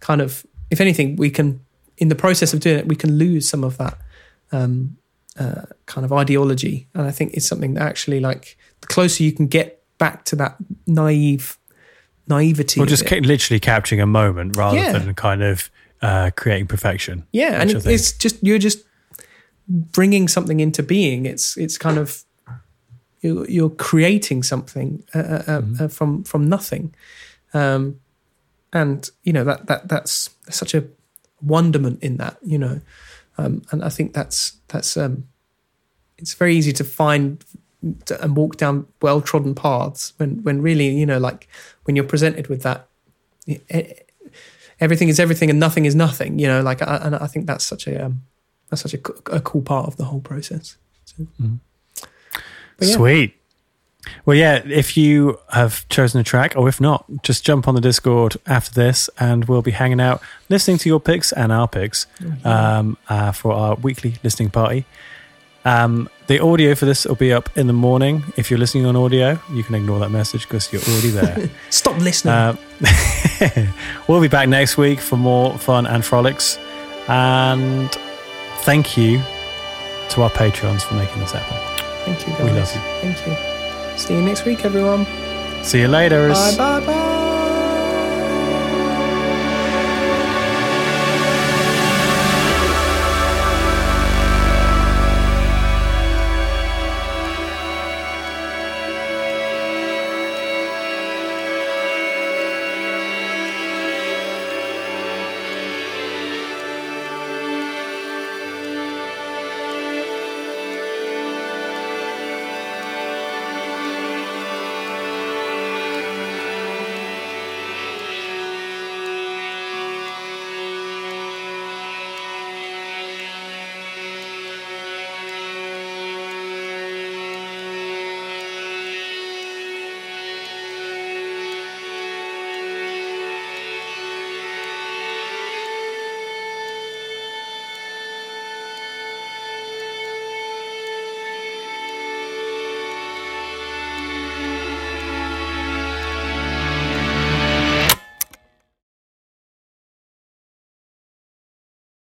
kind of if anything we can in the process of doing it we can lose some of that um uh, kind of ideology and i think it's something that actually like the closer you can get back to that naive naivety. Or just ca- literally capturing a moment rather Yeah. than kind of uh, creating perfection. yeah, and which I it- think- it's just you're just bringing something into being. It's it's kind of you're, you're creating something uh, uh, uh, Mm-hmm. uh, from from nothing, um, and you know that that that's such a wonderment in that. You know, um, and I think that's that's um, it's very easy to find and walk down well trodden paths when when really you know like when you're presented with that. Everything is everything, and nothing is nothing. You know, like, I, and I think that's such a um, that's such a, a cool part of the whole process. So, but yeah. Sweet. Well, yeah, if you have chosen a track, or if not, just jump on the Discord after this and we'll be hanging out, listening to your picks and our picks um, uh, for our weekly listening party. Um, the audio for this will be up in the morning. If you're listening on audio, you can ignore that message because you're already there. Stop listening. Um, we'll be back next week for more fun and frolics. And thank you to our Patreons for making this happen. Thank you, guys. we love you. Thank you. See you next week, everyone. See you later. Bye, bye, bye.